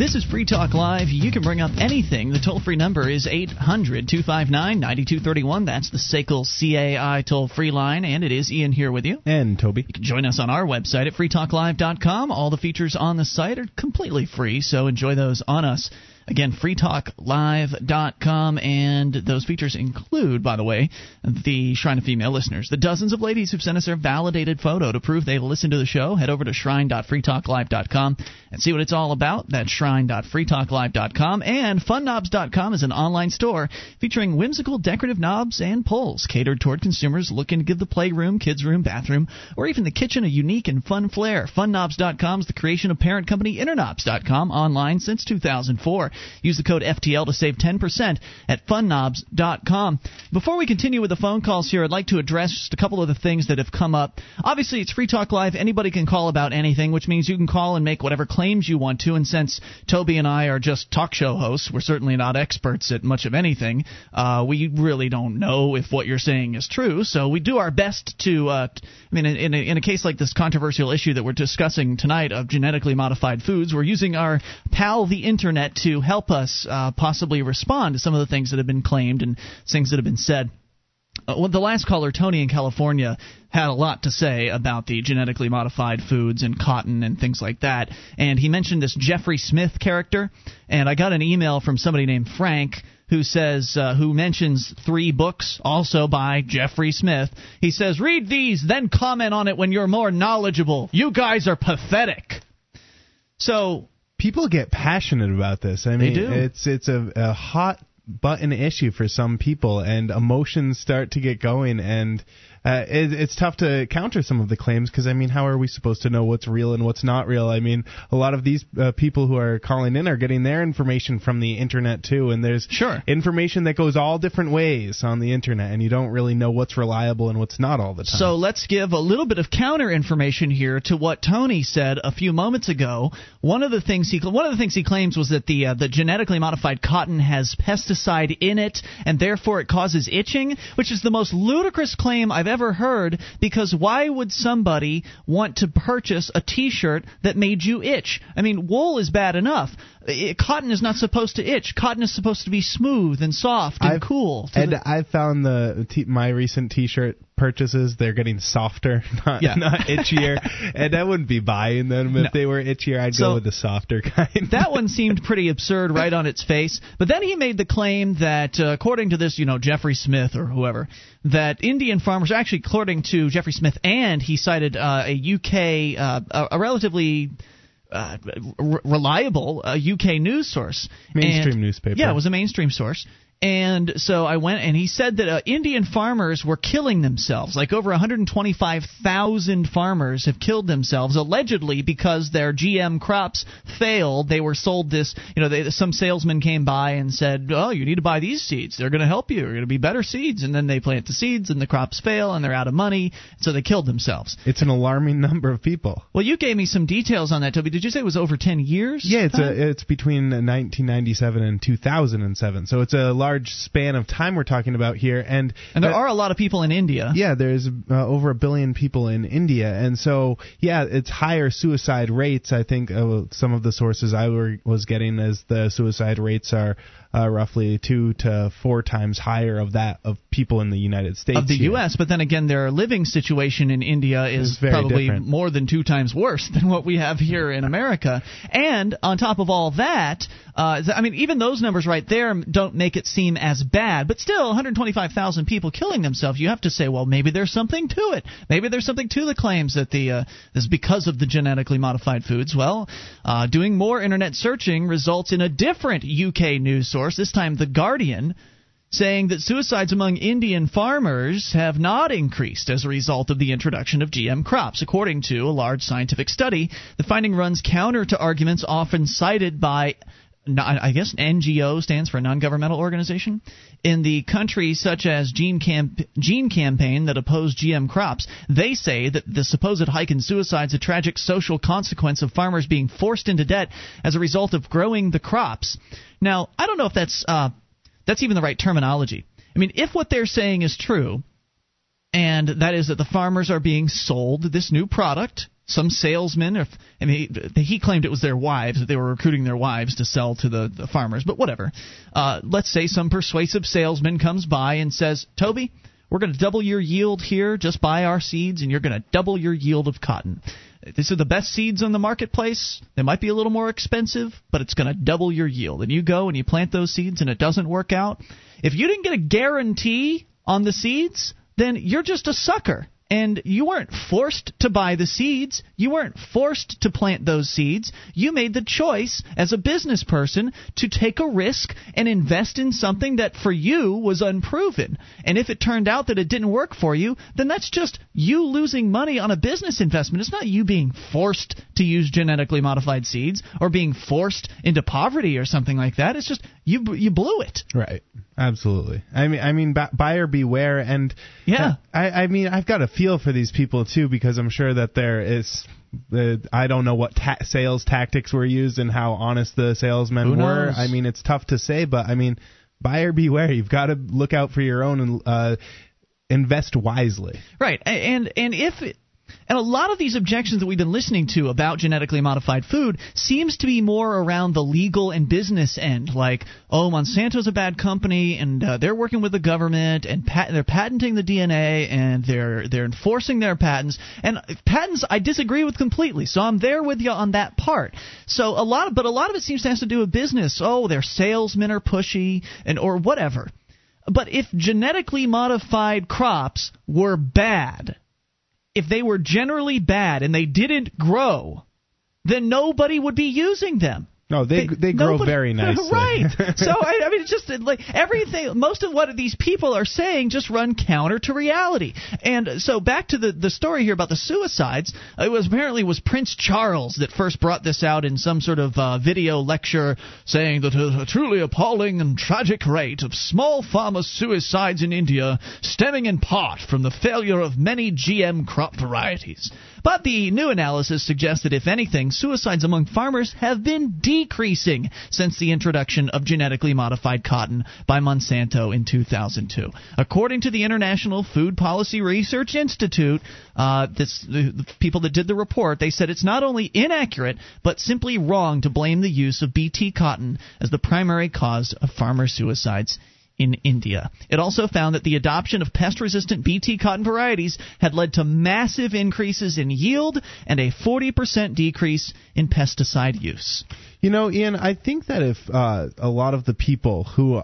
Speaker 1: This is Free Talk Live. You can bring up anything. The toll free number is 800 259 9231. That's the SACL CAI toll free line, and it is Ian here with you.
Speaker 2: And Toby.
Speaker 1: You can join us on our website at freetalklive.com. All the features on the site are completely free, so enjoy those on us. Again, freetalklive.com, and those features include, by the way, the Shrine of Female listeners. The dozens of ladies who've sent us their validated photo to prove they listened to the show. Head over to shrine.freetalklive.com and see what it's all about. That's shrine.freetalklive.com. And funknobs.com is an online store featuring whimsical decorative knobs and pulls catered toward consumers looking to give the playroom, kids' room, bathroom, or even the kitchen a unique and fun flair. Funknobs.com is the creation of parent company Internobs.com online since 2004. Use the code FTL to save 10% at funknobs.com. Before we continue with the phone calls here, I'd like to address just a couple of the things that have come up. Obviously, it's Free Talk Live. Anybody can call about anything, which means you can call and make whatever claims you want to. And since Toby and I are just talk show hosts, we're certainly not experts at much of anything. Uh, we really don't know if what you're saying is true. So we do our best to. Uh, I mean, in, a, in a case like this controversial issue that we're discussing tonight of genetically modified foods, we're using our pal the internet to help us uh, possibly respond to some of the things that have been claimed and things that have been said. Uh, well, the last caller, Tony in California, had a lot to say about the genetically modified foods and cotton and things like that. And he mentioned this Jeffrey Smith character. And I got an email from somebody named Frank who says, uh, who mentions three books also by Jeffrey Smith. He says, read these, then comment on it when you're more knowledgeable. You guys are pathetic. So
Speaker 2: people get passionate about this. I
Speaker 1: They
Speaker 2: mean,
Speaker 1: do.
Speaker 2: it's it's a, a hot button issue for some people, and emotions start to get going. And uh, it, it's tough to counter some of the claims because I mean, how are we supposed to know what's real and what's not real? I mean, a lot of these uh, people who are calling in are getting their information from the internet too, and there's
Speaker 1: sure
Speaker 2: information that goes all different ways on the internet, and you don't really know what's reliable and what's not all the time.
Speaker 1: So let's give a little bit of counter information here to what Tony said a few moments ago. One of the things he one of the things he claims was that the uh, the genetically modified cotton has pesticide in it, and therefore it causes itching, which is the most ludicrous claim I've ever heard. Because why would somebody want to purchase a T-shirt that made you itch? I mean, wool is bad enough. It, cotton is not supposed to itch. Cotton is supposed to be smooth and soft and
Speaker 2: I've,
Speaker 1: cool.
Speaker 2: And
Speaker 1: the,
Speaker 2: I found the t- my recent T-shirt purchases they're getting softer, not
Speaker 1: yeah.
Speaker 2: not itchier. and I wouldn't be buying them if no. they were itchier. I'd
Speaker 1: so,
Speaker 2: go with the softer kind.
Speaker 1: that one seemed pretty absurd right on its face. But then he made the claim that, uh, according to this, you know, Jeffrey Smith or whoever, that Indian farmers, actually according to Jeffrey Smith, and he cited uh, a UK, uh, a, a relatively uh, reliable uh, UK news source.
Speaker 2: Mainstream
Speaker 1: and,
Speaker 2: newspaper.
Speaker 1: Yeah, it was a mainstream source. And so I went, and he said that uh, Indian farmers were killing themselves. Like over 125,000 farmers have killed themselves, allegedly because their GM crops failed. They were sold this, you know, they, some salesman came by and said, "Oh, you need to buy these seeds. They're going to help you. They're going to be better seeds." And then they plant the seeds, and the crops fail, and they're out of money, so they killed themselves.
Speaker 2: It's an alarming number of people.
Speaker 1: Well, you gave me some details on that, Toby. Did you say it was over 10 years?
Speaker 2: Yeah, it's a, it's between 1997 and 2007. So it's a large large span of time we're talking about here, and
Speaker 1: and there are a lot of people in India.
Speaker 2: Yeah, there's uh, over a billion people in India, and so yeah, it's higher suicide rates. I think uh, some of the sources I were, was getting as the suicide rates are uh, roughly two to four times higher of that of people in the United States
Speaker 1: of the
Speaker 2: here.
Speaker 1: U.S. But then again, their living situation in India is probably
Speaker 2: different.
Speaker 1: more than two times worse than what we have here in America. And on top of all that, uh, I mean, even those numbers right there don't make it seem as bad. But still, 125,000 people killing themselves. You have to say, well, maybe there's something to it. Maybe there's something to the claims that the uh, is because of the genetically modified foods. Well, uh, doing more internet searching results in a different UK news source source, this time The Guardian, saying that suicides among Indian farmers have not increased as a result of the introduction of GM crops. According to a large scientific study, the finding runs counter to arguments often cited by I guess NGO stands for non-governmental organization in the countries such as Gene, Camp- Gene Campaign that oppose GM crops. They say that the supposed hike in suicides a tragic social consequence of farmers being forced into debt as a result of growing the crops. Now, I don't know if that's uh, that's even the right terminology. I mean, if what they're saying is true, and that is that the farmers are being sold this new product some salesmen, if I mean, he claimed it was their wives that they were recruiting their wives to sell to the, the farmers, but whatever. Uh, let's say some persuasive salesman comes by and says, "Toby, we're going to double your yield here. Just buy our seeds, and you're going to double your yield of cotton." These are the best seeds on the marketplace. They might be a little more expensive, but it's going to double your yield. And you go and you plant those seeds and it doesn't work out. If you didn't get a guarantee on the seeds, then you're just a sucker and you weren't forced to buy the seeds. You weren't forced to plant those seeds. You made the choice as a business person to take a risk and invest in something that for you was unproven. And if it turned out that it didn't work for you, then that's just you losing money on a business investment. It's not you being forced to use genetically modified seeds or being forced into poverty or something like that. It's just you you blew it.
Speaker 2: Right. Absolutely. I mean, I mean, buyer beware. And
Speaker 1: yeah,
Speaker 2: I, I mean, I've got a feel for these people too because I'm sure that there is. Uh, I don't know what ta- sales tactics were used and how honest the salesmen were. I mean, it's tough to say, but I mean, buyer beware. You've got to look out for your own and uh, invest wisely.
Speaker 1: Right. And and if and a lot of these objections that we've been listening to about genetically modified food seems to be more around the legal and business end, like, oh, Monsanto's a bad company and uh, they're working with the government and pat- they're patenting the DNA and they're they're enforcing their patents. And patents I disagree with completely, so I'm there with you on that part. So a lot of, but a lot of it seems to have to do with business. Oh, their salesmen are pushy and or whatever. But if genetically modified crops were bad, if they were generally bad and they didn't grow, then nobody would be using them.
Speaker 2: No, they they, they grow
Speaker 1: nobody,
Speaker 2: very nicely.
Speaker 1: right. So I, I mean, it's just like everything. Most of what these people are saying just run counter to reality. And so back to the the story here about the suicides. It was apparently was Prince Charles that first brought this out in some sort of uh, video lecture, saying that a, a truly appalling and tragic rate of small farmer suicides in India, stemming in part from the failure of many GM crop varieties. But the new analysis suggests that if anything, suicides among farmers have been decreasing since the introduction of genetically modified cotton by Monsanto in 2002. According to the International Food Policy Research Institute, uh, this, the, the people that did the report, they said it's not only inaccurate, but simply wrong to blame the use of BT cotton as the primary cause of farmer suicides in India. It also found that the adoption of pest resistant BT cotton varieties had led to massive increases in yield and a 40% decrease in pesticide use.
Speaker 2: You know, Ian, I think that if uh, a lot of the people who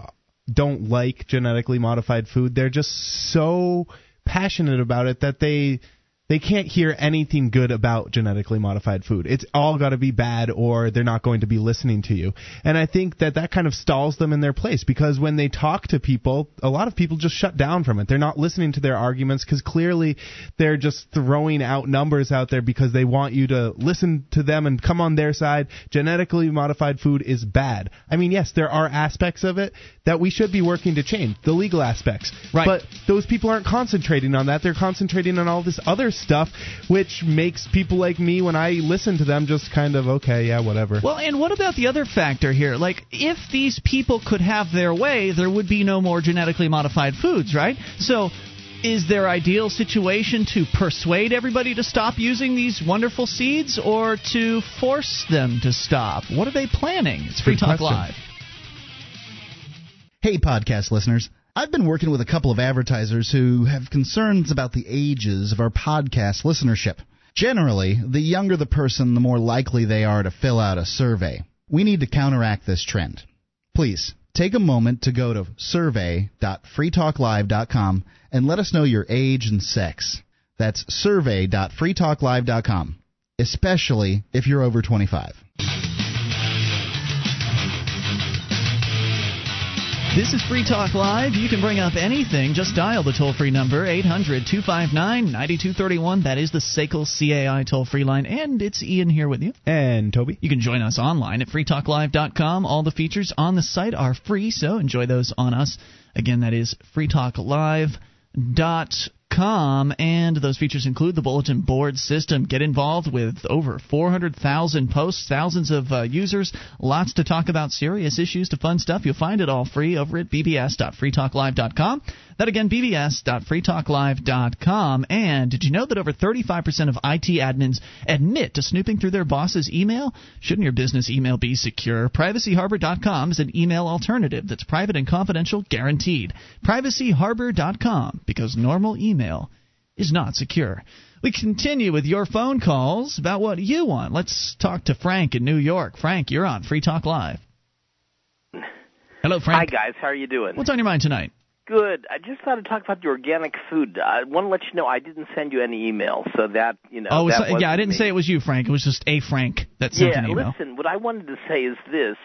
Speaker 2: don't like genetically modified food, they're just so passionate about it that they they can't hear anything good about genetically modified food. It's all got to be bad or they're not going to be listening to you. And I think that that kind of stalls them in their place because when they talk to people, a lot of people just shut down from it. They're not listening to their arguments because clearly they're just throwing out numbers out there because they want you to listen to them and come on their side. Genetically modified food is bad. I mean, yes, there are aspects of it that we should be working to change, the legal aspects.
Speaker 1: Right.
Speaker 2: But those people aren't concentrating on that. They're concentrating on all this other stuff, which makes people like me, when I listen to them, just kind of okay, yeah, whatever.
Speaker 1: Well, and what about the other factor here? Like, if these people could have their way, there would be no more genetically modified foods, right? So. Is their ideal situation to persuade everybody to stop using these wonderful seeds or to force them to stop? What are they planning? It's Free Talk. Live.
Speaker 11: Hey, podcast listeners. I've been working with a couple of advertisers who have concerns about the ages of our podcast listenership. Generally, the younger the person, the more likely they are to fill out a survey. We need to counteract this trend. Please, take a moment to go to survey.freetalklive.com and let us know your age and sex. That's survey.freetalklive.com, especially if you're over 25.
Speaker 1: This is Free Talk Live. You can bring up anything. Just dial the toll free number, 800 259 9231. That is the SACL CAI toll free line. And it's Ian here with you.
Speaker 2: And Toby.
Speaker 1: You can join us online at freetalklive.com. All the features on the site are free, so enjoy those on us. Again, that is freetalklive.com. And those features include the bulletin board system. Get involved with over 400,000 posts, thousands of uh, users, lots to talk about, serious issues to fun stuff. You'll find it all free over at bbs.freetalklive.com. That again, bbs.freetalklive.com. And did you know that over 35% of IT admins admit to snooping through their boss's email? Shouldn't your business email be secure? PrivacyHarbor.com is an email alternative that's private and confidential, guaranteed. PrivacyHarbor.com, because normal email is not secure. We continue with your phone calls about what you want. Let's talk to Frank in New York. Frank, you're on Free Talk Live. Hello, Frank.
Speaker 12: Hi, guys. How are you doing?
Speaker 1: What's on your mind tonight?
Speaker 12: Good. I just thought to talk about the organic food. I want to let you know I didn't send you any email, so that you know.
Speaker 1: oh,
Speaker 12: that
Speaker 1: yeah, I didn't
Speaker 12: me.
Speaker 1: say it was you, Frank. It was just a Frank that sent
Speaker 12: yeah,
Speaker 1: an email.
Speaker 12: listen. What I wanted to say is this: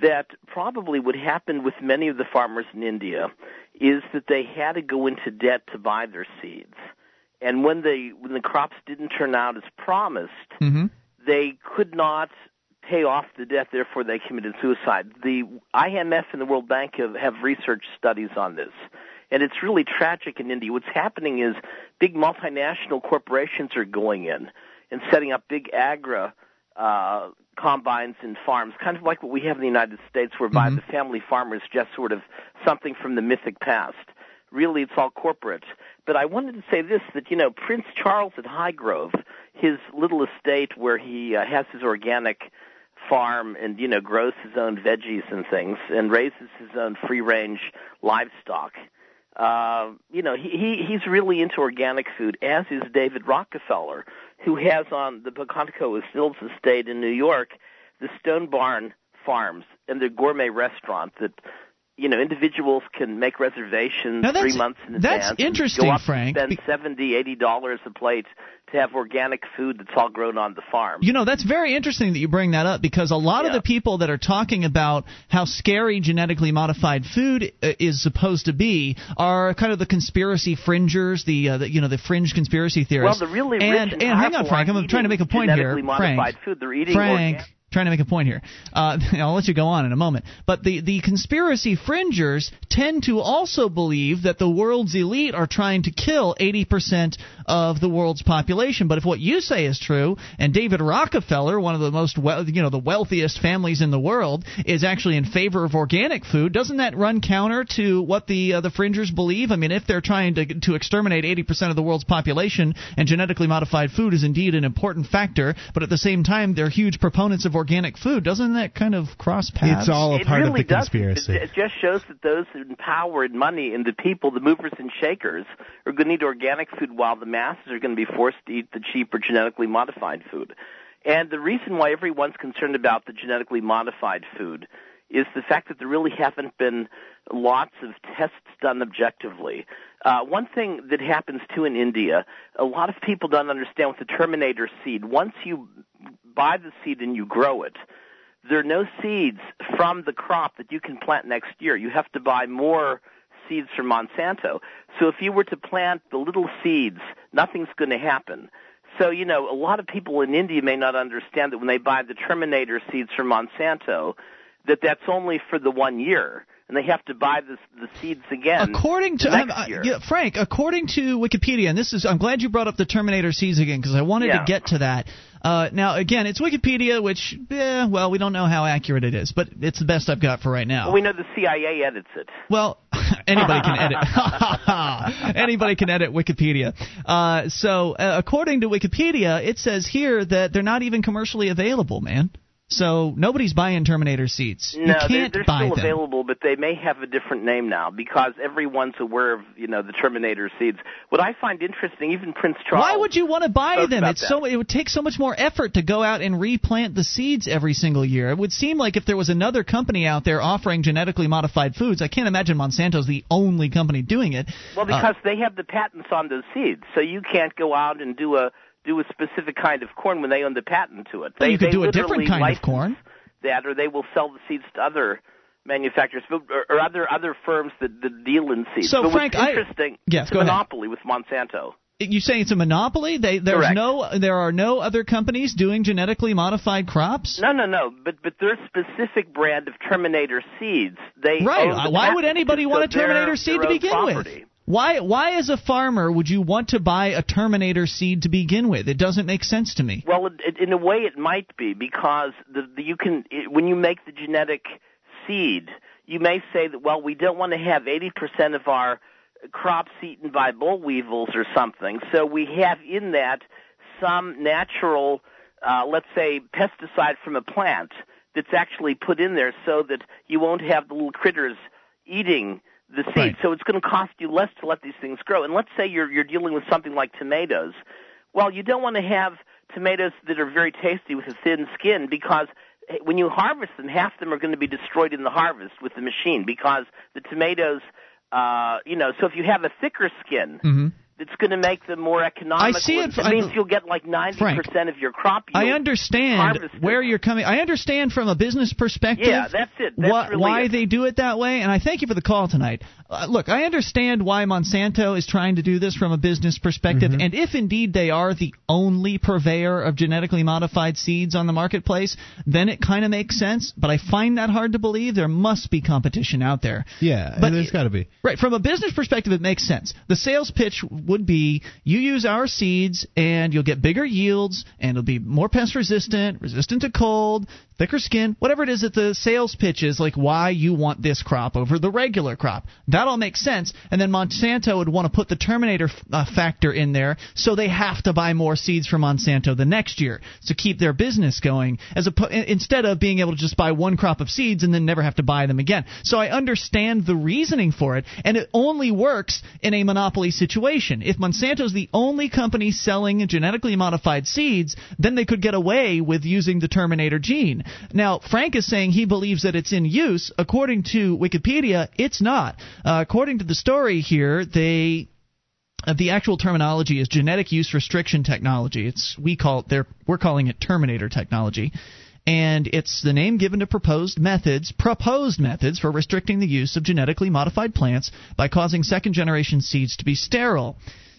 Speaker 12: that probably what happened with many of the farmers in India is that they had to go into debt to buy their seeds, and when they when the crops didn't turn out as promised,
Speaker 1: Mm-hmm.
Speaker 12: they could not pay off the debt, therefore they committed suicide. The IMF and the World Bank have, have research studies on this. And it's really tragic in India. What's happening is big multinational corporations are going in and setting up big agra uh, combines and farms, kind of like what we have in the United States, whereby the family farmer is just sort of something from the mythic past. Really, it's all corporate. But I wanted to say this: that you know, Prince Charles at Highgrove, his little estate where he uh, has his organic farm and you know grows his own veggies and things and raises his own free range livestock. Uh, you know, he, he he's really into organic food, as is David Rockefeller, who has on the Pocantico Estates estate in New York the Stone Barn Farms and the gourmet restaurant that you know, individuals can make reservations
Speaker 1: Now,
Speaker 12: three months in
Speaker 1: that's
Speaker 12: advance. and
Speaker 1: interesting,
Speaker 12: go up
Speaker 1: Frank,
Speaker 12: And spend seventy, eighty dollars a plate to have organic food that's all grown on the farm.
Speaker 1: You know, that's very interesting that you bring that up because a lot of the people that are talking about how scary genetically modified food uh, is supposed to be are kind of the conspiracy fringers, the, uh, the you know, the fringe conspiracy theorists.
Speaker 12: well, the really
Speaker 1: and,
Speaker 12: rich
Speaker 1: and hang on, Frank, I'm trying to make a point here.
Speaker 12: genetically modified
Speaker 1: Frank,
Speaker 12: food. They're eating
Speaker 1: Frank,
Speaker 12: organic.
Speaker 1: Trying to make a point here. Uh, I'll let you go on in a moment. But the, the conspiracy fringers tend to also believe that the world's elite are trying to kill 80% of the world's population. But if what you say is true, and David Rockefeller, one of the most well, you know, the wealthiest families in the world, is actually in favor of organic food, doesn't that run counter to what the uh, the fringers believe? I mean, if they're trying to to exterminate 80% of the world's population, and genetically modified food is indeed an important factor, but at the same time they're huge proponents of organic food, doesn't that kind of cross paths?
Speaker 2: It's all a
Speaker 12: it
Speaker 2: part
Speaker 12: really
Speaker 2: of the
Speaker 12: does.
Speaker 2: conspiracy.
Speaker 12: It, it just shows that those in power and money and the people, the movers and shakers, are going to eat organic food while the masses are going to be forced to eat the cheaper genetically modified food. And the reason why everyone's concerned about the genetically modified food is the fact that there really haven't been lots of tests done objectively. Uh, one thing that happens too in India, a lot of people don't understand with the Terminator seed. Once you buy the seed and you grow it, there are no seeds from the crop that you can plant next year. You have to buy more seeds from Monsanto. So if you were to plant the little seeds, nothing's going to happen. So, you know, a lot of people in India may not understand that when they buy the Terminator seeds from Monsanto, that that's only for the one year. And they have to buy the, the seeds again.
Speaker 1: According to
Speaker 12: next
Speaker 1: uh,
Speaker 12: year.
Speaker 1: yeah, Frank, according to Wikipedia, and this is I'm glad you brought up the Terminator seeds again because I wanted
Speaker 12: Yeah.
Speaker 1: to get to that. Uh, now again, it's Wikipedia, which eh, well we don't know how accurate it is, but it's the best I've got for right now.
Speaker 12: Well, we know the CIA edits it.
Speaker 1: Well, anybody can edit. anybody can edit Wikipedia. Uh, so, uh, according to Wikipedia, it says here that they're not even commercially available, man. So nobody's buying Terminator seats.
Speaker 12: No,
Speaker 1: you
Speaker 12: they're,
Speaker 1: can't
Speaker 12: they're
Speaker 1: buy
Speaker 12: still
Speaker 1: them.
Speaker 12: available, but they may have a different name now because everyone's aware of you know the Terminator seeds. What I find interesting, even Prince Charles.
Speaker 1: Why would you want to buy them? It's
Speaker 12: that.
Speaker 1: so it would take so much more effort to go out and replant the seeds every single year. It would seem like if there was another company out there offering genetically modified foods, I can't imagine Monsanto's the only company doing it.
Speaker 12: Well,
Speaker 1: Uh,
Speaker 12: because they have the patents on those seeds, so you can't go out and do a do a specific kind of corn when they own the patent to it.
Speaker 1: Oh, well,
Speaker 12: They,
Speaker 1: you could
Speaker 12: they
Speaker 1: do a different kind of corn.
Speaker 12: That, or they will sell the seeds to other manufacturers or, or other other firms that, that deal in seeds.
Speaker 1: So,
Speaker 12: but
Speaker 1: Frank,
Speaker 12: what's
Speaker 1: I-
Speaker 12: interesting,
Speaker 1: Yes,
Speaker 12: it's
Speaker 1: go
Speaker 12: a
Speaker 1: ahead.
Speaker 12: monopoly with Monsanto.
Speaker 1: You say it's a monopoly? They, there's
Speaker 12: Correct.
Speaker 1: no, there are no other companies doing genetically modified crops.
Speaker 12: No, no, no. But but their specific brand of Terminator seeds, they
Speaker 1: Right. Why would anybody want a Terminator seed
Speaker 12: their
Speaker 1: to begin
Speaker 12: property.
Speaker 1: with? Why, why as a farmer would you want to buy a Terminator seed to begin with? It doesn't make sense to me.
Speaker 12: Well, it, it, in a way, it might be because the, the, you can it, when you make the genetic seed, you may say that well, we don't want to have 80% of our crops eaten by boll weevils or something, so we have in that some natural, uh, let's say, pesticide from a plant that's actually put in there so that you won't have the little critters eating the seed.
Speaker 1: Right.
Speaker 12: So it's going to cost you less to let these things grow. And let's say you're you're dealing with something like tomatoes. Well, you don't want to have tomatoes that are very tasty with a thin skin because eh, when you harvest them, half of them are going to be destroyed in the harvest with the machine because the tomatoes, uh, you know, so if you have a thicker skin,
Speaker 1: hmm
Speaker 12: it's going to make them more economical.
Speaker 1: I see it-
Speaker 12: It
Speaker 1: I-
Speaker 12: means you'll get like 90% of your crop.
Speaker 1: I understand
Speaker 12: harvested.
Speaker 1: where you're coming. I understand from a business perspective.
Speaker 12: Yeah, that's it. That's
Speaker 1: why,
Speaker 12: really
Speaker 1: why
Speaker 12: it.
Speaker 1: they do it that way, and I thank you for the call tonight. Uh, look, I understand why Monsanto is trying to do this from a business perspective,
Speaker 12: Mm-hmm.
Speaker 1: and if indeed they are the only purveyor of genetically modified seeds on the marketplace, then it kind of makes sense. But I find that hard to believe. There must be competition out there.
Speaker 2: Yeah,
Speaker 1: But-
Speaker 2: there's got to be.
Speaker 1: Right, from a business perspective, it makes sense. The sales pitch would be you use our seeds and you'll get bigger yields and it'll be more pest resistant, resistant to cold, thicker skin, whatever it is that the sales pitch is, like why you want this crop over the regular crop. That all makes sense. And then Monsanto would want to put the Terminator uh, factor in there, so they have to buy more seeds from Monsanto the next year to keep their business going, as a, instead of being able to just buy one crop of seeds and then never have to buy them again. So I understand the reasoning for it, and it only works in a monopoly situation. Expression. If Monsanto's the only company selling genetically modified seeds, then they could get away with using the Terminator gene. Now, Frank is saying he believes that it's in use. According to Wikipedia, it's not. Uh, according to the story here, they uh, the actual terminology is genetic use restriction technology. It's we call it, we're calling it Terminator technology and it's the name given to proposed methods, proposed methods for restricting the use of genetically modified plants by causing second generation seeds to be sterile.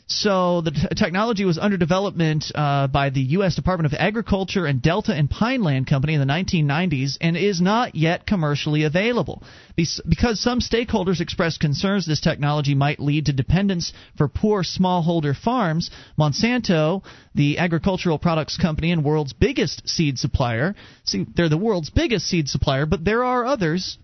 Speaker 1: So the t- technology was under development uh, by the U.S. Department of Agriculture and Delta and Pine Land Company in the 1990s and is not yet commercially available. because some stakeholders expressed concerns this technology might lead to dependence for poor smallholder farms, Monsanto, the agricultural products company and world's biggest seed supplier, see, they're the world's biggest seed supplier, but there are others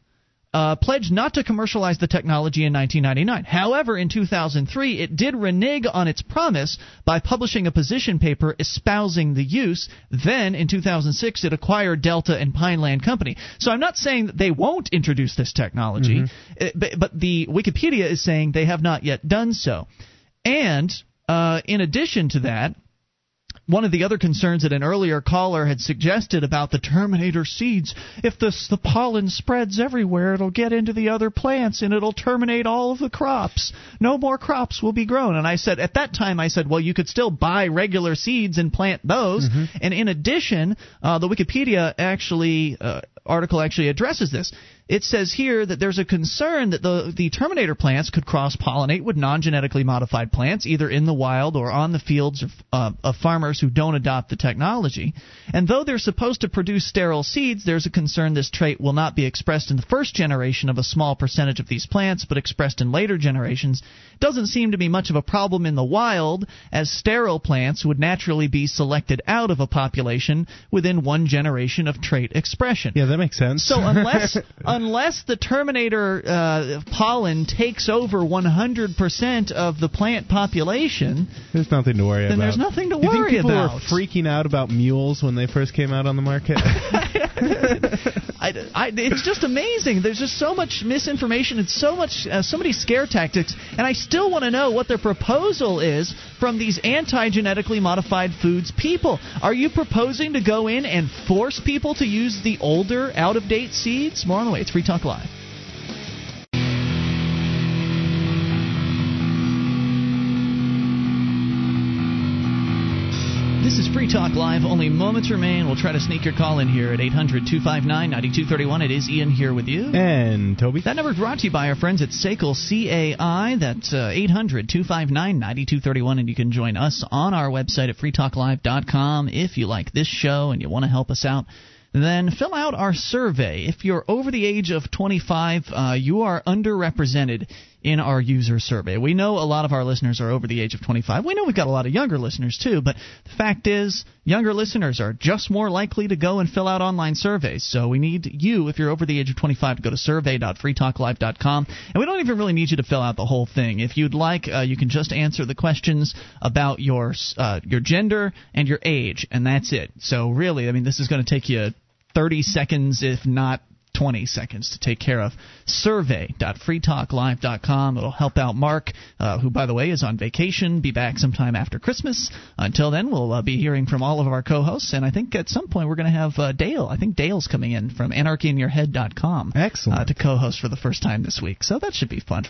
Speaker 1: uh, pledged not to commercialize the technology in 1999. However, in 2003, it did renege on its promise by publishing a position paper espousing the use. Then, in 2006, it acquired Delta and Pine Land Company. So I'm not saying that they won't introduce this technology, mm-hmm. Uh, but, but the Wikipedia is saying they have not yet done so. And uh, in addition to that, one of the other concerns that an earlier caller had suggested about the terminator seeds if this, the pollen spreads everywhere it'll get into the other plants and it'll terminate all of the crops. No more crops will be grown. And i said at that time i said well you could still buy regular seeds and plant those. Mm-hmm. and in addition uh, the wikipedia actually uh, article actually addresses this it says here that there's a concern that the, the Terminator plants could cross pollinate with non genetically modified plants, either in the wild or on the fields of, uh, of farmers who don't adopt the technology. And though they're supposed to produce sterile seeds, there's a concern this trait will not be expressed in the first generation of a small percentage of these plants, but expressed in later generations. Doesn't seem to be much of a problem in the wild, as sterile plants would naturally be selected out of a population within one generation of trait expression.
Speaker 2: Yeah, that makes sense.
Speaker 1: So unless unless the Terminator uh, pollen takes over 100% of the plant population,
Speaker 2: there's nothing to worry
Speaker 1: then
Speaker 2: about.
Speaker 1: There's nothing to
Speaker 2: you
Speaker 1: worry
Speaker 2: think people
Speaker 1: about.
Speaker 2: were freaking out about mules when they first came out on the market?
Speaker 1: I, I, it's just amazing. There's just so much misinformation and so much, uh, so many scare tactics, and I still want to know what their proposal is from these anti-genetically modified foods people. Are you proposing to go in and force people to use the older, out-of-date seeds? More on the way. It's Free Talk Live. This is Free Talk Live. Only moments remain. We'll try to sneak your call in here at 800 259 9231. It is Ian here with you.
Speaker 2: And Toby.
Speaker 1: That number is brought to you by our friends at SACL CAI. That's 800 259 9231. And you can join us on our website at freetalklive.com if you like this show and you want to help us out then fill out our survey. If you're over the age of 25, uh, you are underrepresented in our user survey. We know a lot of our listeners are over the age of 25. We know we've got a lot of younger listeners too, but the fact is, younger listeners are just more likely to go and fill out online surveys. So we need you, if you're over the age of 25, to go to survey.freetalklive.com. And we don't even really need you to fill out the whole thing. If you'd like, uh, you can just answer the questions about your uh, your gender and your age, and that's it. So really, I mean, this is going to take you 30 seconds, if not 20 seconds to take care of. Survey.freetalklive.com. It'll help out Mark, uh, who, by the way, is on vacation, be back sometime after Christmas. Until then, we'll uh, be hearing from all of our co hosts, and I think at some point we're going to have uh, Dale. I think Dale's coming in from anarchyinyourhead.com.
Speaker 2: Excellent.
Speaker 1: Uh, to co host for the first time this week. So that should be fun.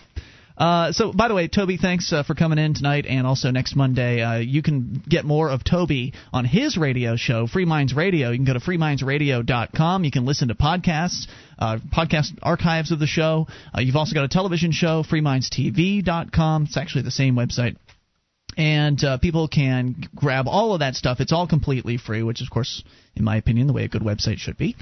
Speaker 1: Uh, so, by the way, Toby, thanks uh, for coming in tonight, and also next Monday, uh, you can get more of Toby on his radio show, Free Minds Radio. You can go to freemindsradio.com. You can listen to podcasts, uh, podcast archives of the show. Uh, you've also got a television show, freemindstv.com. It's actually the same website and uh, people can grab all of that stuff. It's all completely free, which, of course, in my opinion, the way a good website should be.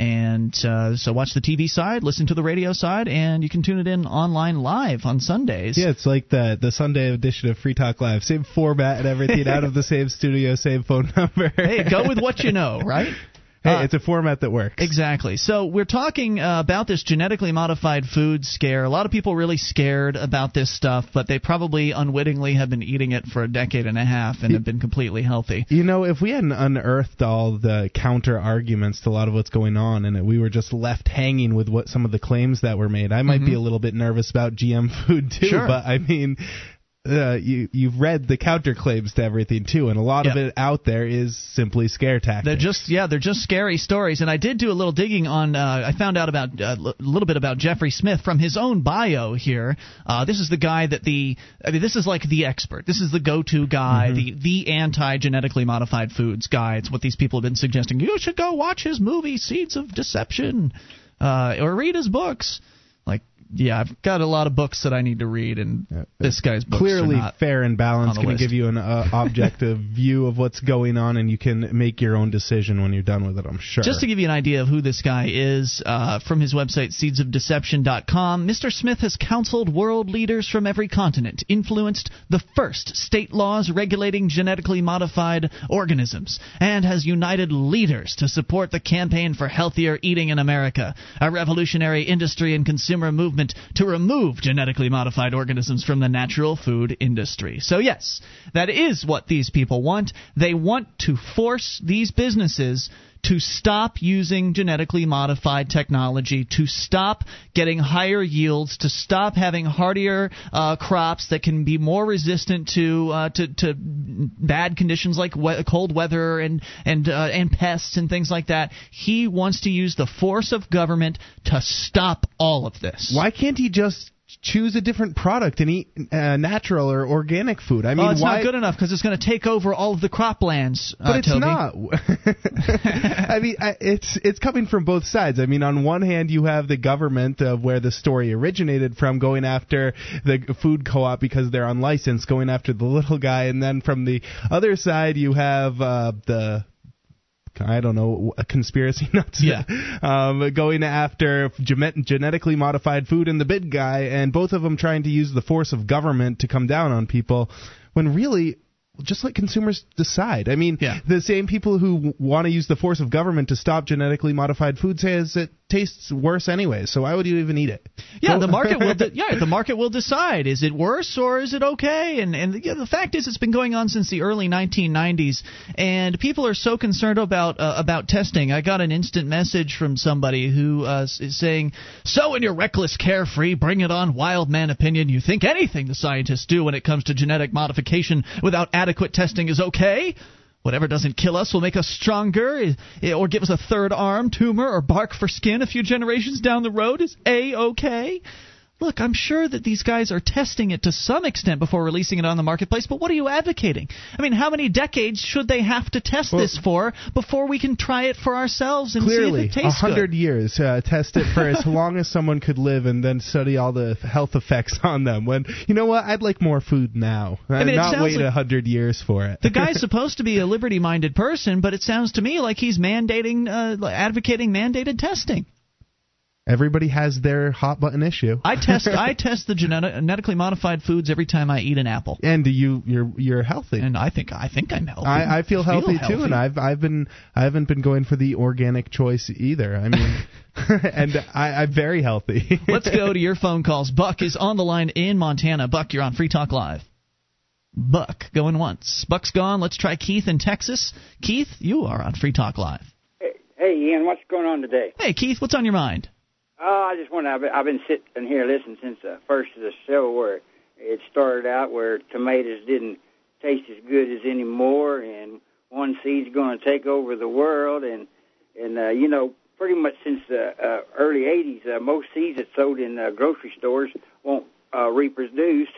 Speaker 1: And uh, so watch the TV side, listen to the radio side, and you can tune it in online live on Sundays.
Speaker 2: Yeah, it's like the the Sunday edition of Free Talk Live. Same format and everything, out of the same studio, same phone number.
Speaker 1: hey, go with what you know, right?
Speaker 2: Hey, uh, it's a format that works.
Speaker 1: Exactly. So we're talking uh, about this genetically modified food scare. A lot of people really scared about this stuff, but they probably unwittingly have been eating it for a decade and a half and have been completely healthy.
Speaker 2: You know, if we hadn't unearthed all the counter arguments to a lot of what's going on, and we were just left hanging with what some of the claims that were made, I might mm-hmm. be a little bit nervous about GM food too.
Speaker 1: Sure.
Speaker 2: But I mean, uh, you you've read the counterclaims to everything too, and a lot
Speaker 1: Yep.
Speaker 2: of it out there is simply scare tactics.
Speaker 1: They're just yeah, they're just scary stories. And I did do a little digging on. Uh, I found out about uh, a little bit about Jeffrey Smith from his own bio here. Uh, this is the guy that the. I mean, this is like the expert. This is the go-to guy, the the anti-genetically modified foods guy. It's what these people have been suggesting. You should go watch his movie Seeds of Deception, uh, or read his books. Yeah, I've got a lot of books that I need to read, and this guy's books
Speaker 2: clearly fair and balanced, going to give you an uh, objective view of what's going on, and you can make your own decision when you're done with it. I'm sure.
Speaker 1: Just to give you an idea of who this guy is, uh, from his website, seedsofdeception.com, Mr. Smith has counseled world leaders from every continent, influenced the first state laws regulating genetically modified organisms, and has united leaders to support the campaign for healthier eating in America, a revolutionary industry and consumer movement to remove genetically modified organisms from the natural food industry. So, yes, that is what these people want. They want to force these businesses to stop using genetically modified technology, to stop getting higher yields, to stop having hardier uh, crops that can be more resistant to uh, to, to bad conditions like we- cold weather and and uh, and pests and things like that. He wants to use the force of government to stop all of this.
Speaker 2: Why can't he just choose a different product and eat uh, natural or organic food? I mean,
Speaker 1: oh, it's
Speaker 2: why?
Speaker 1: not good enough because it's going to take over all of the croplands.
Speaker 2: But
Speaker 1: uh,
Speaker 2: it's
Speaker 1: Toby.
Speaker 2: not. I mean, I- it's it's coming from both sides. I mean, on one hand, you have the government of where the story originated from, going after the food co-op because they're unlicensed, going after the little guy, and then from the other side, you have uh, the I don't know, a conspiracy nuts.
Speaker 1: Yeah.
Speaker 2: um, going after gene- genetically modified food and the big guy, and both of them trying to use the force of government to come down on people, when really. Just let consumers decide. I mean, yeah. the same people who want to use the force of government to stop genetically modified food says it tastes worse anyway. So why would you even eat it?
Speaker 1: Yeah, the market will. De- yeah, the market will decide: is it worse or is it okay? And and yeah, the fact is, it's been going on since the early 1990s, and people are so concerned about uh, about testing. I got an instant message from somebody who uh, is saying, "So in your reckless, carefree, bring it on, wild man opinion, you think anything the scientists do when it comes to genetic modification without adequate testing is okay?" Whatever doesn't kill us will make us stronger, eh, or give us a third arm, tumor, or bark for skin a few generations down the road is a okay. Look, I'm sure that these guys are testing it to some extent before releasing it on the marketplace, but what are you advocating? I mean, how many decades should they have to test this for before we can try it for ourselves and
Speaker 2: Clearly,
Speaker 1: see if it tastes good?
Speaker 2: Clearly, a hundred
Speaker 1: good?
Speaker 2: years. Uh, test it for as long as someone could live, and then study all the health effects on them. When you know what, I'd like more food now,
Speaker 1: I mean,
Speaker 2: not wait a
Speaker 1: like-
Speaker 2: hundred years for it.
Speaker 1: The guy's supposed to be a liberty-minded person, but it sounds to me like he's mandating, uh, advocating mandated testing.
Speaker 2: Everybody has their hot button issue.
Speaker 1: I test, I test the genetically modified foods every time I eat an apple,
Speaker 2: and you, you're you're healthy.
Speaker 1: and I think I think I'm healthy.
Speaker 2: I, I feel healthy too, and I've I've been I haven't been going for the organic choice either. I mean, and I, I'm very healthy.
Speaker 1: Let's go to your phone calls. Buck is on the line in Montana. Buck, you're on Free Talk Live. Buck going once. Buck's gone. Let's try Keith in Texas. Keith, you are on Free Talk Live.
Speaker 13: Hey, Hey, Ian, what's going on today?
Speaker 1: Hey, Keith, what's on your mind?
Speaker 13: Oh, I just want to. I've been, I've been sitting here listening since the first of the show where it started out where tomatoes didn't taste as good as anymore, and one seed's going to take over the world, and and uh, you know, pretty much since the uh, early '80s, uh, most seeds that's sold in uh, grocery stores won't uh, reproduce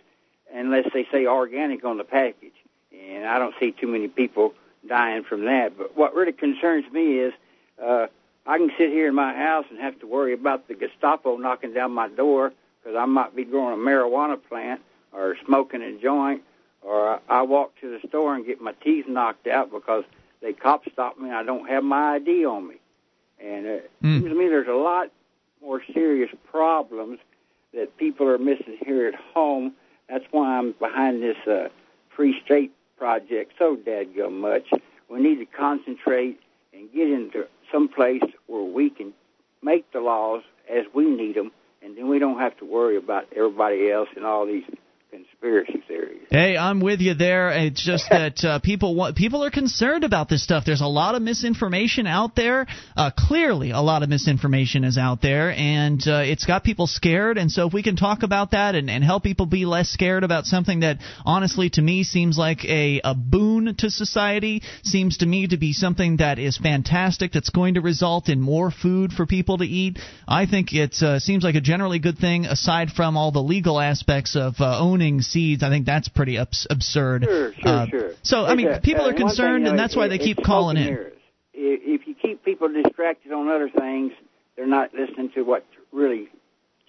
Speaker 13: unless they say organic on the package, and I don't see too many people dying from that. But what really concerns me is. Uh, I can sit here in my house and have to worry about the Gestapo knocking down my door because I might be growing a marijuana plant or smoking a joint, or I walk to the store and get my teeth knocked out because they cop stop me and I don't have my ID on me. And it seems to me there's a lot more serious problems that people are missing here at home. That's why I'm behind this uh, Free State project so dadgum much. We need to concentrate and get into some place where we can make the laws as we need them, and then we don't have to worry about everybody else and all these conspiracy theories.
Speaker 1: Hey, I'm with you there. It's just that uh, people want, people are concerned about this stuff. There's a lot of misinformation out there. Uh, clearly, a lot of misinformation is out there, and uh, it's got people scared. And so, if we can talk about that and, and help people be less scared about something that, honestly, to me seems like a, a boon to society, seems to me to be something that is fantastic. That's going to result in more food for people to eat. I think it uh, seems like a generally good thing. Aside from all the legal aspects of uh, owning seeds, I think that's pretty abs- absurd.
Speaker 13: Sure, sure,
Speaker 1: Uh,
Speaker 13: sure.
Speaker 1: So, I mean,
Speaker 13: a-
Speaker 1: people are
Speaker 13: one thing,
Speaker 1: concerned, and that's why they keep calling in.
Speaker 13: If you keep people distracted on other things, they're not listening to what's really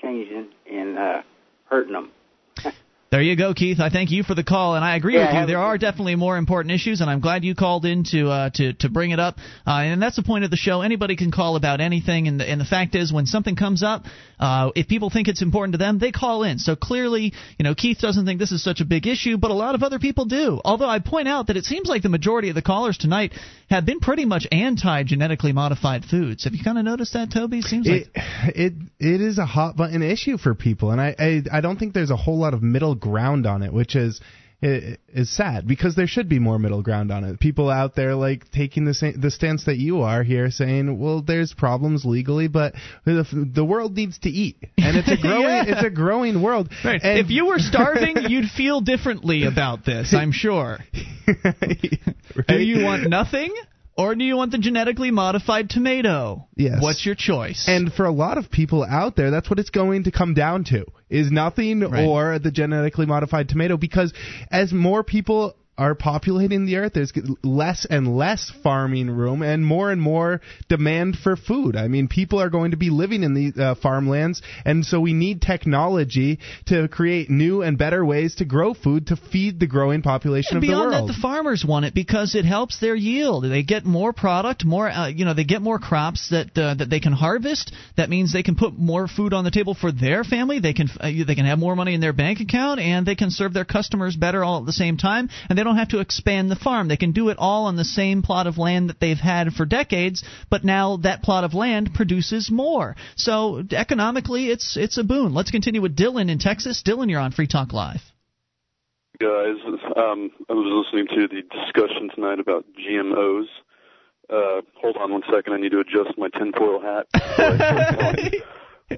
Speaker 13: changing and uh, hurting them.
Speaker 1: There you go, Keith. I thank you for the call, and I agree
Speaker 13: Yeah,
Speaker 1: with you. There are definitely more important issues, and I'm glad you called in to uh, to to bring it up. Uh, and that's the point of the show. Anybody can call about anything, and the, and the fact is, when something comes up, uh, if people think it's important to them, they call in. So clearly, you know, Keith doesn't think this is such a big issue, but a lot of other people do. Although I point out that it seems like the majority of the callers tonight have been pretty much anti genetically modified foods. Have you kind of noticed that, Toby? It seems like
Speaker 2: it it it is a hot button issue for people, and I, I I don't think there's a whole lot of middle ground on it, which is is sad because there should be more middle ground on it. People out there like taking the same, the stance that you are here, saying, well, there's problems legally, but the, the world needs to eat, and it's a growing
Speaker 1: Yeah.
Speaker 2: it's a growing world.
Speaker 1: Right.
Speaker 2: And-
Speaker 1: if you were starving, you'd feel differently about this, I'm sure. Do you want nothing? Or do you want the genetically modified tomato?
Speaker 2: Yes.
Speaker 1: What's your choice?
Speaker 2: And for a lot of people out there, that's what it's going to come down to: is nothing
Speaker 1: Right.
Speaker 2: or the genetically modified tomato. Because as more people are populating the earth, there's less and less farming room and more and more demand for food. I mean, people are going to be living in the uh, farmlands, and so we need technology to create new and better ways to grow food to feed the growing population
Speaker 1: And
Speaker 2: of the world.
Speaker 1: beyond that, the farmers want it because it helps their yield. They get more product, more uh, you know, they get more crops that uh, that they can harvest. That means they can put more food on the table for their family. They can uh, they can have more money in their bank account, and they can serve their customers better all at the same time. And they don't have to expand the farm. They can do it all on the same plot of land that they've had for decades. But now that plot of land produces more. So economically, it's it's a boon. Let's continue with Dylan in Texas. Dylan, you're on Free Talk Live.
Speaker 14: guys. Um, I was listening to the discussion tonight about GMOs. Uh, hold on one second. I need to adjust my tinfoil hat.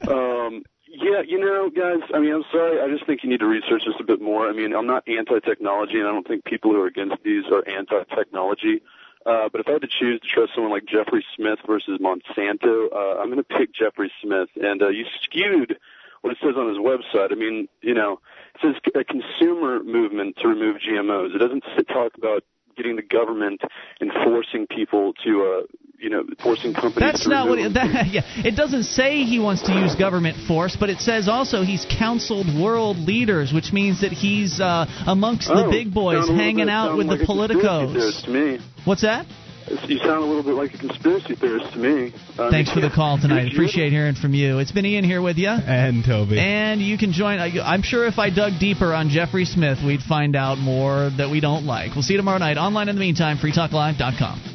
Speaker 14: um, yeah, you know, guys. I mean, I'm sorry. I just think you need to research this a bit more. I mean, I'm not anti-technology, and I don't think people who are against these are anti-technology. Uh, but if I had to choose to trust someone like Jeffrey Smith versus Monsanto, uh, I'm going to pick Jeffrey Smith. And uh, you skewed what it says on his website. I mean, you know, it says a consumer movement to remove GMOs. It doesn't talk about getting the government enforcing people to, uh, you know, forcing companies.
Speaker 1: That's
Speaker 14: to
Speaker 1: not what. It, that, yeah, it doesn't say he wants to use government force, but it says also he's counseled world leaders, which means that he's uh, amongst the
Speaker 14: Oh,
Speaker 1: big boys,
Speaker 14: sound a little
Speaker 1: hanging out with
Speaker 14: like
Speaker 1: the politicos.
Speaker 14: theorist To me,
Speaker 1: What's that?
Speaker 14: You sound a little bit like a conspiracy theorist to me. Um,
Speaker 1: Thanks for the call tonight.
Speaker 14: you-
Speaker 1: Appreciate hearing from you. It's been Ian here with you.
Speaker 2: And Toby.
Speaker 1: And you can join. I- I'm sure if I dug deeper on Jeffrey Smith, we'd find out more that we don't like. We'll see you tomorrow night. Online in the meantime, freetalklive.com.